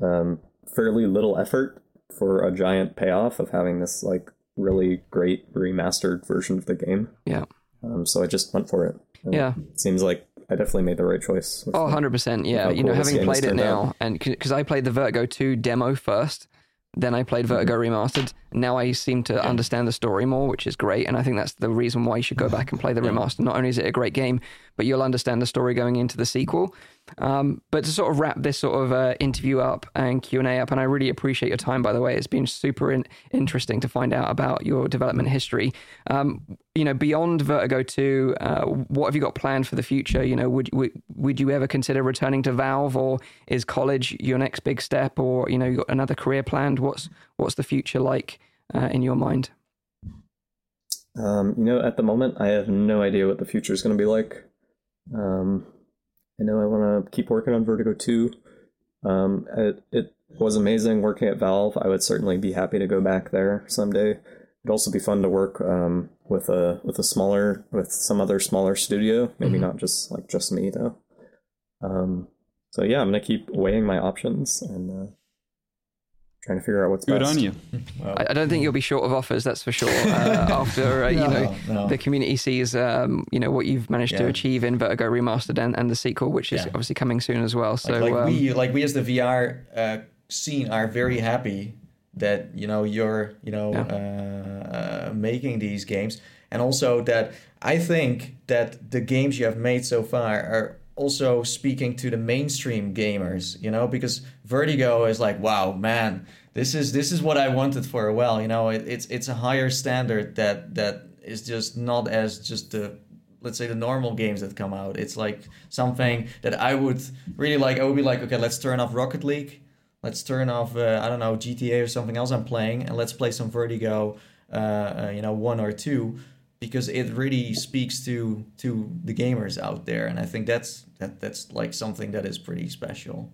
um, fairly little effort for a giant payoff of having this like really great remastered version of the game. yeah, Um, so I just went for it. And Yeah. it seems like I definitely made the right choice. oh, 100 percent. Yeah, you know, cool having played it now, out. and because I played the Vertigo 2 demo first, then I played Vertigo Remastered. Now I seem to understand the story more, which is great, and I think that's the reason why you should go back and play the remaster. Not only is it a great game, but you'll understand the story going into the sequel. Um, but to sort of wrap this sort of uh, interview up and Q and A up, and I really appreciate your time. By the way, it's been super in- interesting to find out about your development history. Um, you know, beyond Vertigo Two, uh, what have you got planned for the future? You know, would, would would you ever consider returning to Valve, or is college your next big step, or you know, you got another career planned? What's what's the future like uh, in your mind? Um, you know, at the moment, I have no idea what the future is going to be like. Um, I know I want to keep working on Vertigo 2. Um, it, it was amazing working at Valve. I would certainly be happy to go back there someday. It'd also be fun to work um, with a with a smaller with some other smaller studio. Maybe not just like just me though. Um, so yeah, I'm gonna keep weighing my options and uh, trying to figure out what's Good best. on you. I, I don't think you'll be short of offers, that's for sure. Uh, after uh, you know No, no. the community sees um, you know what you've managed to achieve in Vertigo Remastered and, and the sequel, which is Yeah. obviously coming soon as well. So like, like um, we like we as the VR uh, scene are very happy that you know you're you know uh, uh, making these games, and also that I think that the games you have made so far are also speaking to the mainstream gamers. You know, because Vertigo is like, wow, man, this is this is what I wanted for a while. You know, it, it's it's a higher standard that that is just not as just the let's say the normal games that come out. It's like something that I would really like. I would be like, okay, let's turn off Rocket League, let's turn off uh, I don't know GTA or something else I'm playing, and let's play some Vertigo, uh, uh, you know, one or two, because it really speaks to to the gamers out there, and I think that's that that's like something that is pretty special.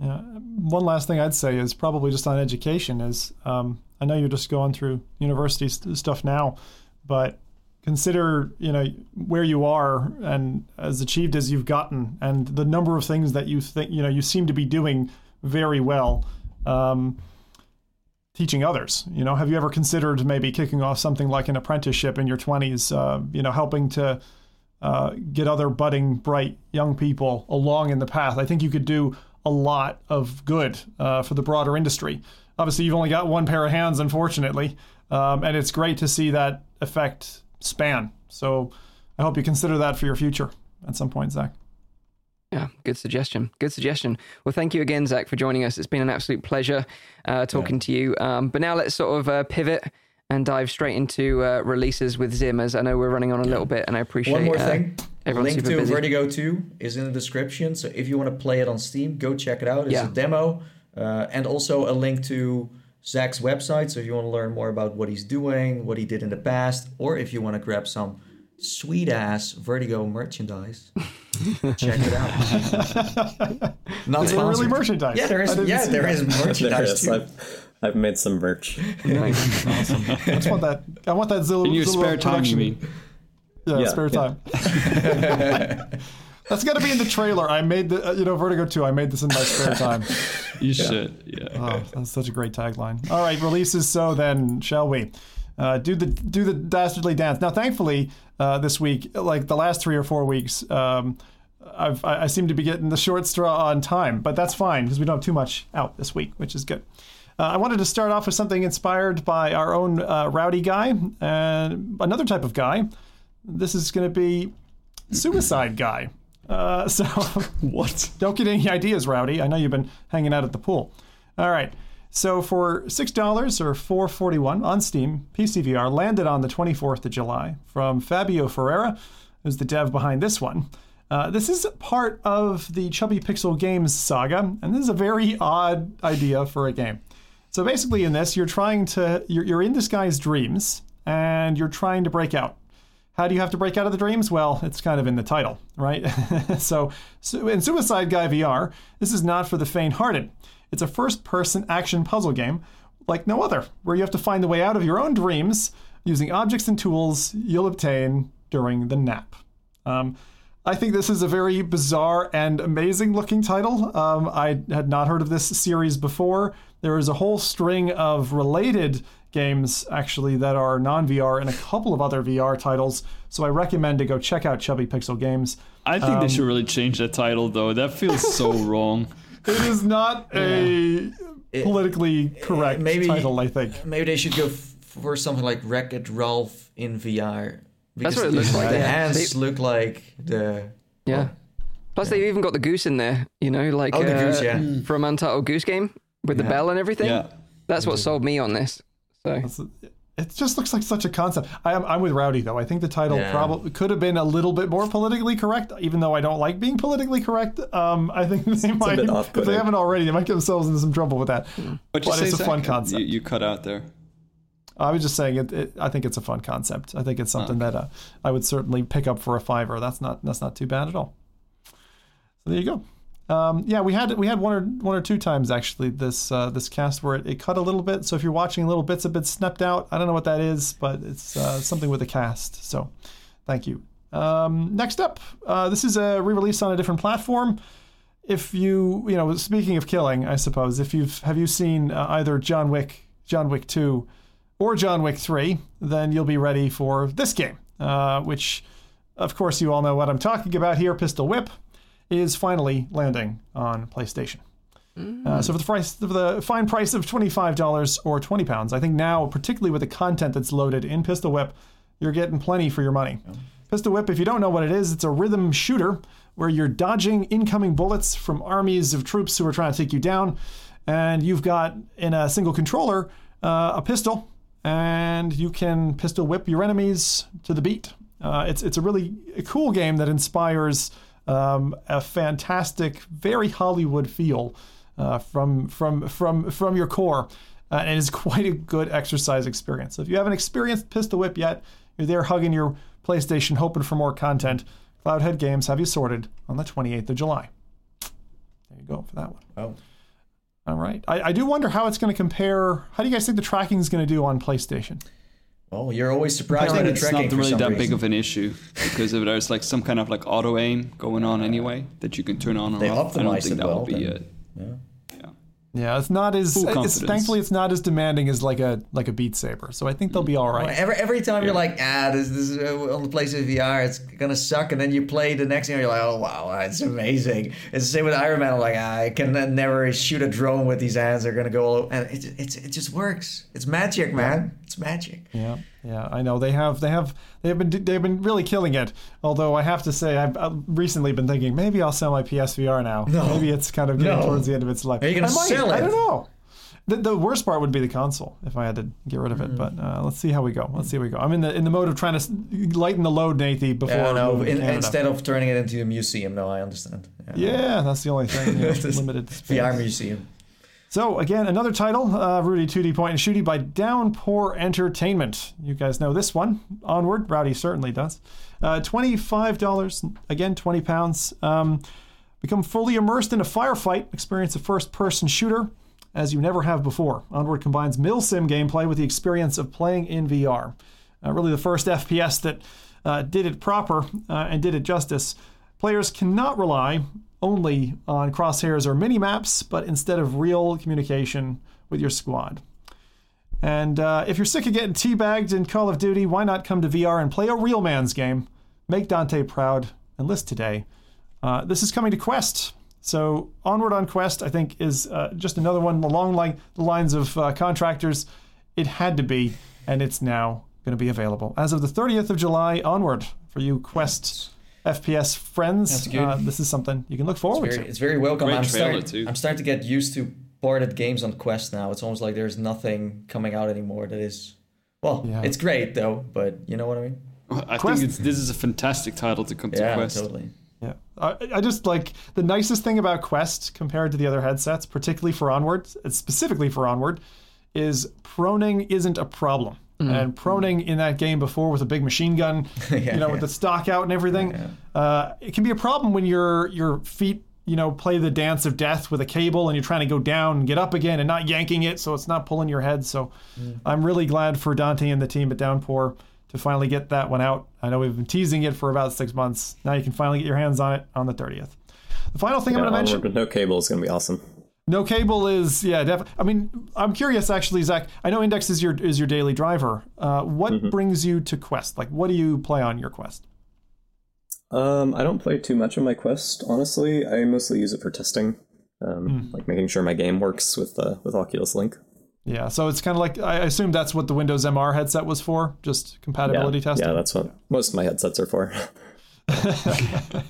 Yeah. One last thing I'd say is probably just on education is um, I know you're just going through university st- stuff now, but consider you know where you are and as achieved as you've gotten and the number of things that you think you know you seem to be doing very well um, teaching others you know have you ever considered maybe kicking off something like an apprenticeship in your 20s uh, you know helping to uh, get other budding bright young people along in the path i think you could do a lot of good uh, for the broader industry obviously you've only got one pair of hands unfortunately um, and it's great to see that effect span. So I hope you consider that for your future at some point, Zach. Yeah, good suggestion. Good suggestion. Well, thank you again, Zach, for joining us. It's been an absolute pleasure uh, talking yeah. to you. Um, but now let's sort of uh, pivot and dive straight into uh, releases with Zim, as I know we're running on a little bit, and I appreciate one more uh, thing. Everyone's link to busy. Vertigo 2 is in the description, so if you want to play it on Steam, go check it out. It's Yeah. a demo, uh, and also a link to Zach's website. So if you want to learn more about what he's doing, what he did in the past, or if you want to grab some sweet ass Vertigo merchandise, check it out. Not Is there really merchandise? Yeah, there I is. didn't Yeah, see there that. is merchandise is. too. I've, I've made some merch. Nice. I just want that. I want that Zillow. In your Zillow spare time, you mean? Yeah, Yeah, spare yeah. time. That's got to be in the trailer. I made the, uh, you know, Vertigo 2. I made this in my spare time. You should. Yeah. Oh, that's such a great tagline. All right, releases. So then, shall we uh, do the do the dastardly dance? Now, thankfully, uh, this week, like the last three or four weeks, um, I've, I I seem to be getting the short straw on time, but that's fine because we don't have too much out this week, which is good. Uh, I wanted to start off with something inspired by our own uh, rowdy guy and another type of guy. This is going to be suicide guy. Uh, so What? don't get any ideas, Rowdy. I know you've been hanging out at the pool. All right. So for six dollars or four forty one on Steam, PCVR landed on the twenty fourth of July from Fabio Ferreira, who's the dev behind this one. Uh, this is part of the Chubby Pixel Games saga, and this is a very odd idea for a game. So basically, in this, you're trying to you're, you're in this guy's dreams, and you're trying to break out. How do you have to break out of the dreams? Well, it's kind of in the title, right? so, so, in Suicide Guy VR, this is not for the faint-hearted. It's a first-person action puzzle game like no other, where you have to find the way out of your own dreams using objects and tools you'll obtain during the nap. Um, I think this is a very bizarre and amazing looking title. Um, I had not heard of this series before. There is a whole string of related games actually that are non VR and a couple of other VR titles. So I recommend to go check out Chubby Pixel Games. I think they should really change that title though. That feels so wrong. It is not a politically correct maybe- title, I think. Maybe they should go f- for something like Wreck It Ralph in VR. That's Because what it looks like, The yeah. hands They- look like the. Yeah. Plus, they've even got the goose in there. You know, like Oh, the uh, goose, yeah. from Untitled Goose Game with the bell and everything. Yeah. That's what sold me on this. So It just looks like such a concept. I am, I'm with Rowdy though. I think the title Yeah. probably could have been a little bit more politically correct, even though I don't like being politically correct. Um, I think they might, if they haven't already, they might get themselves into some trouble with that. But, But it's a fun concept. You, you cut out there. I was just saying it, it. I think it's a fun concept. I think it's something that uh, I would certainly pick up for a fiver. That's not that's not too bad at all. So there you go. Um, yeah, we had we had one or one or two times actually this uh, this cast where it, it cut a little bit. So if you're watching little bits a bit snipped out, I don't know what that is, but it's uh, something with the cast. So thank you. Um, next up, uh, this is a re-release on a different platform. If you you know, speaking of killing, I suppose if you've have you seen uh, either John Wick, John Wick Two, or John Wick 3, then you'll be ready for this game, uh, which, of course, you all know what I'm talking about here. Pistol Whip is finally landing on PlayStation. Uh, so for the price, for the fine price of twenty-five dollars or twenty pounds, I think now, particularly with the content that's loaded in Pistol Whip, you're getting plenty for your money. Pistol Whip, if you don't know what it is, it's a rhythm shooter where you're dodging incoming bullets from armies of troops who are trying to take you down, and you've got in a single controller uh, a pistol, and you can pistol whip your enemies to the beat. Uh, it's it's a really cool game that inspires um, a fantastic, very Hollywood feel uh, from from from from your core, uh, and it's quite a good exercise experience. So if you haven't experienced Pistol Whip yet, you're there hugging your PlayStation, hoping for more content. Cloudhead Games have you sorted on the 28th of July. There you go for that one. Oh. All right. I, I do wonder how it's going to compare. How do you guys think the tracking is going to do on PlayStation? Well, you're always surprised I think it's not really that reason. big of an issue because if there's like some kind of like auto aim going on anyway that you can turn on or They off. I don't think that well, will be then. it. Yeah. Yeah, it's not as. Full It's, confidence. thankfully, it's not as demanding as like a like a Beat Saber. So I think they'll be all right. Every, every time you're like, ah, this, this is uh, on the PlayStation VR, it's gonna suck, and then you play the next thing, and you're like, oh wow, it's amazing. It's the same with Iron Man. I'm like, ah, I can uh, never shoot a drone with these hands. They're gonna go, all, and it, it's it just works. It's magic, man. It's magic. Yeah, yeah, I know they have they have they have been they've been really killing it. Although I have to say, I've, I've recently been thinking maybe I'll sell my PSVR now. No. Maybe it's kind of getting No. towards the end of its life. Are you gonna I might, sell I don't know. The, the worst part would be the console if I had to get rid of it. But uh, let's see how we go. Let's see how we go. I'm in the in the mode of trying to lighten the load, Nathy, before Yeah, no, in, instead of turning it into a museum. No, I understand. Yeah, that's the only thing. you know, limited space. VR museum. So again, another title, uh, Rudy 2D Point and Shooty by Downpour Entertainment. You guys know this one. Onward, Rowdy certainly does. Uh, Twenty-five dollars, again, twenty pounds. Um, become fully immersed in a firefight. Experience a first-person shooter as you never have before. Onward combines milsim gameplay with the experience of playing in VR. Uh, really, the first FPS that uh, did it proper uh, and did it justice. Players cannot rely only on crosshairs or mini maps, but instead of real communication with your squad. And uh, if you're sick of getting teabagged in Call of Duty, why not come to VR and play a real man's game? Make Dante proud and list today. Uh, this is coming to Quest. So Onward on Quest, I think, is uh, just another one along like the lines of uh, contractors. It had to be, and it's now going to be available as of the 30th of July onward for you Quest FPS friends. That's good. Uh, this is something you can look forward Very, to. it's very welcome. I'm, trailer, start, too. I'm starting to get used to ported games on Quest now. It's almost like there's nothing coming out anymore that is. Well, Yeah. it's great though, but you know what I mean? I Quest- think it's, this is a fantastic title to come to Yeah, Quest. totally. Yeah, I, I just like the nicest thing about Quest compared to the other headsets, particularly for Onward, specifically for Onward, is proning isn't a problem. And proning in that game before with a big machine gun, you know, with the stock out and everything, uh, it can be a problem when your your feet, you know, play the dance of death with a cable and you're trying to go down and get up again and not yanking it, so it's not pulling your head. So, I'm really glad for Dante and the team at Downpour to finally get that one out. I know we've been teasing it for about six months. Now you can finally get your hands on it on the 30th. The final thing I'm going to mention with no cable is going to be awesome. No cable is yeah definitely. I mean, I'm curious actually, Zach. I know Index is your is your daily driver. Uh, what brings you to Quest? Like, what do you play on your Quest? Um, I don't play too much on my Quest, honestly. I mostly use it for testing, um, like making sure my game works with uh, with Oculus Link. Yeah, so it's kind of like I assume that's what the Windows MR headset was for, just Yeah, compatibility testing. yeah, that's what most of my headsets are for.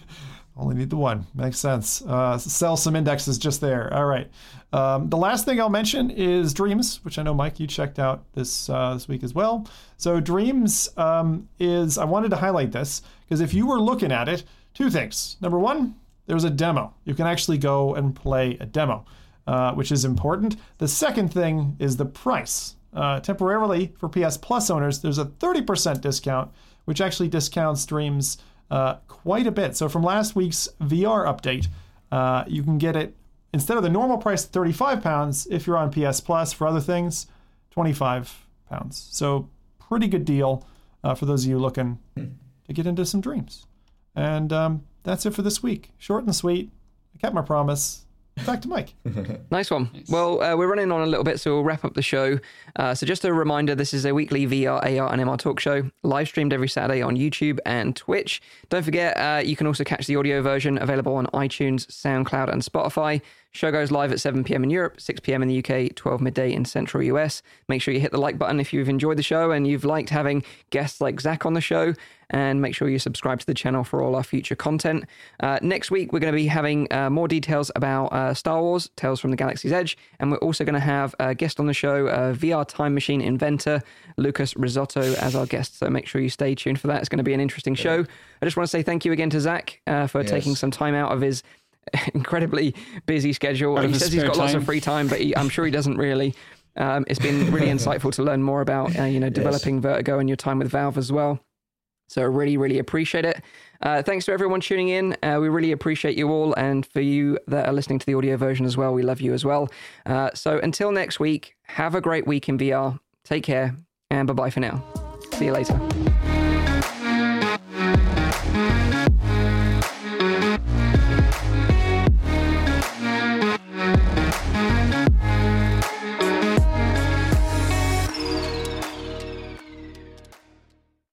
Only need the one. Makes sense. Uh, sell some indexes just there. All right. Um, the last thing I'll mention is Dreams, which I know Mike you checked out this uh, this week as well. So Dreams um, is I wanted to highlight this because if you were looking at it, two things. Number one, there's a demo. You can actually go and play a demo, uh, which is important. The second thing is the price. Uh, temporarily for PS Plus owners, there's a 30% discount, which actually discounts Dreams uh, quite a bit. So from last week's VR update, uh, you can get it instead of the normal price, 35 pounds. If you're on PS Plus for other things, 25 pounds. So pretty good deal uh, for those of you looking to get into some dreams. And um, that's it for this week. Short and sweet. I kept my promise. Back to Mike. Nice one. Well, uh, we're running on a little bit, so we'll wrap up the show. Uh, so, just a reminder this is a weekly VR, AR, and MR talk show, live streamed every Saturday on YouTube and Twitch. Don't forget, uh, you can also catch the audio version available on iTunes, SoundCloud, and Spotify. Show goes live at 7 p.m. in Europe, 6 p.m. in the UK, 12 midday in Central US. Make sure you hit the like button if you've enjoyed the show and you've liked having guests like Zach on the show. And make sure you subscribe to the channel for all our future content. Uh, next week, we're going to be having uh, more details about uh, Star Wars, Tales from the Galaxy's Edge. And we're also going to have a guest on the show, VR time machine inventor, Lucas Rizzotto, as our guest. So make sure you stay tuned for that. It's going to be an interesting show. I just want to say thank you again to Zach uh, for Yes. taking some time out of his incredibly busy schedule. He says he's got lots of free time, but he, I'm sure he doesn't really. Um, it's been really insightful to learn more about uh, you know developing Vertigo and your time with Valve as well. So I really, really appreciate it. Uh, thanks to everyone tuning in. Uh, we really appreciate you all. And for you that are listening to the audio version as well, we love you as well. Uh, so until next week, have a great week in VR. Take care and bye bye for now. See you later.